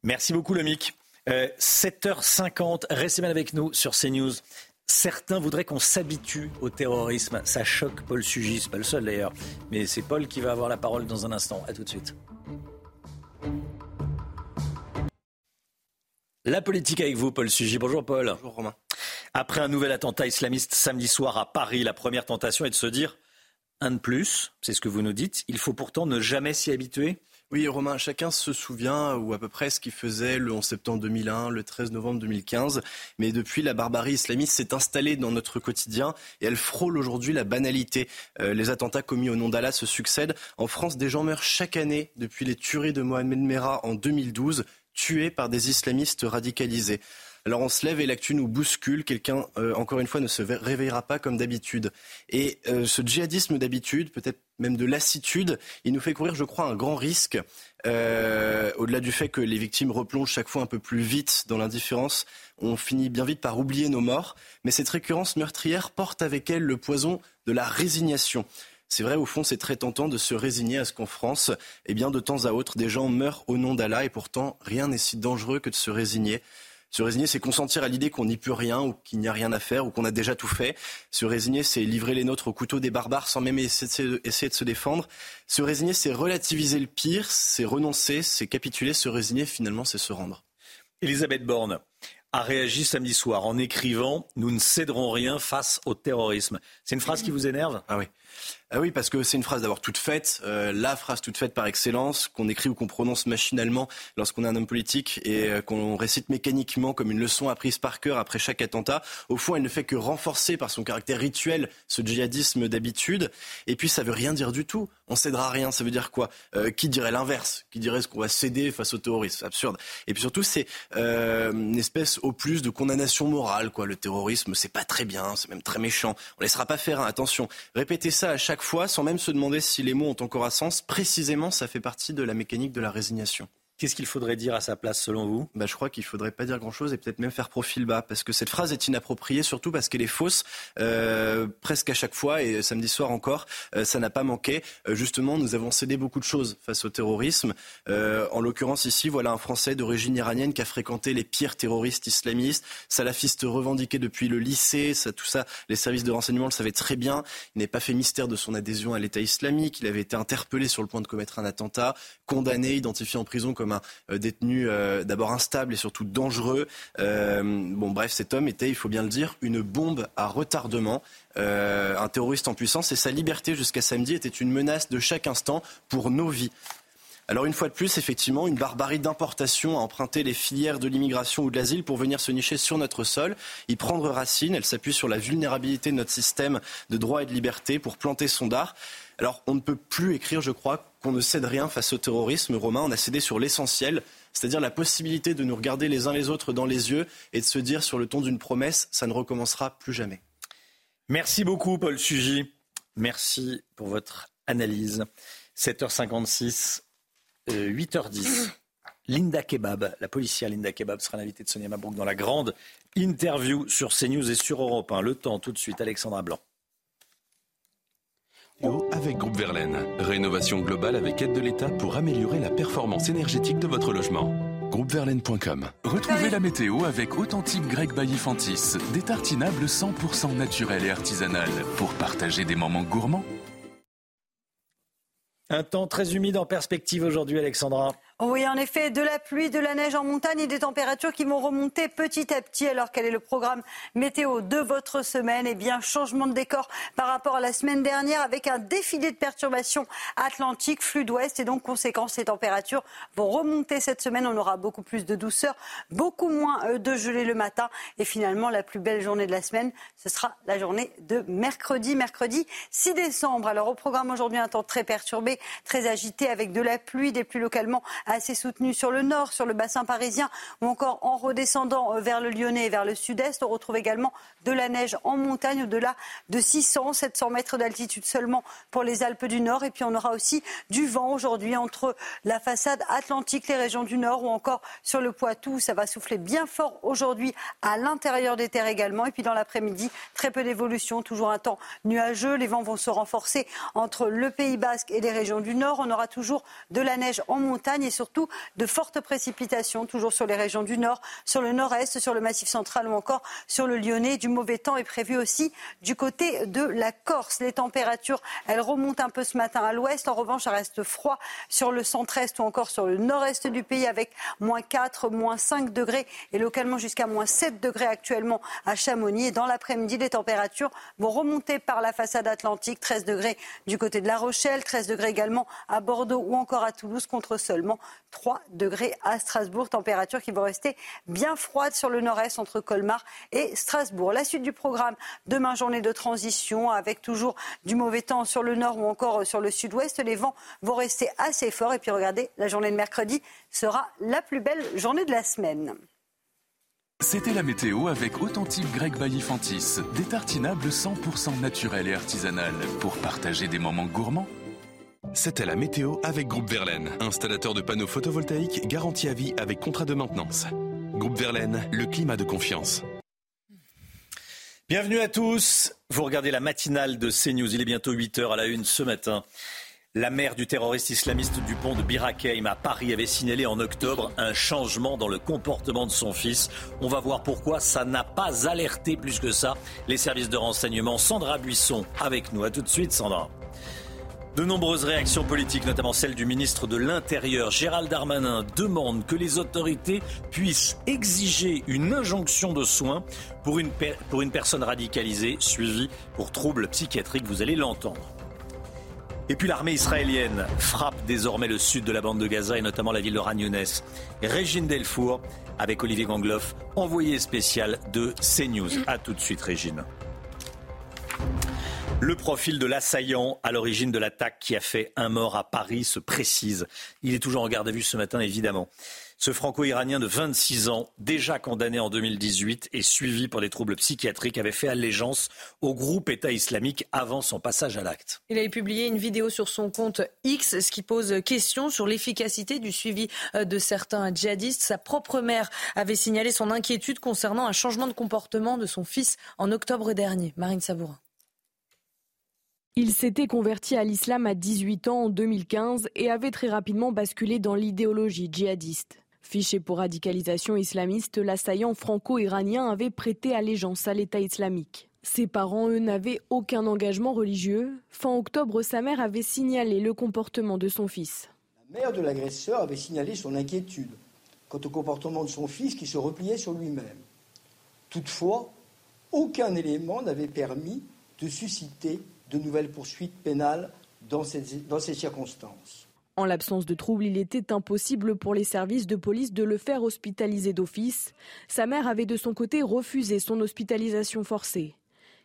Merci beaucoup Lomic. Euh, 7h50 restez bien avec nous sur CNews. Certains voudraient qu'on s'habitue au terrorisme. Ça choque Paul Sugis, c'est pas le seul d'ailleurs. Mais c'est Paul qui va avoir la parole dans un instant. A tout de suite. La politique avec vous, Paul Sugis. Bonjour Paul. Bonjour Romain. Après un nouvel attentat islamiste samedi soir à Paris, la première tentation est de se dire un de plus, c'est ce que vous nous dites. Il faut pourtant ne jamais s'y habituer. Oui, Romain, chacun se souvient, ou à peu près, ce qu'il faisait le 11 septembre 2001, le 13 novembre 2015. Mais depuis, la barbarie islamiste s'est installée dans notre quotidien et elle frôle aujourd'hui la banalité. Euh, les attentats commis au nom d'Allah se succèdent. En France, des gens meurent chaque année depuis les tueries de Mohamed Merah en 2012, tués par des islamistes radicalisés. Alors on se lève et l'actu nous bouscule. Quelqu'un, euh, encore une fois, ne se réveillera pas comme d'habitude. Et euh, ce djihadisme d'habitude, peut-être même de lassitude, il nous fait courir, je crois, un grand risque. Euh, au-delà du fait que les victimes replongent chaque fois un peu plus vite dans l'indifférence, on finit bien vite par oublier nos morts. Mais cette récurrence meurtrière porte avec elle le poison de la résignation. C'est vrai, au fond, c'est très tentant de se résigner à ce qu'en France, eh bien, de temps à autre, des gens meurent au nom d'Allah et pourtant, rien n'est si dangereux que de se résigner. Se résigner, c'est consentir à l'idée qu'on n'y peut rien ou qu'il n'y a rien à faire ou qu'on a déjà tout fait. Se résigner, c'est livrer les nôtres au couteau des barbares sans même essayer de, se défendre. Se résigner, c'est relativiser le pire, c'est renoncer, c'est capituler. Se résigner, finalement, c'est se rendre. Elisabeth Borne a réagi samedi soir en écrivant Nous ne céderons rien face au terrorisme. C'est une phrase qui vous énerve? Ah oui. Ah oui, parce que c'est une phrase d'abord toute faite, euh, la phrase toute faite par excellence, qu'on écrit ou qu'on prononce machinalement lorsqu'on est un homme politique et euh, qu'on récite mécaniquement comme une leçon apprise par cœur après chaque attentat. Au fond, elle ne fait que renforcer par son caractère rituel ce djihadisme d'habitude. Et puis, ça veut rien dire du tout. On cédera rien. Ça veut dire quoi? Euh, Qui dirait l'inverse? Qui dirait ce qu'on va céder face au terrorisme? Absurde. Et puis surtout, c'est une espèce au plus de condamnation morale. Quoi. Le terrorisme, c'est pas très bien, c'est même très méchant. On laissera pas faire. Hein. Attention, répétez ça à chaque fois sans même se demander si les mots ont encore un sens. Précisément, ça fait partie de la mécanique de la résignation. Qu'est-ce qu'il faudrait dire à sa place selon vous? Bah, Je crois qu'il faudrait pas dire grand-chose et peut-être même faire profil bas parce que cette phrase est inappropriée surtout parce qu'elle est fausse euh, presque à chaque fois et samedi soir encore euh, ça n'a pas manqué. Euh, justement nous avons cédé beaucoup de choses face au terrorisme. En l'occurrence ici voilà un Français d'origine iranienne qui a fréquenté les pires terroristes islamistes, salafistes revendiqués depuis le lycée, tout ça les services de renseignement le savaient très bien. Il n'est pas fait mystère de son adhésion à l'État islamique. Il avait été interpellé sur le point de commettre un attentat, condamné, identifié en prison comme un euh, détenu euh, d'abord instable et surtout dangereux. Euh, bon, bref, cet homme était, il faut bien le dire, une bombe à retardement. un terroriste en puissance et sa liberté jusqu'à samedi était une menace de chaque instant pour nos vies. Alors une fois de plus, effectivement, une barbarie d'importation a emprunté les filières de l'immigration ou de l'asile pour venir se nicher sur notre sol, y prendre racine. Elle s'appuie sur la vulnérabilité de notre système de droit et de liberté pour planter son dard. Alors on ne peut plus écrire, je crois, qu'on ne cède rien face au terrorisme romain. On a cédé sur l'essentiel, c'est-à-dire la possibilité de nous regarder les uns les autres dans les yeux et de se dire sur le ton d'une promesse, ça ne recommencera plus jamais. Merci beaucoup, Paul Sugy. Merci pour votre analyse. 7h56, 8h10. Euh, Linda Kebab, la policière Linda Kebab sera l'invitée de Sonia Mabrouk dans la grande interview sur CNews et sur Europe 1. Le temps tout de suite, Alexandra Blanc. Avec Groupe Verlaine. Rénovation globale avec aide de l'État pour améliorer la performance énergétique de votre logement. Groupeverlaine.com Retrouvez la météo avec Authentique Grec Bailly-Fantis. Des tartinables 100% naturels et artisanales pour partager des moments gourmands. Un temps très humide en perspective aujourd'hui, Alexandra. Oui, en effet, de la pluie, de la neige en montagne et des températures qui vont remonter petit à petit. Alors quel est le programme météo de votre semaine? Eh bien, changement de décor par rapport à la semaine dernière avec un défilé de perturbations atlantiques, flux d'ouest et donc conséquence, les températures vont remonter cette semaine. On aura beaucoup plus de douceur, beaucoup moins euh, de gelée le matin et finalement la plus belle journée de la semaine, ce sera la journée de mercredi, mercredi 6 décembre. Alors au programme aujourd'hui un temps très perturbé, très agité avec de la pluie, des pluies localement assez soutenu sur le nord, sur le bassin parisien ou encore en redescendant euh, vers le Lyonnais et vers le sud-est. On retrouve également de la neige en montagne au-delà de 600, 700 mètres d'altitude seulement pour les Alpes du Nord. Et puis on aura aussi du vent aujourd'hui entre la façade atlantique, les régions du Nord ou encore sur le Poitou. Ça va souffler bien fort aujourd'hui à l'intérieur des terres également. Et puis dans l'après-midi, très peu d'évolution, toujours un temps nuageux. Les vents vont se renforcer entre le Pays Basque et les régions du Nord. On aura toujours de la neige en montagne et surtout de fortes précipitations, toujours sur les régions du nord, sur le nord-est, sur le massif central ou encore sur le Lyonnais. Du mauvais temps est prévu aussi du côté de la Corse. Les températures, elles remontent un peu ce matin à l'ouest. En revanche, ça reste froid sur le centre-est ou encore sur le nord-est du pays avec moins 4, moins 5 degrés et localement jusqu'à moins 7 degrés actuellement à Chamonix. Et dans l'après-midi, les températures vont remonter par la façade atlantique. 13 degrés du côté de La Rochelle, 13 degrés également à Bordeaux ou encore à Toulouse contre seulement 3 degrés à Strasbourg. Température qui va rester bien froide sur le nord-est entre Colmar et Strasbourg. La suite du programme, demain journée de transition avec toujours du mauvais temps sur le nord ou encore sur le sud-ouest. Les vents vont rester assez forts. Et puis regardez, la journée de mercredi sera la plus belle journée de la semaine. C'était la météo avec Authentique Grec Bailly-Fantis. Des tartinables 100% naturels et artisanales pour partager des moments gourmands. C'était la météo avec Groupe Verlaine, installateur de panneaux photovoltaïques garantie à vie avec contrat de maintenance. Groupe Verlaine, le climat de confiance. Bienvenue à tous. Vous regardez la matinale de CNews. Il est bientôt 8h à la une ce matin. La mère du terroriste islamiste du pont de Birakeim à Paris avait signalé en octobre un changement dans le comportement de son fils. On va voir pourquoi ça n'a pas alerté plus que ça les services de renseignement. Sandra Buisson avec nous. À tout de suite, Sandra. De nombreuses réactions politiques, notamment celle du ministre de l'Intérieur, Gérald Darmanin, demandent que les autorités puissent exiger une injonction de soins pour une, personne radicalisée suivie pour troubles psychiatriques. Vous allez l'entendre. Et puis l'armée israélienne frappe désormais le sud de la bande de Gaza et notamment la ville de Ragnounès. Régine Delfour avec Olivier Gangloff, envoyé spécial de CNews. A tout de suite Régine. Le profil de l'assaillant à l'origine de l'attaque qui a fait un mort à Paris se précise. Il est toujours en garde à vue ce matin, évidemment. Ce franco-iranien de 26 ans, déjà condamné en 2018 et suivi pour des troubles psychiatriques, avait fait allégeance au groupe État islamique avant son passage à l'acte. Il a publié une vidéo sur son compte X, ce qui pose question sur l'efficacité du suivi euh, de certains djihadistes. Sa propre mère avait signalé son inquiétude concernant un changement de comportement de son fils en octobre dernier. Marine Sabourin. Il s'était converti à l'islam à 18 ans en 2015 et avait très rapidement basculé dans l'idéologie djihadiste. Fiché pour radicalisation islamiste, l'assaillant franco-iranien avait prêté allégeance à l'État islamique. Ses parents, eux, n'avaient aucun engagement religieux. Fin octobre, sa mère avait signalé le comportement de son fils. La mère de l'agresseur avait signalé son inquiétude quant au comportement de son fils qui se repliait sur lui-même. Toutefois, aucun élément n'avait permis de susciter de nouvelles poursuites pénales dans ces, circonstances. En l'absence de troubles, il était impossible pour les services de police de le faire hospitaliser d'office. Sa mère avait de son côté refusé son hospitalisation forcée.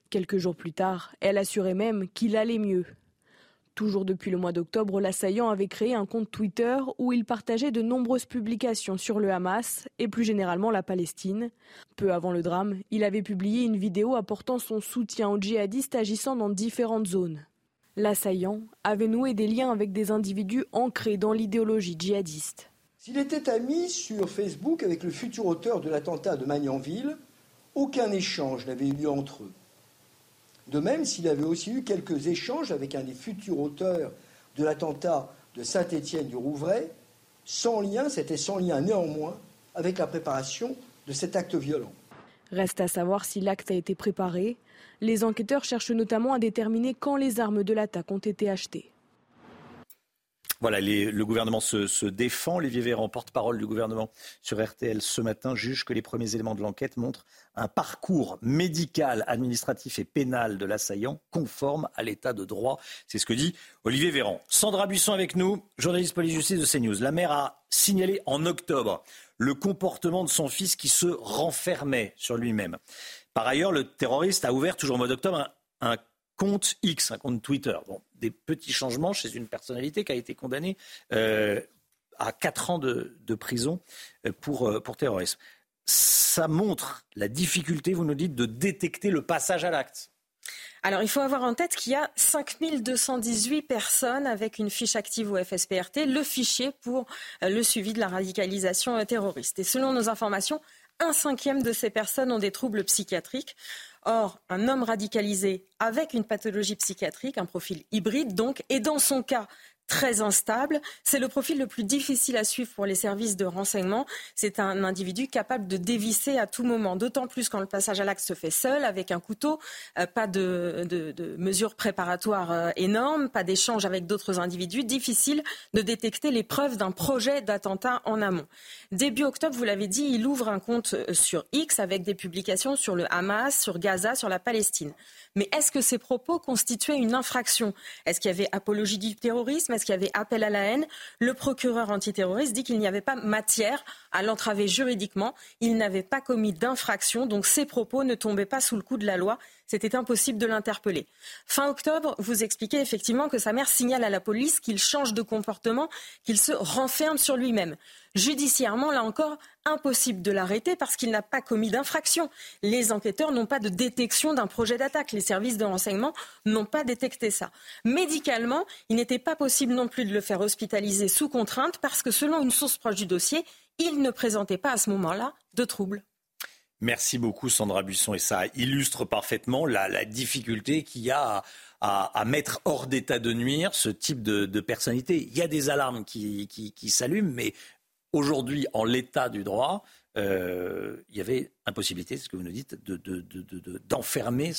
Quelques jours plus tard, elle assurait même qu'il allait mieux. Toujours depuis le mois d'octobre, l'assaillant avait créé un compte Twitter où il partageait de nombreuses publications sur le Hamas et plus généralement la Palestine. Peu avant le drame, il avait publié une vidéo apportant son soutien aux djihadistes agissant dans différentes zones. L'assaillant avait noué des liens avec des individus ancrés dans l'idéologie djihadiste. S'il était ami sur Facebook avec le futur auteur de l'attentat de Magnanville, aucun échange n'avait eu lieu entre eux. De même, s'il avait aussi eu quelques échanges avec un des futurs auteurs de l'attentat de Saint-Étienne du Rouvray, sans lien, c'était sans lien néanmoins avec la préparation de cet acte violent. Reste à savoir si l'acte a été préparé. Les enquêteurs cherchent notamment à déterminer quand les armes de l'attaque ont été achetées. Voilà, le gouvernement se, défend. Olivier Véran, porte-parole du gouvernement sur RTL ce matin, juge que les premiers éléments de l'enquête montrent un parcours médical, administratif et pénal de l'assaillant conforme à l'état de droit. C'est ce que dit Olivier Véran. Sandra Buisson avec nous, journaliste police-justice de CNews. La mère a signalé en octobre le comportement de son fils qui se renfermait sur lui-même. Par ailleurs, le terroriste a ouvert, toujours au mois d'octobre, un, compte X, un compte Twitter. Bon, des petits changements chez une personnalité qui a été condamnée euh, à 4 ans de, prison euh, pour, euh, pour terrorisme. Ça montre la difficulté, vous nous dites, de détecter le passage à l'acte. Alors, il faut avoir en tête qu'il y a 5218 personnes avec une fiche active au FSPRT, le fichier pour le suivi de la radicalisation terroriste. Et selon nos informations, un cinquième de ces personnes ont des troubles psychiatriques. Or, un homme radicalisé avec une pathologie psychiatrique, un profil hybride donc, et dans son cas très instable. C'est le profil le plus difficile à suivre pour les services de renseignement. C'est un individu capable de dévisser à tout moment, d'autant plus quand le passage à l'acte se fait seul, avec un couteau, euh, pas de, mesures préparatoires euh, énormes, pas d'échange avec d'autres individus, difficile de détecter les preuves d'un projet d'attentat en amont. Début octobre, vous l'avez dit, il ouvre un compte euh, sur X avec des publications sur le Hamas, sur Gaza, sur la Palestine. Mais est-ce que ces propos constituaient une infraction? Est-ce qu'il y avait apologie du terrorisme? Est-ce qu'il y avait appel à la haine? Le procureur antiterroriste dit qu'il n'y avait pas matière à l'entraver juridiquement. Il n'avait pas commis d'infraction, donc ces propos ne tombaient pas sous le coup de la loi. C'était impossible de l'interpeller. Fin octobre, vous expliquez effectivement que sa mère signale à la police qu'il change de comportement, qu'il se renferme sur lui-même. Judiciairement, là encore, impossible de l'arrêter parce qu'il n'a pas commis d'infraction. Les enquêteurs n'ont pas de détection d'un projet d'attaque. Les services de renseignement n'ont pas détecté ça. Médicalement, il n'était pas possible non plus de le faire hospitaliser sous contrainte parce que selon une source proche du dossier, il ne présentait pas à ce moment-là de troubles. Merci beaucoup Sandra Buisson et ça illustre parfaitement la, difficulté qu'il y a à, mettre hors d'état de nuire ce type de, personnalité. Il y a des alarmes qui, s'allument, mais aujourd'hui, en l'état du droit, euh, il y avait impossibilité, ce que vous nous dites, d'enfermer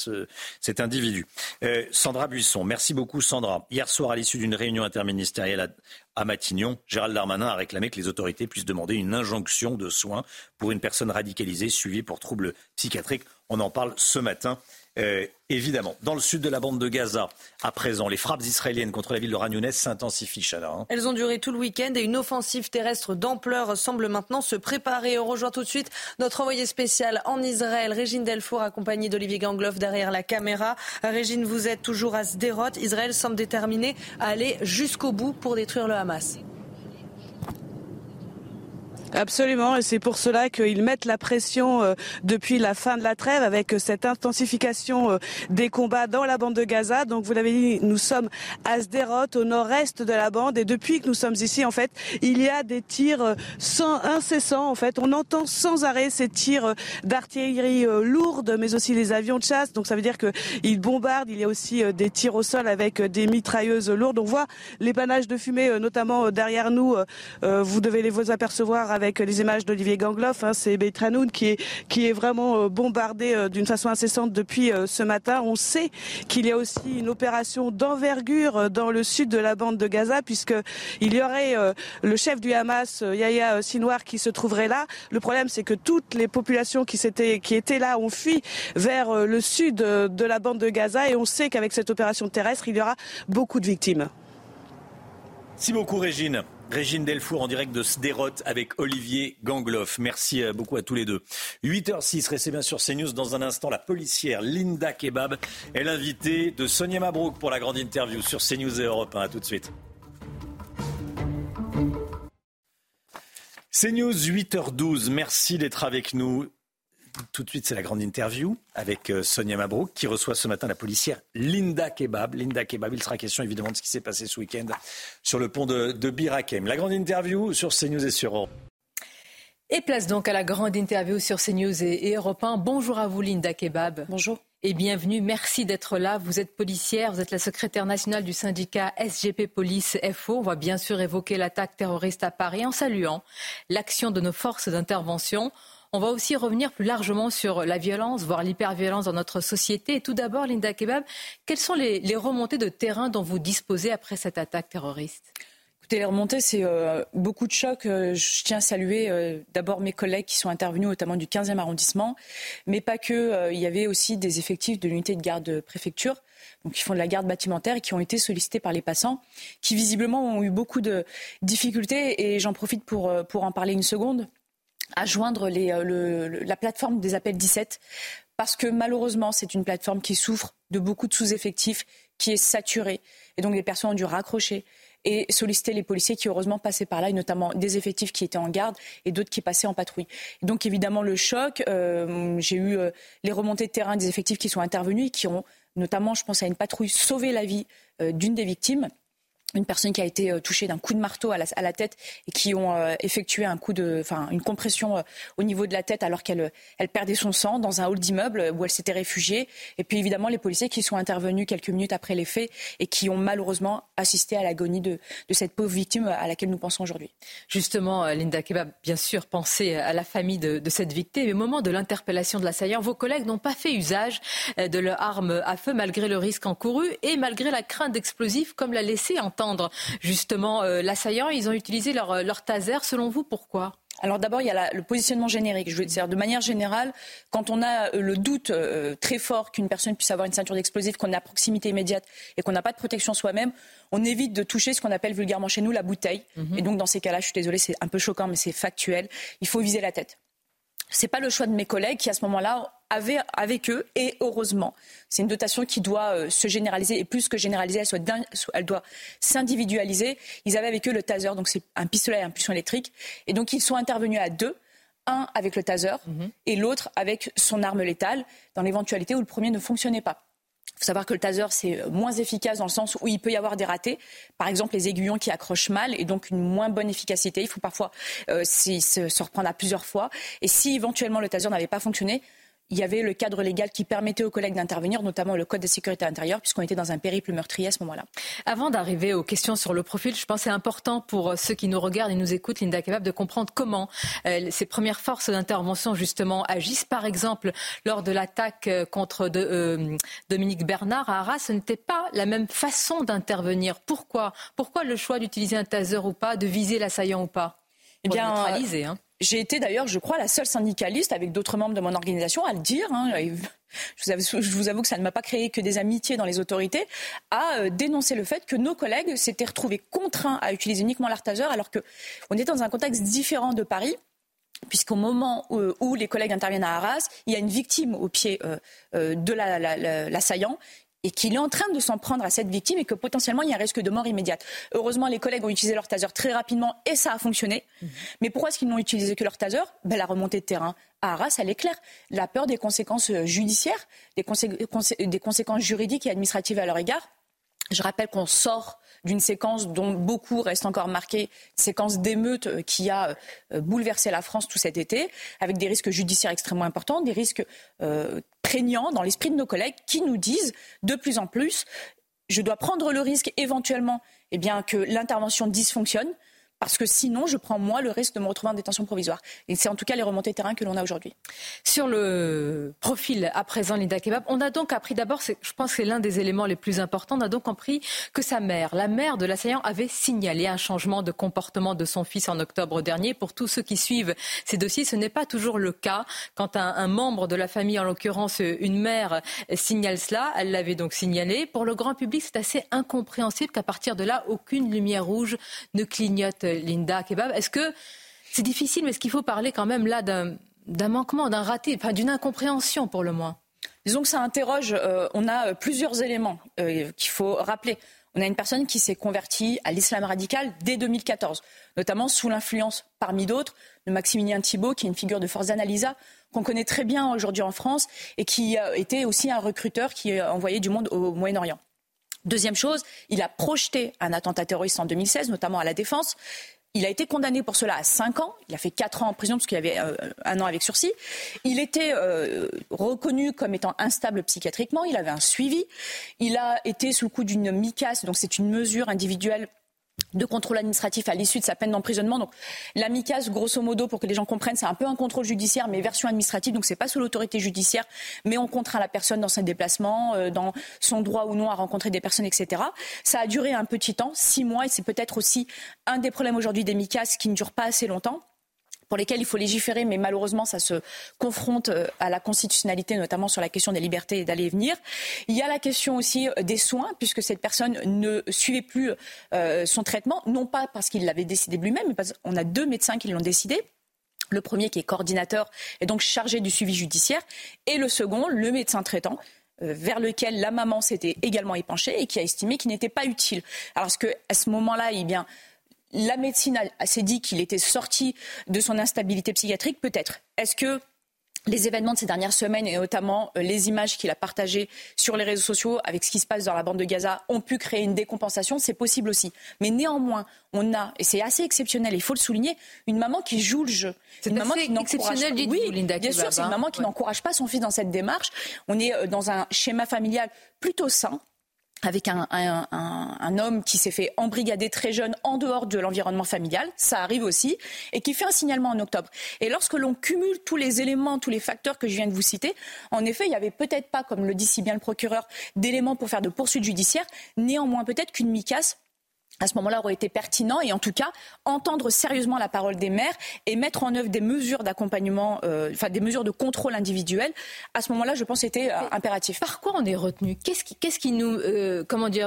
cet individu. Euh, Sandra Buisson, merci beaucoup Sandra. Hier soir, à l'issue d'une réunion interministérielle à, Matignon, Gérald Darmanin a réclamé que les autorités puissent demander une injonction de soins pour une personne radicalisée suivie pour troubles psychiatriques. On en parle ce matin euh, évidemment. Dans le sud de la bande de Gaza, à présent, les frappes israéliennes contre la ville de Ranyounès s'intensifient, hein. Elles ont duré tout le week-end et une offensive terrestre d'ampleur semble maintenant se préparer. On rejoint tout de suite notre envoyé spécial en Israël, Régine Delfour, accompagnée d'Olivier Gangloff derrière la caméra. Régine, vous êtes toujours à Sderot. Israël semble déterminé à aller jusqu'au bout pour détruire le Hamas. Absolument, et c'est pour cela qu'ils mettent la pression euh, depuis la fin de la trêve avec cette intensification euh, des combats dans la bande de Gaza. Donc vous l'avez dit, nous sommes à Sderot, au nord-est de la bande, et depuis que nous sommes ici, en fait, il y a des tirs euh, sans, incessants. En fait, on entend sans arrêt ces tirs d'artillerie lourde, mais aussi les avions de chasse. Donc ça veut dire qu'ils bombardent. Il y a aussi des tirs au sol avec des mitrailleuses lourdes. On voit les panaches de fumée, notamment derrière nous. Vous devez les vous apercevoir avec les images d'Olivier Gangloff. Hein, c'est Beitranoun qui est, qui est vraiment euh, bombardé euh, d'une façon incessante depuis euh, ce matin. On sait qu'il y a aussi une opération d'envergure dans le sud de la bande de Gaza, puisque il y aurait le chef du Hamas, Yahya Sinwar, qui se trouverait là. Le problème, c'est que toutes les populations qui, qui étaient là ont fui vers le sud de la bande de Gaza, et on sait qu'avec cette opération terrestre, il y aura beaucoup de victimes. Merci beaucoup, Régine. Régine Delfour en direct de Sderot avec Olivier Gangloff. Merci euh, beaucoup à tous les deux. 8h06, restez bien sur CNews. Dans un instant, la policière Linda Kebab est l'invitée de Sonia Mabrouk pour la grande interview sur CNews et Europe 1. A tout de suite. CNews 8h12, merci d'être avec nous. Tout de suite, c'est la grande interview avec euh, Sonia Mabrouk qui reçoit ce matin la policière Linda Kebab. Linda Kebab, il sera question évidemment de ce qui s'est passé ce week-end sur le pont de, de Birakem. La grande interview sur CNews et sur Et place donc à la grande interview sur CNews et, et Europe 1. Bonjour à vous, Linda Kebab. Bonjour. Et bienvenue. Merci d'être là. Vous êtes policière, vous êtes la secrétaire nationale du syndicat SGP Police FO. On va bien sûr évoquer l'attaque terroriste à Paris en saluant l'action de nos forces d'intervention. On va aussi revenir plus largement sur la violence, voire l'hyperviolence dans notre société. Et tout d'abord, Linda Kebab, quelles sont les, remontées de terrain dont vous disposez après cette attaque terroriste? Écoutez, les remontées, c'est euh, beaucoup de chocs. Euh, je tiens à saluer euh, d'abord mes collègues qui sont intervenus, notamment du 15e arrondissement, mais pas que. il y avait aussi des effectifs de l'unité de garde préfecture, donc qui font de la garde bâtimentaire et qui ont été sollicités par les passants, qui visiblement ont eu beaucoup de difficultés. Et j'en profite pour, pour en parler une seconde à joindre les, le, la plateforme des appels 17 parce que malheureusement, c'est une plateforme qui souffre de beaucoup de sous-effectifs, qui est saturée. Et donc, les personnes ont dû raccrocher et solliciter les policiers qui heureusement passaient par là, et notamment des effectifs qui étaient en garde et d'autres qui passaient en patrouille. donc évidemment le choc, euh, j'ai eu euh, les remontées de terrain des effectifs qui sont intervenus et qui ont notamment, je pense à une patrouille, sauvé la vie euh, d'une des victimes une personne qui a été euh, touchée d'un coup de marteau à la, tête et qui ont euh, effectué un coup de, enfin, une compression euh, au niveau de la tête alors qu'elle elle perdait son sang dans un hall d'immeuble où elle s'était réfugiée. Et puis évidemment les policiers qui sont intervenus quelques minutes après les faits et qui ont malheureusement assisté à l'agonie de, cette pauvre victime à laquelle nous pensons aujourd'hui. Justement, Linda Kebab, bien sûr, pensez à la famille de, cette victime. Mais au moment de l'interpellation de l'assaillant, vos collègues n'ont pas fait usage de leur arme à feu malgré le risque encouru et malgré la crainte d'explosifs comme l'a laissé entendre justement euh, l'assaillant. Ils ont utilisé leur, euh, leur taser. Selon vous, pourquoi? Alors d'abord, il y a la, le positionnement générique. Je veux dire, de manière générale, quand on a euh, le doute euh, très fort qu'une personne puisse avoir une ceinture d'explosifs, qu'on a proximité immédiate et qu'on n'a pas de protection soi-même, on évite de toucher ce qu'on appelle vulgairement chez nous la bouteille. Mm -hmm. Et donc dans ces cas-là, je suis désolée, c'est un peu choquant, mais c'est factuel. Il faut viser la tête. C'est pas le choix de mes collègues qui, à ce moment-là, avaient avec eux, et heureusement, c'est une dotation qui doit euh, se généraliser, et plus que généraliser, elle, soit elle doit s'individualiser. Ils avaient avec eux le taser, donc c'est un pistolet à impulsion électrique, et donc ils sont intervenus à deux un avec le taser -hmm. et l'autre avec son arme létale, dans l'éventualité où le premier ne fonctionnait pas. Il faut savoir que le taser, c'est moins efficace dans le sens où il peut y avoir des ratés. Par exemple, les aiguillons qui accrochent mal et donc une moins bonne efficacité. Il faut parfois euh, se, se reprendre à plusieurs fois. Et si éventuellement le taser n'avait pas fonctionné, il y avait le cadre légal qui permettait aux collègues d'intervenir, notamment le Code de sécurité intérieure, puisqu'on était dans un périple meurtrier à ce moment-là. Avant d'arriver aux questions sur le profil, je pense que c'est important pour ceux qui nous regardent et nous écoutent, Linda, capable de comprendre comment euh, ces premières forces d'intervention, justement, agissent. Par exemple, lors de l'attaque contre de, euh, Dominique Bernard à Arras, ce n'était pas la même façon d'intervenir. Pourquoi? Pourquoi le choix d'utiliser un taser ou pas, de viser l'assaillant ou pas? Eh bien, neutraliser, hein. J'ai été d'ailleurs, je crois, la seule syndicaliste avec d'autres membres de mon organisation à le dire. Hein, je, vous avoue, que ça ne m'a pas créé que des amitiés dans les autorités, à euh, dénoncer le fait que nos collègues s'étaient retrouvés contraints à utiliser uniquement l'artaser alors qu'on était dans un contexte différent de Paris puisqu'au moment où, où, les collègues interviennent à Arras, il y a une victime au pied euh, euh, de l'assaillant. La, la, et qu'il est en train de s'en prendre à cette victime et que potentiellement il y a un risque de mort immédiate. Heureusement, les collègues ont utilisé leur taser très rapidement et ça a fonctionné. Mmh. Mais pourquoi est-ce qu'ils n'ont utilisé que leur taser? Ben, La remontée de terrain à Arras, elle est claire. La peur des conséquences judiciaires, des, consé des conséquences juridiques et administratives à leur égard. Je rappelle qu'on sort d'une séquence dont beaucoup restent encore marqués, séquence d'émeute qui a bouleversé la France tout cet été, avec des risques judiciaires extrêmement importants, des risques euh, prégnants dans l'esprit de nos collègues qui nous disent de plus en plus je dois prendre le risque éventuellement eh bien, que l'intervention dysfonctionne, parce que sinon, je prends moi le risque de me retrouver en détention provisoire. Et c'est en tout cas les remontées de terrain que l'on a aujourd'hui. Sur le profil à présent, Linda Kebab, on a donc appris d'abord, je pense que c'est l'un des éléments les plus importants, on a donc compris que sa mère, la mère de l'assaillant, avait signalé un changement de comportement de son fils en octobre dernier. Pour tous ceux qui suivent ces dossiers, ce n'est pas toujours le cas. Quand un membre de la famille, en l'occurrence une mère, signale cela, elle l'avait donc signalé. Pour le grand public, c'est assez incompréhensible qu'à partir de là, aucune lumière rouge ne clignote Linda Kebab. Est-ce que c'est difficile, mais est-ce qu'il faut parler quand même là d'un manquement, d'un raté, enfin, d'une incompréhension pour le moins? Disons que ça interroge, euh, on a plusieurs éléments euh, qu'il faut rappeler. On a une personne qui s'est convertie à l'islam radical dès 2014, notamment sous l'influence, parmi d'autres, de Maximilien Thibault, qui est une figure de Forza Analisa, qu'on connaît très bien aujourd'hui en France, et qui était aussi un recruteur qui envoyait du monde au Moyen-Orient. Deuxième chose, il a projeté un attentat terroriste en 2016, notamment à la Défense. Il a été condamné pour cela à 5 ans. Il a fait 4 ans en prison parce qu'il y avait euh, un an avec sursis. Il était euh, reconnu comme étant instable psychiatriquement. Il avait un suivi. Il a été sous le coup d'une MICAS, donc c'est une mesure individuelle de contrôle administratif à l'issue de sa peine d'emprisonnement. Donc l'amicas, grosso modo, pour que les gens comprennent, c'est un peu un contrôle judiciaire, mais version administrative. Donc c'est pas sous l'autorité judiciaire, mais on contraint la personne dans ses déplacements, euh, dans son droit ou non à rencontrer des personnes, etc. Ça a duré un petit temps, six mois, et c'est peut-être aussi un des problèmes aujourd'hui des MICAS qui ne dure pas assez longtemps pour lesquels il faut légiférer, mais malheureusement, ça se confronte euh, à la constitutionnalité, notamment sur la question des libertés d'aller et venir. Il y a la question aussi euh, des soins, puisque cette personne ne suivait plus euh, son traitement, non pas parce qu'il l'avait décidé lui-même, mais parce qu'on a deux médecins qui l'ont décidé. Le premier qui est coordinateur et donc chargé du suivi judiciaire, et le second, le médecin traitant, vers lequel la maman s'était également épanchée et qui a estimé qu'il n'était pas utile. Alors, ce que à ce moment-là, eh bien, la médecine s'est dit qu'il était sorti de son instabilité psychiatrique, peut-être. Est-ce que les événements de ces dernières semaines et notamment euh, les images qu'il a partagées sur les réseaux sociaux avec ce qui se passe dans la bande de Gaza ont pu créer une décompensation, c'est possible aussi. Mais néanmoins, on a, et c'est assez exceptionnel, il faut le souligner, une maman qui joue le jeu. C'est une maman qui exceptionnel, oui, Linda bien sûr, c'est une maman qui n'encourage pas son fils dans cette démarche. On est euh, dans un schéma familial plutôt sain avec un, homme qui s'est fait embrigader très jeune en dehors de l'environnement familial, ça arrive aussi, et qui fait un signalement en octobre. Et lorsque l'on cumule tous les éléments, tous les facteurs que je viens de vous citer, en effet, il n'y avait peut-être pas, comme le dit si bien le procureur, d'éléments pour faire de poursuites judiciaires, néanmoins peut-être qu'une MICAS à ce moment-là aurait été pertinent et en tout cas entendre sérieusement la parole des maires et mettre en œuvre des mesures d'accompagnement, euh, enfin des mesures de contrôle individuel. À ce moment-là, je pense c'était euh, impératif. Par quoi on est retenu? Qu'est-ce qui, nous, euh,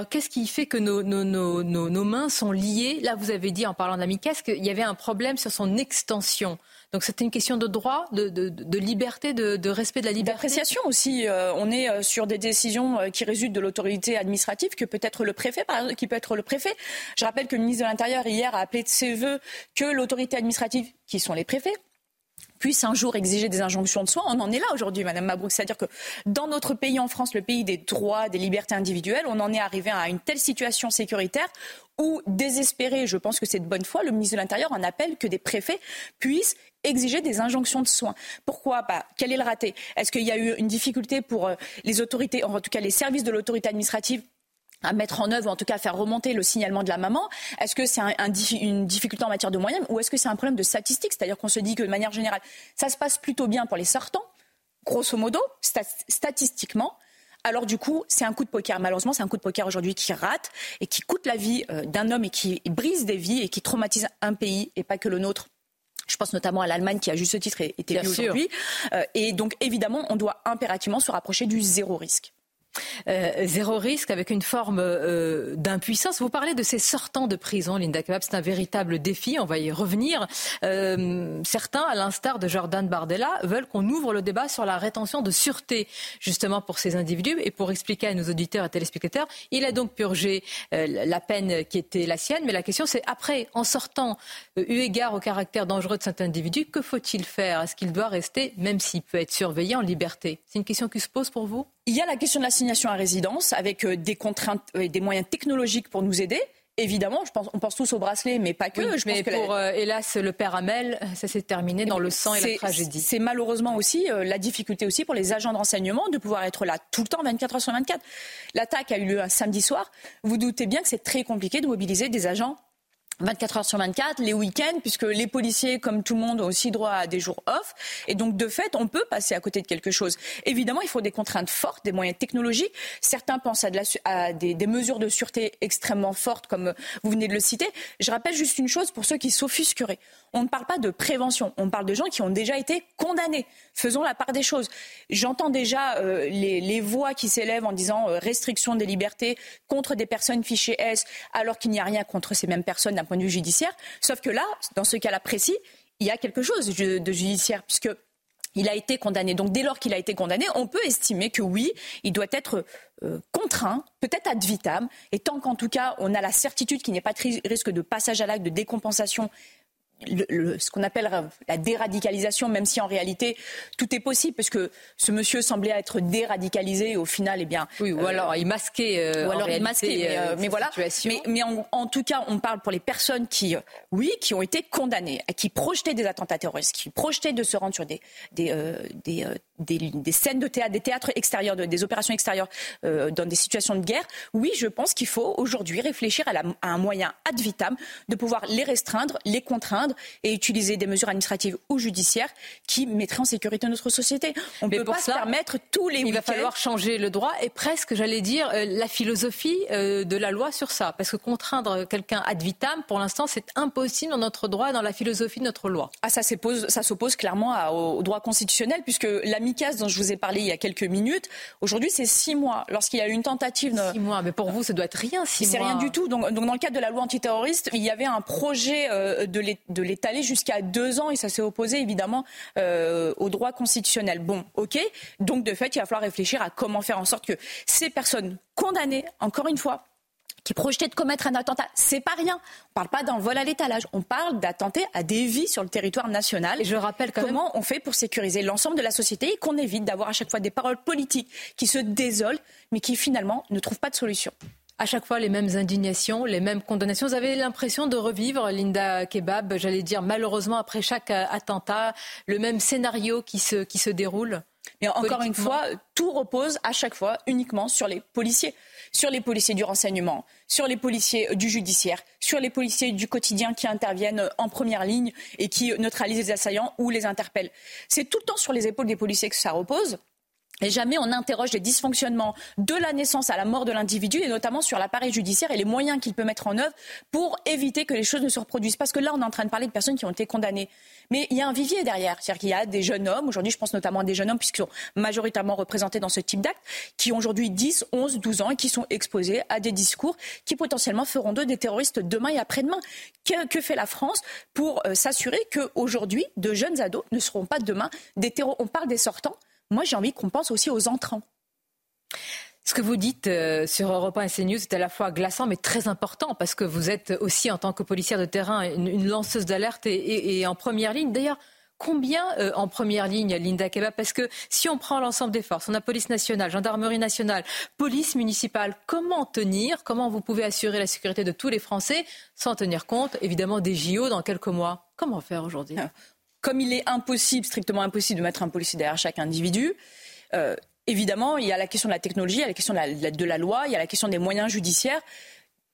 qu'est-ce qui fait que nos, mains sont liées? Là, vous avez dit en parlant d'Amicas qu'il y avait un problème sur son extension? Donc c'était une question de droit, de, liberté, de, respect de la liberté. D'appréciation aussi. Euh, on est euh, sur des décisions euh, qui résultent de l'autorité administrative que peut être le préfet, qui peut être le préfet. Je rappelle que le ministre de l'Intérieur hier a appelé de ses voeux que l'autorité administrative, qui sont les préfets, puisse un jour exiger des injonctions de soins. On en est là aujourd'hui, Madame Mabrouk. C'est-à-dire que dans notre pays, en France, le pays des droits, des libertés individuelles, on en est arrivé à une telle situation sécuritaire où, désespéré, je pense que c'est de bonne foi, le ministre de l'Intérieur en appelle que des préfets puissent exiger des injonctions de soins. Pourquoi? Bah, Quel est le raté? Est-ce qu'il y a eu une difficulté pour euh, les autorités, en tout cas les services de l'autorité administrative à mettre en œuvre, ou en tout cas à faire remonter le signalement de la maman? Est-ce que c'est une difficulté en matière de moyens ou est-ce que c'est un problème de statistiques C'est-à-dire qu'on se dit que de manière générale, ça se passe plutôt bien pour les sortants, grosso modo, statistiquement. Alors du coup, c'est un coup de poker. Malheureusement, c'est un coup de poker aujourd'hui qui rate et qui coûte la vie euh, d'un homme et qui brise des vies et qui traumatise un pays et pas que le nôtre je pense notamment à l'Allemagne qui a juste ce titre été aujourd'hui. Euh, et donc évidemment, on doit impérativement se rapprocher du zéro risque. Euh, zéro risque avec une forme euh, d'impuissance. Vous parlez de ces sortants de prison, Linda Kebab, c'est un véritable défi, on va y revenir. Euh, certains, à l'instar de Jordan Bardella, veulent qu'on ouvre le débat sur la rétention de sûreté, justement pour ces individus. Et pour expliquer à nos auditeurs et téléspectateurs, il a donc purgé la peine qui était la sienne. Mais la question, c'est après, en sortant, eu égard au caractère dangereux de cet individu, que faut-il faire? Est-ce qu'il doit rester, même s'il peut être surveillé, en liberté? C'est une question qui se pose pour vous? Il y a la question de l'assignation à résidence avec euh, des contraintes et des moyens technologiques pour nous aider. Évidemment, je pense, on pense tous au bracelet, mais pas que. je mais pour, euh, hélas, le père Hamel, ça s'est terminé dans le sang et la tragédie. C'est malheureusement aussi euh, la difficulté aussi pour les agents de renseignement de pouvoir être là tout le temps, 24 heures sur 24. L'attaque a eu lieu un samedi soir. Vous doutez bien que c'est très compliqué de mobiliser des agents 24 heures sur 24, les week-ends, puisque les policiers, comme tout le monde, ont aussi droit à des jours off. Et donc, de fait, on peut passer à côté de quelque chose. Évidemment, il faut des contraintes fortes, des moyens technologiques. Certains pensent à, des, mesures de sûreté extrêmement fortes, comme vous venez de le citer. Je rappelle juste une chose pour ceux qui s'offusqueraient on ne parle pas de prévention, on parle de gens qui ont déjà été condamnés. Faisons la part des choses. J'entends déjà euh, les, voix qui s'élèvent en disant euh, restriction des libertés contre des personnes fichées S, alors qu'il n'y a rien contre ces mêmes personnes d'un point de vue judiciaire. Sauf que là, dans ce cas-là précis, il y a quelque chose de, judiciaire, puisque il a été condamné. Donc dès lors qu'il a été condamné, on peut estimer que oui, il doit être euh, contraint, peut-être ad vitam, et tant qu'en tout cas on a la certitude qu'il n'y ait pas de risque de passage à l'acte, de décompensation ce qu'on appelle la déradicalisation, même si en réalité tout est possible, parce que ce monsieur semblait être déradicalisé, au final, eh bien, oui, ou euh, alors il masquait, euh, ou alors il masquait, mais, voilà. Mais, mais en, tout cas, on parle pour les personnes qui, oui, qui ont été condamnées, qui projetaient des attentats terroristes, qui projetaient de se rendre sur des des, des, des, scènes de théâtre, des théâtres extérieurs, des opérations extérieures dans des situations de guerre. Oui, je pense qu'il faut aujourd'hui réfléchir à, à un moyen ad vitam de pouvoir les restreindre, les contraindre et utiliser des mesures administratives ou judiciaires qui mettraient en sécurité notre société. On ne peut pas se permettre tous les Il va falloir changer le droit et presque, j'allais dire, euh, la philosophie euh, de la loi sur ça. Parce que contraindre quelqu'un ad vitam, pour l'instant, c'est impossible dans notre droit, dans la philosophie de notre loi. Ah, ça s'oppose clairement au, droit constitutionnel, puisque l'amicas dont je vous ai parlé il y a quelques minutes, aujourd'hui, c'est six mois. Lorsqu'il y a eu une tentative de... Six mois, mais pour vous, ça doit être rien, six mois. C'est rien du tout. Donc, donc, dans le cadre de la loi antiterroriste, il y avait un projet euh, de l'étaler jusqu'à deux ans et ça s'est opposé évidemment euh, au droit constitutionnel. Bon, ok. Donc de fait, il va falloir réfléchir à comment faire en sorte que ces personnes condamnées, encore une fois, qui projetaient de commettre un attentat, c'est pas rien. On parle pas d'un vol à l'étalage, on parle d'attenter à des vies sur le territoire national. Et je rappelle comment on fait pour sécuriser l'ensemble de la société et qu'on évite d'avoir à chaque fois des paroles politiques qui se désolent, mais qui finalement ne trouvent pas de solution? À chaque fois les mêmes indignations, les mêmes condamnations. Vous avez l'impression de revivre, Linda Kebab, j'allais dire malheureusement après chaque euh, attentat, le même scénario qui se, qui se déroule? Mais encore une fois, tout repose à chaque fois uniquement sur les policiers. Sur les policiers du renseignement, sur les policiers du judiciaire, sur les policiers du quotidien qui interviennent en première ligne et qui neutralisent les assaillants ou les interpellent. C'est tout le temps sur les épaules des policiers que ça repose. Et jamais on interroge les dysfonctionnements de la naissance à la mort de l'individu, et notamment sur l'appareil judiciaire et les moyens qu'il peut mettre en œuvre pour éviter que les choses ne se reproduisent. Parce que là, on est en train de parler de personnes qui ont été condamnées. Mais il y a un vivier derrière. C'est-à-dire qu'il y a des jeunes hommes, aujourd'hui je pense notamment à des jeunes hommes, puisqu'ils sont majoritairement représentés dans ce type d'acte, qui ont aujourd'hui 10, 11, 12 ans et qui sont exposés à des discours qui potentiellement feront d'eux des terroristes demain et après-demain. Que, fait la France pour euh, s'assurer qu'aujourd'hui, de jeunes ados ne seront pas demain des terroristes On parle des sortants moi, j'ai envie qu'on pense aussi aux entrants. Ce que vous dites euh, sur Europe 1 et CNews est à la fois glaçant mais très important parce que vous êtes aussi en tant que policière de terrain une, lanceuse d'alerte et, en première ligne. D'ailleurs, combien euh, en première ligne, Linda Keba? Parce que si on prend l'ensemble des forces, on a police nationale, gendarmerie nationale, police municipale, comment tenir? Comment vous pouvez assurer la sécurité de tous les Français sans tenir compte évidemment des JO dans quelques mois? Comment faire aujourd'hui? Comme il est impossible, strictement impossible de mettre un policier derrière chaque individu, euh, évidemment, il y a la question de la technologie, il y a la question de la, de la, loi, il y a la question des moyens judiciaires.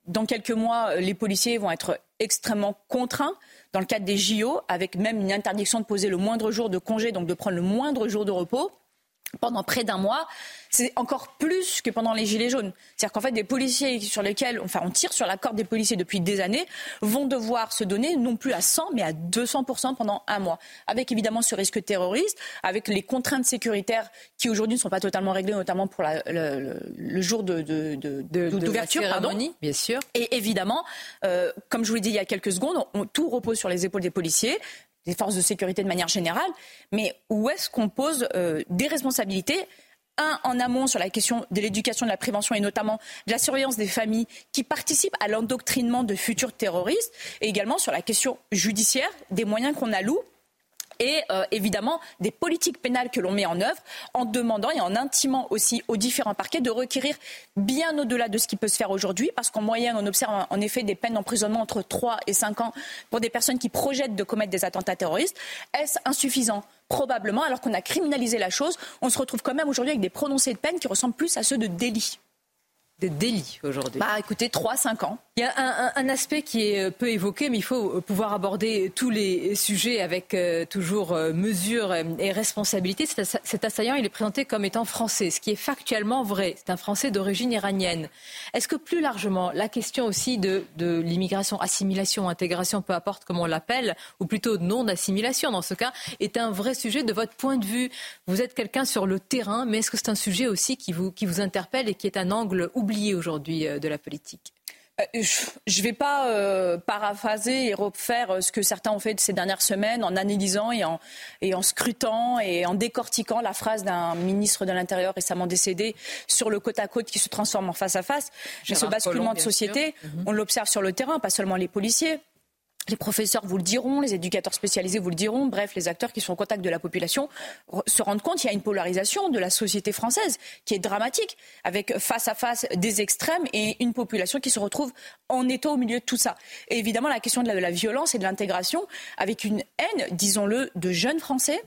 Dans quelques mois, les policiers vont être extrêmement contraints dans le cadre des JO, avec même une interdiction de poser le moindre jour de congé, donc de prendre le moindre jour de repos pendant près d'un mois, c'est encore plus que pendant les Gilets jaunes. C'est-à-dire qu'en fait, des policiers sur lesquels, enfin, on tire sur la corde des policiers depuis des années, vont devoir se donner non plus à 100, mais à 200% pendant un mois. Avec évidemment ce risque terroriste, avec les contraintes sécuritaires qui aujourd'hui ne sont pas totalement réglées, notamment pour le, jour de, d'ouverture, pardon. Bien sûr. Et évidemment, euh, comme je vous l'ai dit il y a quelques secondes, tout repose sur les épaules des policiers des forces de sécurité de manière générale, mais où est-ce qu'on pose euh, des responsabilités un en amont sur la question de l'éducation, de la prévention et notamment de la surveillance des familles qui participent à l'endoctrinement de futurs terroristes, et également sur la question judiciaire, des moyens qu'on alloue et euh, évidemment des politiques pénales que l'on met en œuvre en demandant et en intimant aussi aux différents parquets de requérir bien au-delà de ce qui peut se faire aujourd'hui, parce qu'en moyenne, on observe en effet des peines d'emprisonnement entre 3 et 5 ans pour des personnes qui projettent de commettre des attentats terroristes. Est-ce insuffisant? Probablement, alors qu'on a criminalisé la chose, on se retrouve quand même aujourd'hui avec des prononcés de peine qui ressemblent plus à ceux de délit des délits aujourd'hui Bah écoutez, 3-5 ans. Il y a un, aspect qui est euh, peu évoqué, mais il faut euh, pouvoir aborder tous les sujets avec euh, toujours mesure et responsabilité. Cet, assaillant, il est présenté comme étant français, ce qui est factuellement vrai. C'est un Français d'origine iranienne. Est-ce que plus largement, la question aussi de, de l'immigration, assimilation, intégration, peu importe comment on l'appelle, ou plutôt non d'assimilation dans ce cas, est un vrai sujet de votre point de vue? Vous êtes quelqu'un sur le terrain, mais est-ce que c'est un sujet aussi qui vous, qui vous interpelle et qui est un angle oublié aujourd'hui de la politique? Euh, je ne vais pas euh, paraphraser et refaire euh, ce que certains ont fait ces dernières semaines en analysant et en, et en scrutant et en décortiquant la phrase d'un ministre de l'Intérieur récemment décédé sur le côte à côte qui se transforme en face à face. Mais ce basculement de société, mhm. on l'observe sur le terrain, pas seulement les policiers. Les professeurs vous le diront, les éducateurs spécialisés vous le diront, bref, les acteurs qui sont en contact de la population se rendent compte qu'il y a une polarisation de la société française qui est dramatique, avec face à face des extrêmes et une population qui se retrouve en état au milieu de tout ça. Et évidemment, la question de la, de la violence et de l'intégration, avec une haine, disons-le, de jeunes Français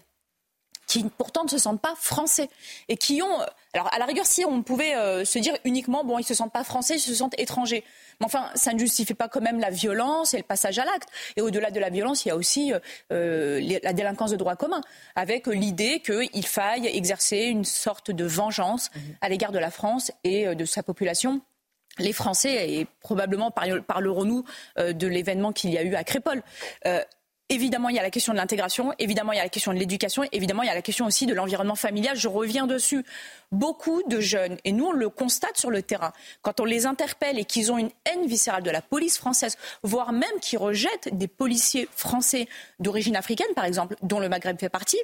qui pourtant ne se sentent pas français et qui ont. Alors, à la rigueur, si on pouvait euh, se dire uniquement, bon, ils se sentent pas français, ils se sentent étrangers. Mais enfin, ça ne justifie pas quand même la violence et le passage à l'acte. Et au-delà de la violence, il y a aussi euh, la délinquance de droit commun, avec l'idée qu'il faille exercer une sorte de vengeance à l'égard de la France et euh, de sa population les Français, et probablement parlerons-nous de l'événement qu'il y a eu à Crépole. Évidemment, il y a la question de l'intégration, évidemment, il y a la question de l'éducation, évidemment, il y a la question aussi de l'environnement familial. Je reviens dessus. Beaucoup de jeunes, et nous on le constate sur le terrain, quand on les interpelle et qu'ils ont une haine viscérale de la police française, voire même qu'ils rejettent des policiers français d'origine africaine, par exemple, dont le Maghreb fait partie,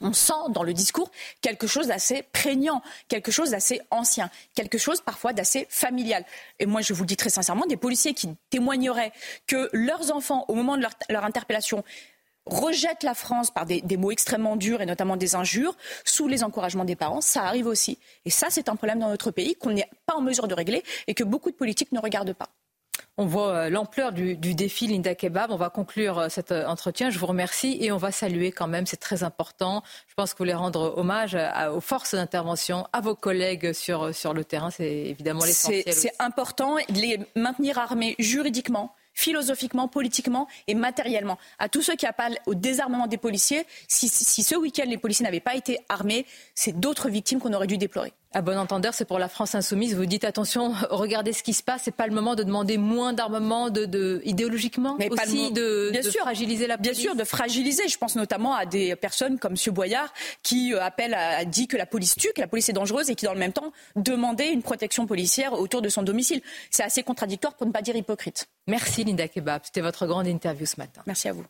on sent dans le discours quelque chose d'assez prégnant, quelque chose d'assez ancien, quelque chose parfois d'assez familial. Et moi, je vous le dis très sincèrement, des policiers qui témoigneraient que leurs enfants, au moment de leur, interpellation, rejettent la France par des, des, mots extrêmement durs et notamment des injures, sous les encouragements des parents, ça arrive aussi. Et ça, c'est un problème dans notre pays qu'on n'est pas en mesure de régler et que beaucoup de politiques ne regardent pas. On voit euh, l'ampleur du, défi Linda Kebab. On va conclure euh, cet euh, entretien. Je vous remercie et on va saluer quand même, c'est très important. Je pense que vous voulez rendre hommage aux forces d'intervention, à vos collègues sur, sur le terrain. C'est évidemment l'essentiel. C'est important de les maintenir armés juridiquement philosophiquement, politiquement et matériellement. À tous ceux qui appellent au désarmement des policiers, si, si ce week-end les policiers n'avaient pas été armés, c'est d'autres victimes qu'on aurait dû déplorer. À bon entendeur, c'est pour la France insoumise. Vous dites attention, <laughs> regardez ce qui se passe. C'est pas le moment de demander moins d'armement, de, de, idéologiquement Mais aussi de, bien sûr, fragiliser la police. Bien sûr, de fragiliser. Je pense notamment à des personnes comme M. Boyard qui euh, appelle à, dit que la police tue, que la police est dangereuse et qui dans le même temps demandait une protection policière autour de son domicile. C'est assez contradictoire pour ne pas dire hypocrite. Merci Linda Kebab. C'était votre grande interview ce matin. Merci à vous.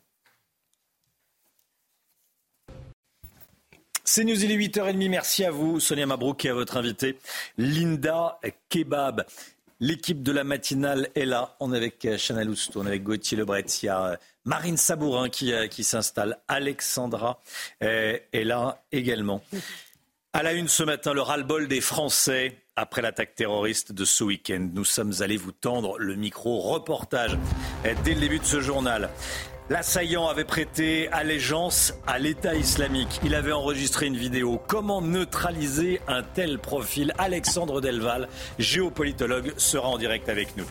C'est News, il est 8h30. Merci à vous, Sonia Mabrouk, et à votre invité, Linda Kebab. L'équipe de la matinale est là. On est avec Chanel Housteau, on est avec Gauthier Lebret. Il y a euh, Marine Sabourin qui, euh, s'installe. Alexandra euh, est là également. À la une ce matin, le ras-le-bol des Français après l'attaque terroriste de ce week-end. Nous sommes allés vous tendre le micro reportage dès le début de ce journal. L'assaillant avait prêté allégeance à l'État islamique. Il avait enregistré une vidéo. Comment neutraliser un tel profil? Alexandre Delval, géopolitologue, sera en direct avec nous.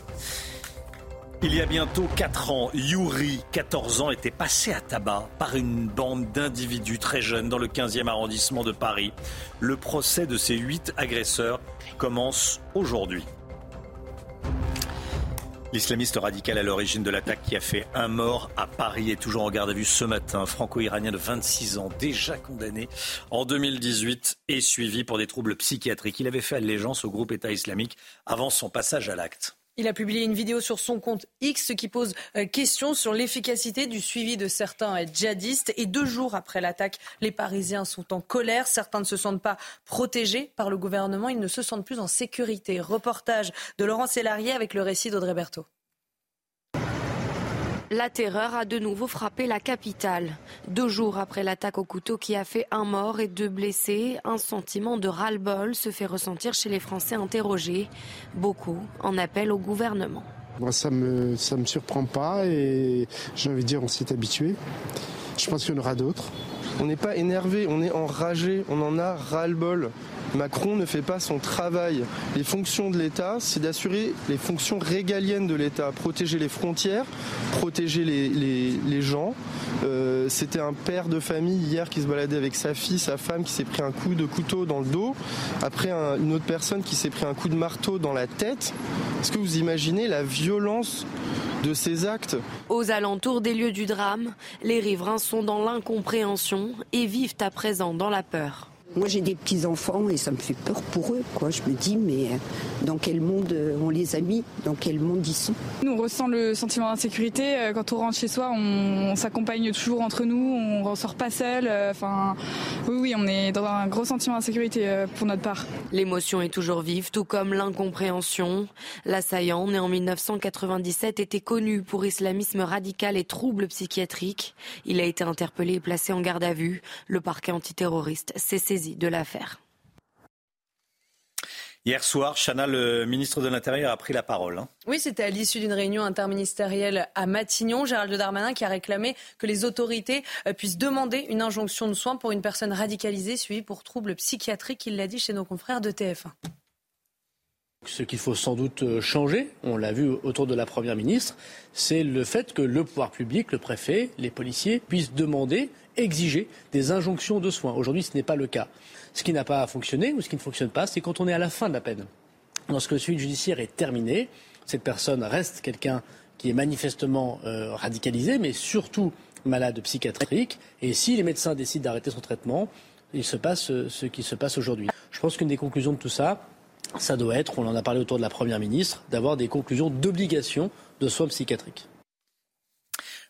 Il y a bientôt 4 ans, Yuri, 14 ans, était passé à tabac par une bande d'individus très jeunes dans le 15e arrondissement de Paris. Le procès de ces 8 agresseurs commence aujourd'hui. L'islamiste radical à l'origine de l'attaque qui a fait un mort à Paris est toujours en garde à vue ce matin. Franco-iranien de 26 ans, déjà condamné en 2018 et suivi pour des troubles psychiatriques. Il avait fait allégeance au groupe État islamique avant son passage à l'acte. Il a publié une vidéo sur son compte X qui pose euh, question sur l'efficacité du suivi de certains euh, djihadistes. Et deux jours après l'attaque, les Parisiens sont en colère. Certains ne se sentent pas protégés par le gouvernement. Ils ne se sentent plus en sécurité. Reportage de Laurent Sélarié avec le récit d'Audrey Berthaud. La terreur a de nouveau frappé la capitale. Deux jours après l'attaque au couteau qui a fait un mort et deux blessés, un sentiment de ras-le-bol se fait ressentir chez les Français interrogés. Beaucoup en appellent au gouvernement. Moi, ça me, me surprend pas et j'ai envie de dire on s'est habitué. Je pense qu'il y en aura d'autres. On n'est pas énervé, on est enragé, on en a ras-le-bol. Macron ne fait pas son travail. Les fonctions de l'État, c'est d'assurer les fonctions régaliennes de l'État, protéger les frontières, protéger les, gens. Euh, c'était un père de famille hier qui se baladait avec sa fille, sa femme qui s'est pris un coup de couteau dans le dos. Après, une autre personne qui s'est pris un coup de marteau dans la tête. Est-ce que vous imaginez la violence de ces actes? Aux alentours des lieux du drame, les riverains sont dans l'incompréhension et vivent à présent dans la peur. Moi, j'ai des petits-enfants et ça me fait peur pour eux. Quoi. Je me dis, mais euh, dans quel monde euh, on les a mis? Dans quel monde ils sont? Nous, on ressent le sentiment d'insécurité. Euh, quand on rentre chez soi, on, s'accompagne toujours entre nous. On ne ressort pas seul. Enfin, oui, oui, on est dans un gros sentiment d'insécurité pour notre part. L'émotion est toujours vive, tout comme l'incompréhension. L'assaillant, né en 1997, était connu pour islamisme radical et troubles psychiatriques. Il a été interpellé et placé en garde à vue. Le parquet antiterroriste s'est saisi de l'affaire. Hier soir, Chana, le ministre de l'Intérieur, a pris la parole. Hein. Oui, c'était à l'issue d'une réunion interministérielle à Matignon. Gérald Darmanin qui a réclamé que les autorités euh, puissent demander une injonction de soins pour une personne radicalisée suivie pour troubles psychiatriques. Il l'a dit chez nos confrères de TF1. Ce qu'il faut sans doute euh, changer, on l'a vu autour de la Première ministre, c'est le fait que le pouvoir public, le préfet, les policiers puissent demander exiger des injonctions de soins. Aujourd'hui, ce n'est pas le cas. Ce qui n'a pas fonctionné ou ce qui ne fonctionne pas, c'est quand on est à la fin de la peine. Lorsque le suivi judiciaire est terminé, cette personne reste quelqu'un qui est manifestement euh, radicalisé, mais surtout malade psychiatrique. Et si les médecins décident d'arrêter son traitement, il se passe euh, ce qui se passe aujourd'hui. Je pense qu'une des conclusions de tout ça, ça doit être, on en a parlé autour de la Première ministre, d'avoir des conclusions d'obligation de soins psychiatriques.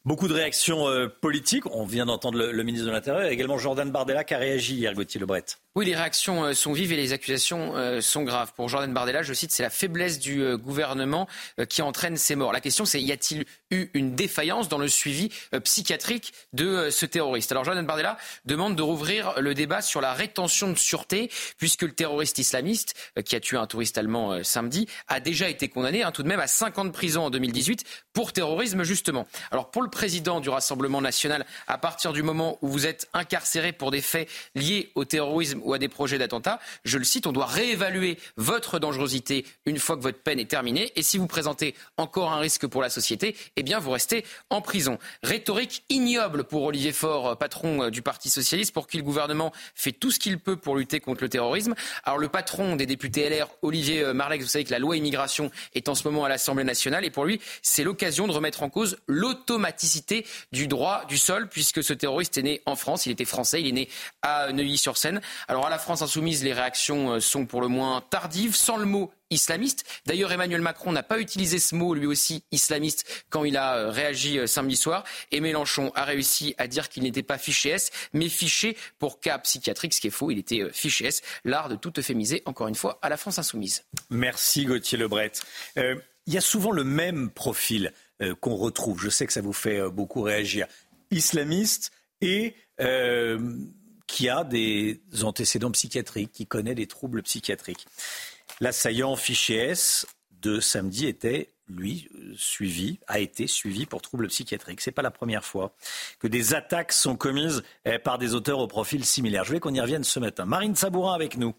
Beaucoup de réactions euh, politiques. On vient d'entendre le, ministre de l'Intérieur, également Jordan Bardella qui a réagi hier, Gauthier Lebret. Oui, les réactions euh, sont vives et les accusations euh, sont graves. Pour Jordan Bardella, je cite, c'est la faiblesse du euh, gouvernement qui entraîne ces morts. La question, c'est y a-t-il eu une défaillance dans le suivi psychiatrique de ce terroriste? Alors Jordan Bardella demande de rouvrir le débat sur la rétention de sûreté, puisque le terroriste islamiste qui a tué un touriste allemand samedi a déjà été condamné hein, tout de même à 5 ans de prison en 2018 pour terrorisme justement. Alors pour le président du Rassemblement national, à partir du moment où vous êtes incarcéré pour des faits liés au terrorisme ou à des projets d'attentat. Je le cite, on doit réévaluer votre dangerosité une fois que votre peine est terminée. Et si vous présentez encore un risque pour la société, eh bien, vous restez en prison. Rhétorique ignoble pour Olivier Faure, patron euh, du Parti socialiste, pour qui le gouvernement fait tout ce qu'il peut pour lutter contre le terrorisme. Alors, le patron des députés LR, Olivier euh, Marlex, vous savez que la loi immigration est en ce moment à l'Assemblée nationale. Et pour lui, c'est l'occasion de remettre en cause l'automaticité du droit du sol, puisque ce terroriste est né en France. Il était français, il est né à Neuilly-sur-Seine. Alors à la France insoumise, les réactions euh, sont pour le moins tardives, sans le mot islamiste. D'ailleurs, Emmanuel Macron n'a pas utilisé ce mot, lui aussi islamiste, quand il a euh, réagi euh, samedi soir. Et Mélenchon a réussi à dire qu'il n'était pas fiché S, mais fiché pour cas psychiatrique, ce qui est faux. Il était fiché S. L'art de tout euphémiser, encore une fois, à la France insoumise. Merci Gauthier Lebret. Il y a souvent le même profil qu'on retrouve. Je sais que ça vous fait beaucoup réagir. Islamiste et qui a des antécédents psychiatriques, qui connaît des troubles psychiatriques. L'assaillant fiché S de samedi était lui, suivi, a été suivi pour troubles psychiatriques. Ce n'est pas la première fois que des attaques sont commises eh, par des auteurs au profil similaire. Je voulais qu'on y revienne ce matin. Marine Sabourin avec nous.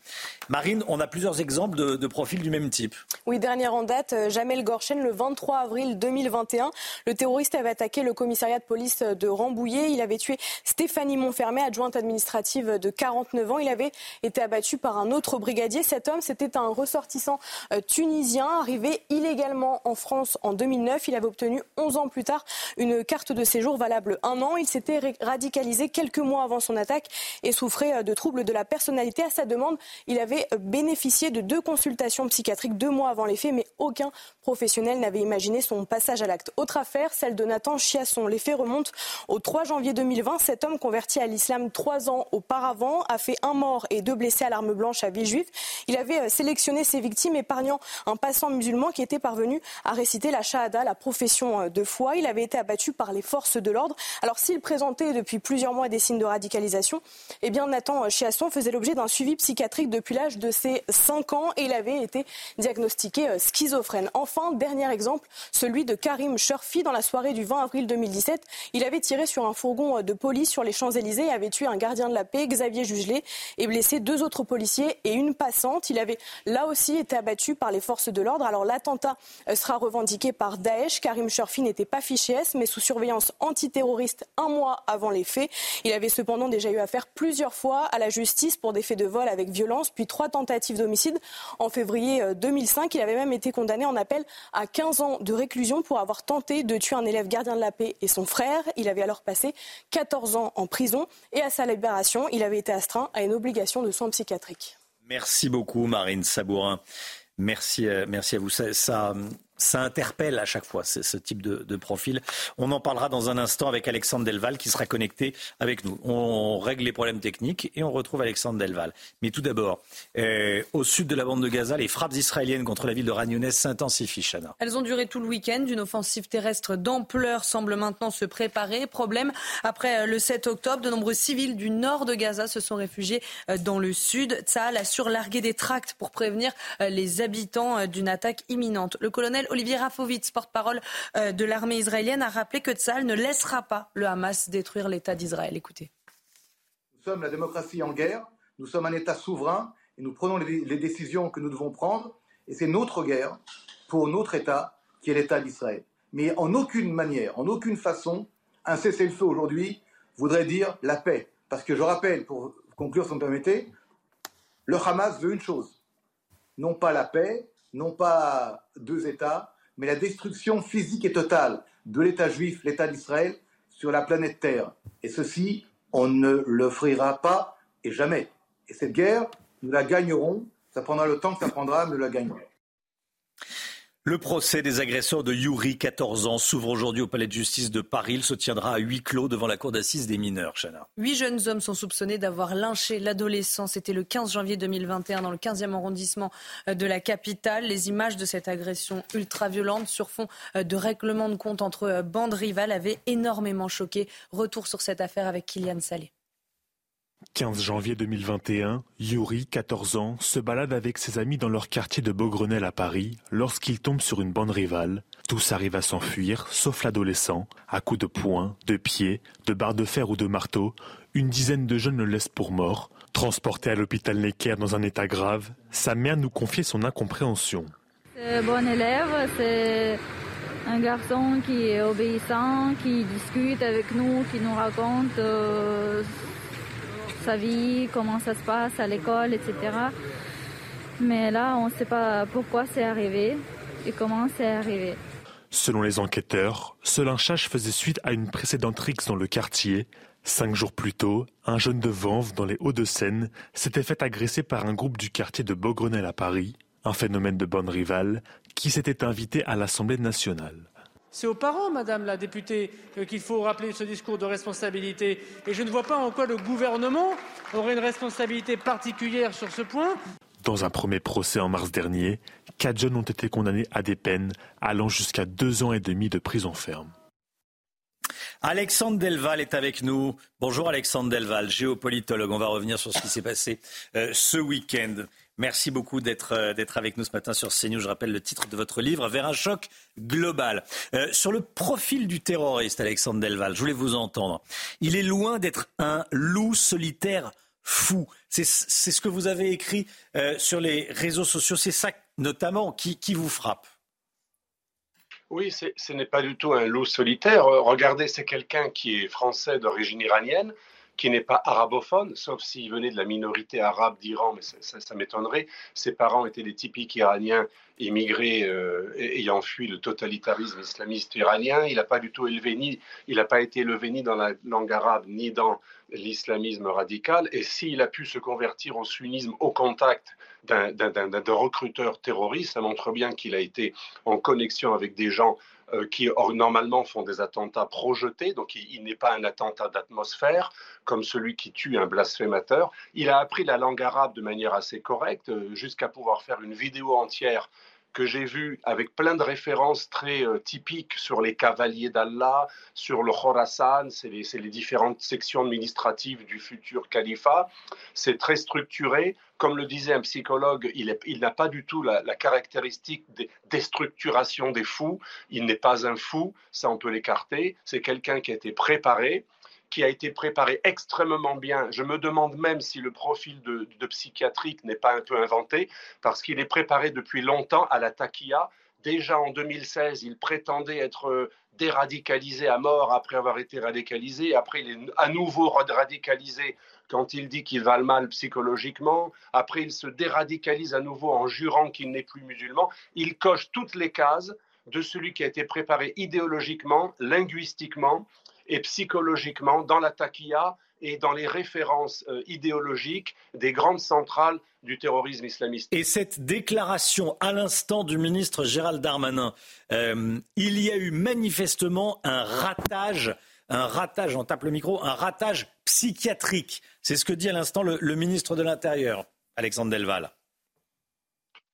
Marine, on a plusieurs exemples de, profils du même type. Oui, dernière en date, euh, Jamel Gorchen, le 23 avril 2021. Le terroriste avait attaqué le commissariat de police de Rambouillet. Il avait tué Stéphanie Montfermé, adjointe administrative de 49 ans. Il avait été abattu par un autre brigadier. Cet homme, c'était un ressortissant euh, tunisien arrivé illégalement en France en 2009. Il avait obtenu 11 ans plus tard une carte de séjour valable un an. Il s'était radicalisé quelques mois avant son attaque et souffrait euh, de troubles de la personnalité. À sa demande, il avait euh, bénéficié de deux consultations psychiatriques deux mois avant les faits, mais aucun professionnel n'avait imaginé son passage à l'acte. Autre affaire, celle de Nathan Chiasson. Les faits remontent au 3 janvier 2020. Cet homme converti à l'islam trois ans auparavant a fait un mort et deux blessés à l'arme blanche à Villejuif. Il avait euh, sélectionné ses victimes épargnant un passant musulman qui était parvenu a récité la shahada, la profession euh, de foi. Il avait été abattu par les forces de l'ordre. Alors s'il présentait depuis plusieurs mois des signes de radicalisation, eh bien Nathan Chiasson faisait l'objet d'un suivi psychiatrique depuis l'âge de ses 5 ans et il avait été diagnostiqué euh, schizophrène. Enfin, dernier exemple, celui de Karim Sherfi dans la soirée du 20 avril 2017. Il avait tiré sur un fourgon euh, de police sur les Champs-Élysées et avait tué un gardien de la paix, Xavier Jugelet, et blessé deux autres policiers et une passante. Il avait là aussi été abattu par les forces de l'ordre. Alors l'attentat sera revendiqué par Daesh. Karim Shorfi n'était pas fiché S, mais sous surveillance antiterroriste un mois avant les faits. Il avait cependant déjà eu affaire plusieurs fois à la justice pour des faits de vol avec violence, puis trois tentatives d'homicide. En février 2005, il avait même été condamné en appel à 15 ans de réclusion pour avoir tenté de tuer un élève gardien de la paix et son frère. Il avait alors passé 14 ans en prison et à sa libération, il avait été astreint à une obligation de soins psychiatriques. Merci beaucoup, Marine Sabourin. Merci, euh, merci à vous. ça interpelle à chaque fois ce, type de, profil. On en parlera dans un instant avec Alexandre Delval qui sera connecté avec nous. On règle les problèmes techniques et on retrouve Alexandre Delval. Mais tout d'abord, euh, au sud de la bande de Gaza, les frappes israéliennes contre la ville de Ragnounès s'intensifient, Chana. Elles ont duré tout le week-end. Une offensive terrestre d'ampleur semble maintenant se préparer. Problème, après euh, le 7 octobre, de nombreux civils du nord de Gaza se sont réfugiés euh, dans le sud. Tsahal a surlargué des tracts pour prévenir les habitants d'une attaque imminente. Le colonel Olivier Rafovitz, porte-parole euh, de l'armée israélienne, a rappelé que Tzal ne laissera pas le Hamas détruire l'État d'Israël. Écoutez. Nous sommes la démocratie en guerre, nous sommes un État souverain et nous prenons les décisions que nous devons prendre. Et c'est notre guerre pour notre État qui est l'État d'Israël. Mais en aucune manière, en aucune façon, un cessez-le-feu aujourd'hui voudrait dire la paix. Parce que je rappelle, pour conclure si vous me permettez, le Hamas veut une chose, non pas la paix, non pas deux États, mais la destruction physique et totale de l'État juif, l'État d'Israël, sur la planète Terre. Et ceci, on ne l'offrira pas et jamais. Et cette guerre, nous la gagnerons. Ça prendra le temps que ça prendra, mais nous la gagnerons. Le procès des agresseurs de Yuri, 14 ans, s'ouvre aujourd'hui au palais de justice de Paris. Il se tiendra à huis clos devant la cour d'assises des mineurs, Chana. Huit jeunes hommes sont soupçonnés d'avoir lynché l'adolescent. C'était le 15 janvier 2021 dans le 15e arrondissement euh, de la capitale. Les images de cette agression ultra-violente sur fond euh, de règlement de compte entre euh, bandes rivales avaient énormément choqué. Retour sur cette affaire avec Kylian Salé. 15 janvier 2021, Yuri, 14 ans, se balade avec ses amis dans leur quartier de Beaugrenelle à Paris lorsqu'il tombe sur une bande rivale. Tous arrivent à s'enfuir, sauf l'adolescent. À coups de poing, de pieds, de barres de fer ou de marteau, une dizaine de jeunes le laissent pour mort. Transporté à l'hôpital Necker dans un état grave, sa mère nous confiait son incompréhension. C'est bon élève, c'est un garçon qui est obéissant, qui discute avec nous, qui nous raconte euh, sa vie, comment ça se passe à l'école, etc. Mais là, on ne sait pas pourquoi c'est arrivé et comment c'est arrivé. Selon les enquêteurs, ce lynchage faisait suite à une précédente rixe dans le quartier. Cinq jours plus tôt, un jeune de Vanves, dans les Hauts-de-Seine, s'était fait agresser par un groupe du quartier de Beaugrenelle à Paris, un phénomène de bonne rivale qui s'était invité à l'Assemblée nationale. C'est aux parents, Madame la députée, qu'il faut rappeler ce discours de responsabilité. Et je ne vois pas en quoi le gouvernement aurait une responsabilité particulière sur ce point. Dans un premier procès en mars dernier, quatre jeunes ont été condamnés à des peines allant jusqu'à deux ans et demi de prison ferme. Alexandre Delval est avec nous. Bonjour Alexandre Delval, géopolitologue. On va revenir sur ce qui s'est passé euh, ce week-end. Merci beaucoup euh, d'être avec nous ce matin sur CNews. Je rappelle le titre de votre livre, Vers un choc global. Euh, sur le profil du terroriste, Alexandre Delval, je voulais vous entendre. Il est loin d'être un loup solitaire fou. C'est ce que vous avez écrit euh, sur les réseaux sociaux. C'est ça notamment qui, qui vous frappe. Oui, ce n'est pas du tout un loup solitaire. Regardez, c'est quelqu'un qui est français d'origine iranienne, qui n'est pas arabophone, sauf s'il venait de la minorité arabe d'Iran, mais ça, m'étonnerait. Ses parents étaient des typiques Iraniens immigrés euh, ayant fui le totalitarisme islamiste iranien. Il n'a pas du tout élevé ni, il n'a pas été élevé ni dans la langue arabe ni dans l'islamisme radical. Et s'il a pu se convertir au sunnisme au contact d'un recruteur terroriste, ça montre bien qu'il a été en connexion avec des gens euh, qui normalement font des attentats projetés, donc il, n'est pas un attentat d'atmosphère comme celui qui tue un blasphémateur. Il a appris la langue arabe de manière assez correcte, euh, jusqu'à pouvoir faire une vidéo entière que j'ai vue avec plein de références très euh, typiques sur les cavaliers d'Allah, sur le Khorasan, c'est les, les, différentes sections administratives du futur califat. C'est très structuré comme le disait un psychologue, il, n'a pas du tout la, caractéristique de déstructuration des fous. Il n'est pas un fou, ça on peut l'écarter. C'est quelqu'un qui a été préparé, qui a été préparé extrêmement bien. Je me demande même si le profil de, psychiatrique n'est pas un peu inventé, parce qu'il est préparé depuis longtemps à la taquilla Déjà en 2016, il prétendait être déradicalisé à mort après avoir été radicalisé. Après, il est à nouveau radicalisé quand il dit qu'il va le mal psychologiquement. Après, il se déradicalise à nouveau en jurant qu'il n'est plus musulman. Il coche toutes les cases de celui qui a été préparé idéologiquement, linguistiquement et psychologiquement dans la taquilla et dans les références euh, idéologiques des grandes centrales du terrorisme islamiste. Et cette déclaration à l'instant du ministre Gérald Darmanin, euh, il y a eu manifestement un ratage, un ratage, on tape le micro, un ratage psychiatrique. C'est ce que dit à l'instant le, ministre de l'Intérieur, Alexandre Delval.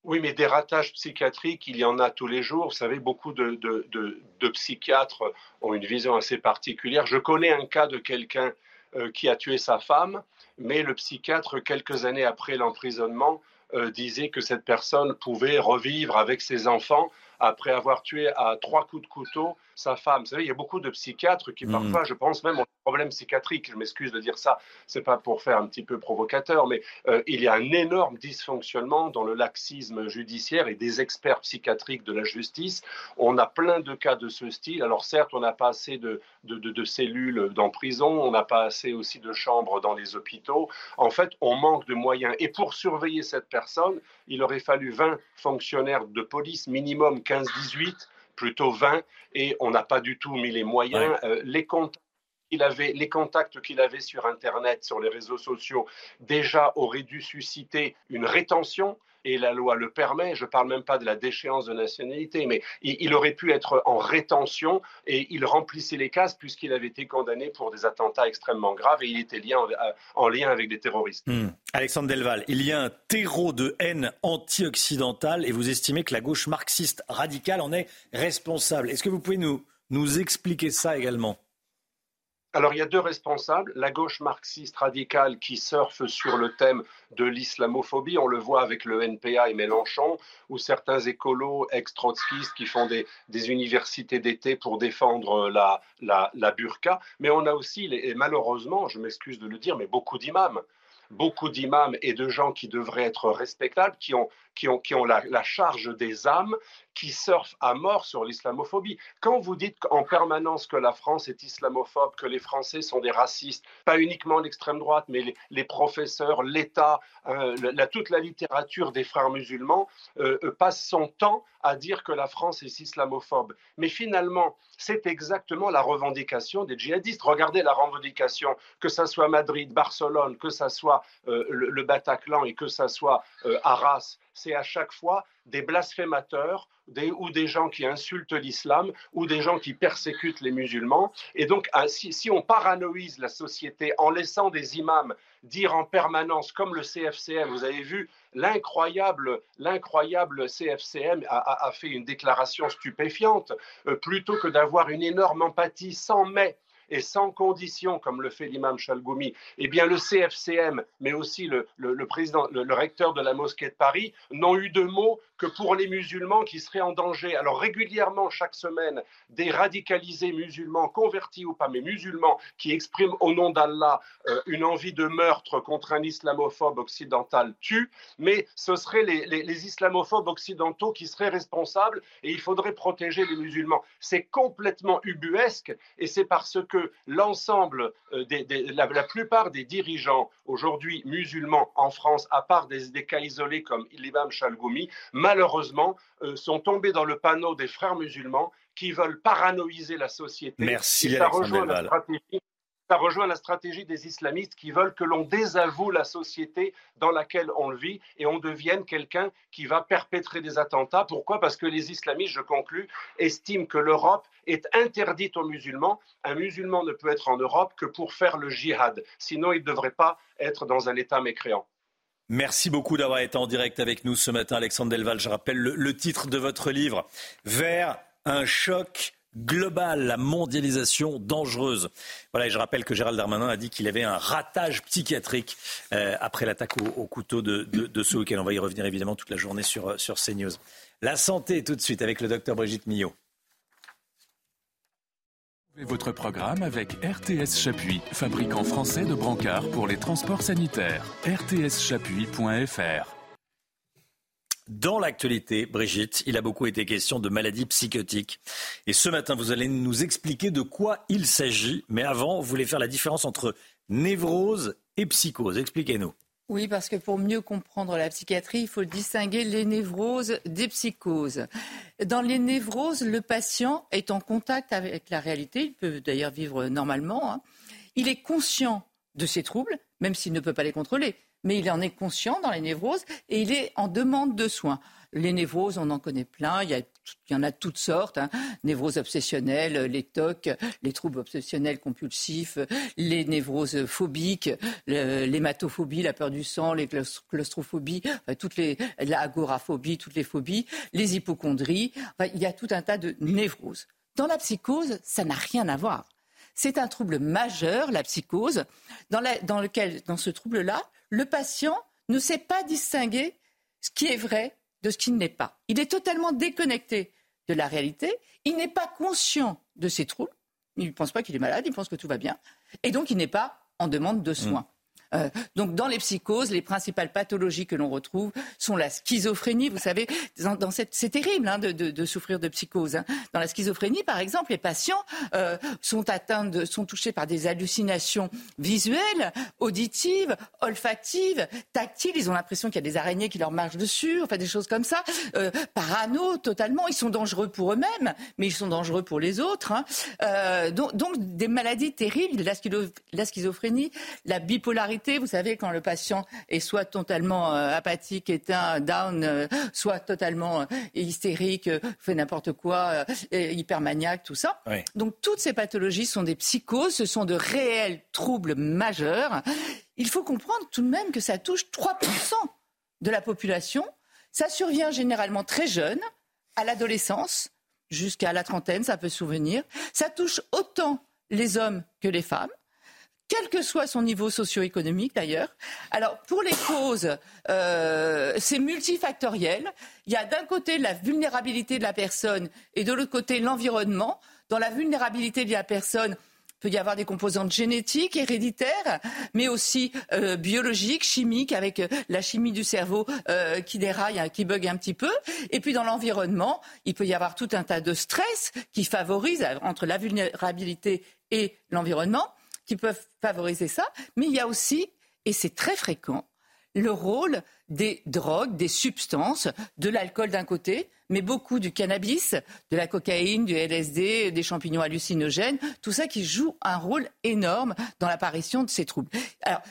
Oui, mais des ratages psychiatriques, il y en a tous les jours. Vous savez, beaucoup de, de psychiatres ont une vision assez particulière. Je connais un cas de quelqu'un euh, qui a tué sa femme, mais le psychiatre, quelques années après l'emprisonnement, euh, disait que cette personne pouvait revivre avec ses enfants après avoir tué à trois coups de couteau sa femme. Vous savez, il y a beaucoup de psychiatres qui, hmm. parfois, je pense même, ont des problèmes psychiatriques. Je m'excuse de dire ça, c'est pas pour faire un petit peu provocateur, mais euh, il y a un énorme dysfonctionnement dans le laxisme judiciaire et des experts psychiatriques de la justice. On a plein de cas de ce style. Alors, certes, on n'a pas assez de, de, de, cellules dans prison, on n'a pas assez aussi de chambres dans les hôpitaux. En fait, on manque de moyens. Et pour surveiller cette personne, il aurait fallu 20 fonctionnaires de police, minimum 15-18 plutôt 20, et on n'a pas du tout mis les moyens. Euh, les contacts qu'il avait, les contacts qu'il avait sur Internet, sur les réseaux sociaux, déjà auraient dû susciter une rétention et la loi le permet. Je ne parle même pas de la déchéance de nationalité, mais il, aurait pu être en rétention et il remplissait les cases puisqu'il avait été condamné pour des attentats extrêmement graves et il était lié en, lien avec des terroristes. Hmm. Alexandre Delval, il y a un terreau de haine anti-occidentale et vous estimez que la gauche marxiste radicale en est responsable. Est-ce que vous pouvez nous, nous expliquer ça également? Alors, il y a deux responsables. La gauche marxiste radicale qui surfe sur le thème de l'islamophobie. On le voit avec le NPA et Mélenchon, ou certains écolos ex-trotskistes qui font des, universités d'été pour défendre la, la, burqa. Mais on a aussi, et malheureusement, je m'excuse de le dire, mais beaucoup d'imams beaucoup d'imams et de gens qui devraient être respectables, qui ont, qui ont, qui ont la, charge des âmes, qui surfent à mort sur l'islamophobie. Quand vous dites en permanence que la France est islamophobe, que les Français sont des racistes, pas uniquement l'extrême droite, mais les, professeurs, l'État, euh, toute la littérature des frères musulmans euh, euh, passe son temps à dire que la France est islamophobe. Mais finalement, c'est exactement la revendication des djihadistes. Regardez la revendication, que ce soit Madrid, Barcelone, que ce soit le, le, Bataclan et que ce soit Arras, c'est à chaque fois des blasphémateurs ou des gens qui insultent l'islam ou des gens qui persécutent les musulmans. Et donc, ah, si, on paranoïse la société en laissant des imams dire en permanence, comme le CFCM, vous avez vu, l'incroyable, l'incroyable CFCM a, fait une déclaration stupéfiante, euh, plutôt que d'avoir une énorme empathie sans mais et sans condition, comme le fait l'imam Chalgoumi, eh bien le CFCM, mais aussi le, président, le, recteur de la mosquée de Paris, n'ont eu de mots que pour les musulmans qui seraient en danger. Alors régulièrement, chaque semaine, des radicalisés musulmans, convertis ou pas, mais musulmans, qui expriment au nom d'Allah euh, une envie de meurtre contre un islamophobe occidental tuent, mais ce seraient les, les islamophobes occidentaux qui seraient responsables et il faudrait protéger les musulmans. C'est complètement ubuesque et c'est parce que l'ensemble, euh, la, plupart des dirigeants aujourd'hui musulmans en France, à part des, cas isolés comme l'imam Chalgoumi, malheureusement, euh, sont tombés dans le panneau des frères musulmans qui veulent paranoïser la société. Merci, Alexandre ça rejoint la stratégie des islamistes qui veulent que l'on désavoue la société dans laquelle on vit et on devienne quelqu'un qui va perpétrer des attentats. Pourquoi? Parce que les islamistes, je conclus, estiment que l'Europe est interdite aux musulmans. Un musulman ne peut être en Europe que pour faire le djihad. Sinon, il ne devrait pas être dans un État mécréant. Merci beaucoup d'avoir été en direct avec nous ce matin, Alexandre Delval. Je rappelle le, le titre de votre livre, Vers un choc globale, la mondialisation dangereuse. Voilà, et je rappelle que Gérald Darmanin a dit qu'il avait un ratage psychiatrique euh, après l'attaque au, couteau de, de, ce week-end. On va y revenir évidemment toute la journée sur, sur CNews. La santé tout de suite avec le docteur Brigitte Millot. Votre programme avec RTS Chapuis, fabricant français de brancards pour les transports sanitaires. rtschapuis.fr Dans l'actualité, Brigitte, il a beaucoup été question de maladies psychotiques. Et ce matin, vous allez nous expliquer de quoi il s'agit. Mais avant, vous voulez faire la différence entre névrose et psychose. Expliquez-nous. Oui, parce que pour mieux comprendre la psychiatrie, il faut distinguer les névroses des psychoses. Dans les névroses, le patient est en contact avec la réalité, il peut d'ailleurs vivre normalement. Hein. Il est conscient de ses troubles, même s'il ne peut pas les contrôler, mais il en est conscient dans les névroses et il est en demande de soins. Les névroses, on en connaît plein. Il y, en a toutes sortes. Hein. Névroses obsessionnelles, les TOC, les troubles obsessionnels compulsifs, les névroses phobiques, l'hématophobie, la peur du sang, les claustrophobies, toutes les, l'agoraphobie, toutes les phobies, les hypochondries. il y a tout un tas de névroses. Dans la psychose, ça n'a rien à voir. C'est un trouble majeur, la psychose, dans, lequel, dans ce trouble-là, le patient ne sait pas distinguer ce qui est vrai de ce qui ne l'est pas. Il est totalement déconnecté de la réalité. Il n'est pas conscient de ses troubles. Il ne pense pas qu'il est malade, il pense que tout va bien. Et donc, il n'est pas en demande de soins. Euh, donc dans les psychoses, les principales pathologies que l'on retrouve sont la schizophrénie. Vous savez, c'est terrible hein, de, souffrir de psychose. Hein. Dans la schizophrénie, par exemple, les patients euh, sont touchés par des hallucinations visuelles, auditives, olfactives, tactiles. Ils ont l'impression qu'il y a des araignées qui leur marchent dessus, enfin des choses comme ça. Euh, parano, totalement. Ils sont dangereux pour eux-mêmes, mais ils sont dangereux pour les autres. Hein. Euh, donc, des maladies terribles, la schizophrénie, la bipolarité vous savez, quand le patient est soit totalement euh, apathique, éteint, down, euh, soit totalement euh, hystérique, fait n'importe quoi, hypermaniaque, tout ça. Donc toutes ces pathologies sont des psychoses, ce sont de réels troubles majeurs. Il faut comprendre tout de même que ça touche 3% de la population. Ça survient généralement très jeune, à l'adolescence, jusqu'à la trentaine, ça peut souvenir. Ça touche autant les hommes que les femmes quel que soit son niveau socio-économique d'ailleurs. Alors pour les causes, euh, c'est multifactoriel. Il y a d'un côté la vulnérabilité de la personne et de l'autre côté l'environnement. Dans la vulnérabilité de la personne, il peut y avoir des composantes génétiques, héréditaires, mais aussi euh, biologiques, chimiques, avec euh, la chimie du cerveau qui déraille, hein, qui bug un petit peu. Et puis dans l'environnement, il peut y avoir tout un tas de stress qui favorise entre la vulnérabilité et l'environnement qui peuvent favoriser ça, mais il y a aussi, et c'est très fréquent, le rôle des drogues, des substances, de l'alcool d'un côté, mais beaucoup du cannabis, de la cocaïne, du LSD, des champignons hallucinogènes, tout ça qui joue un rôle énorme dans l'apparition de ces troubles. Alors,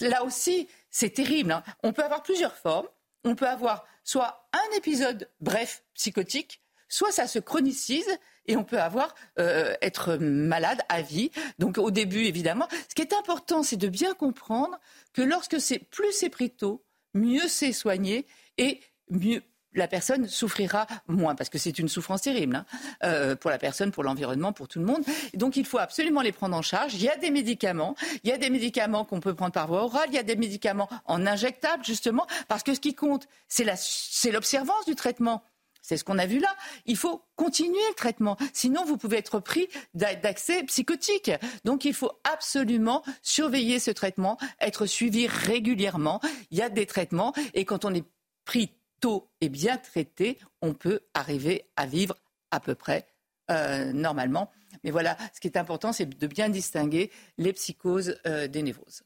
là aussi, c'est terrible. Hein. On peut avoir plusieurs formes. On peut avoir soit un épisode bref psychotique, soit ça se chronicise et on peut avoir euh, être malade à vie. Donc au début, évidemment, ce qui est important, c'est de bien comprendre que lorsque c'est plus c'est pris tôt, mieux c'est soigné et mieux la personne souffrira moins, parce que c'est une souffrance terrible hein, euh, pour la personne, pour l'environnement, pour tout le monde. Donc il faut absolument les prendre en charge. Il y a des médicaments, il y a des médicaments qu'on peut prendre par voie orale, il y a des médicaments en injectable, justement, parce que ce qui compte, c'est l'observance du traitement. C'est ce qu'on a vu là. Il faut continuer le traitement. Sinon, vous pouvez être pris d'accès psychotique. Donc, il faut absolument surveiller ce traitement, être suivi régulièrement. Il y a des traitements et quand on est pris tôt et bien traité, on peut arriver à vivre à peu près euh, normalement. Mais voilà, ce qui est important, c'est de bien distinguer les psychoses euh, des névroses.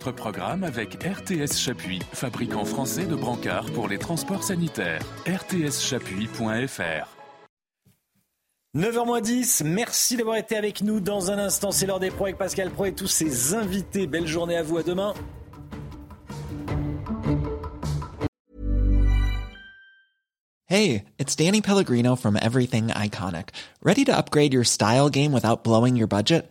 Votre programme avec RTS Chapuis, fabricant français de brancards pour les transports sanitaires. rtschapuis.fr 9h10, merci d'avoir été avec nous. Dans un instant, c'est l'heure des pros avec Pascal Pro et tous ses invités. Belle journée à vous, à demain. Hey, it's Danny Pellegrino from Everything Iconic. Ready to upgrade your style game without blowing your budget?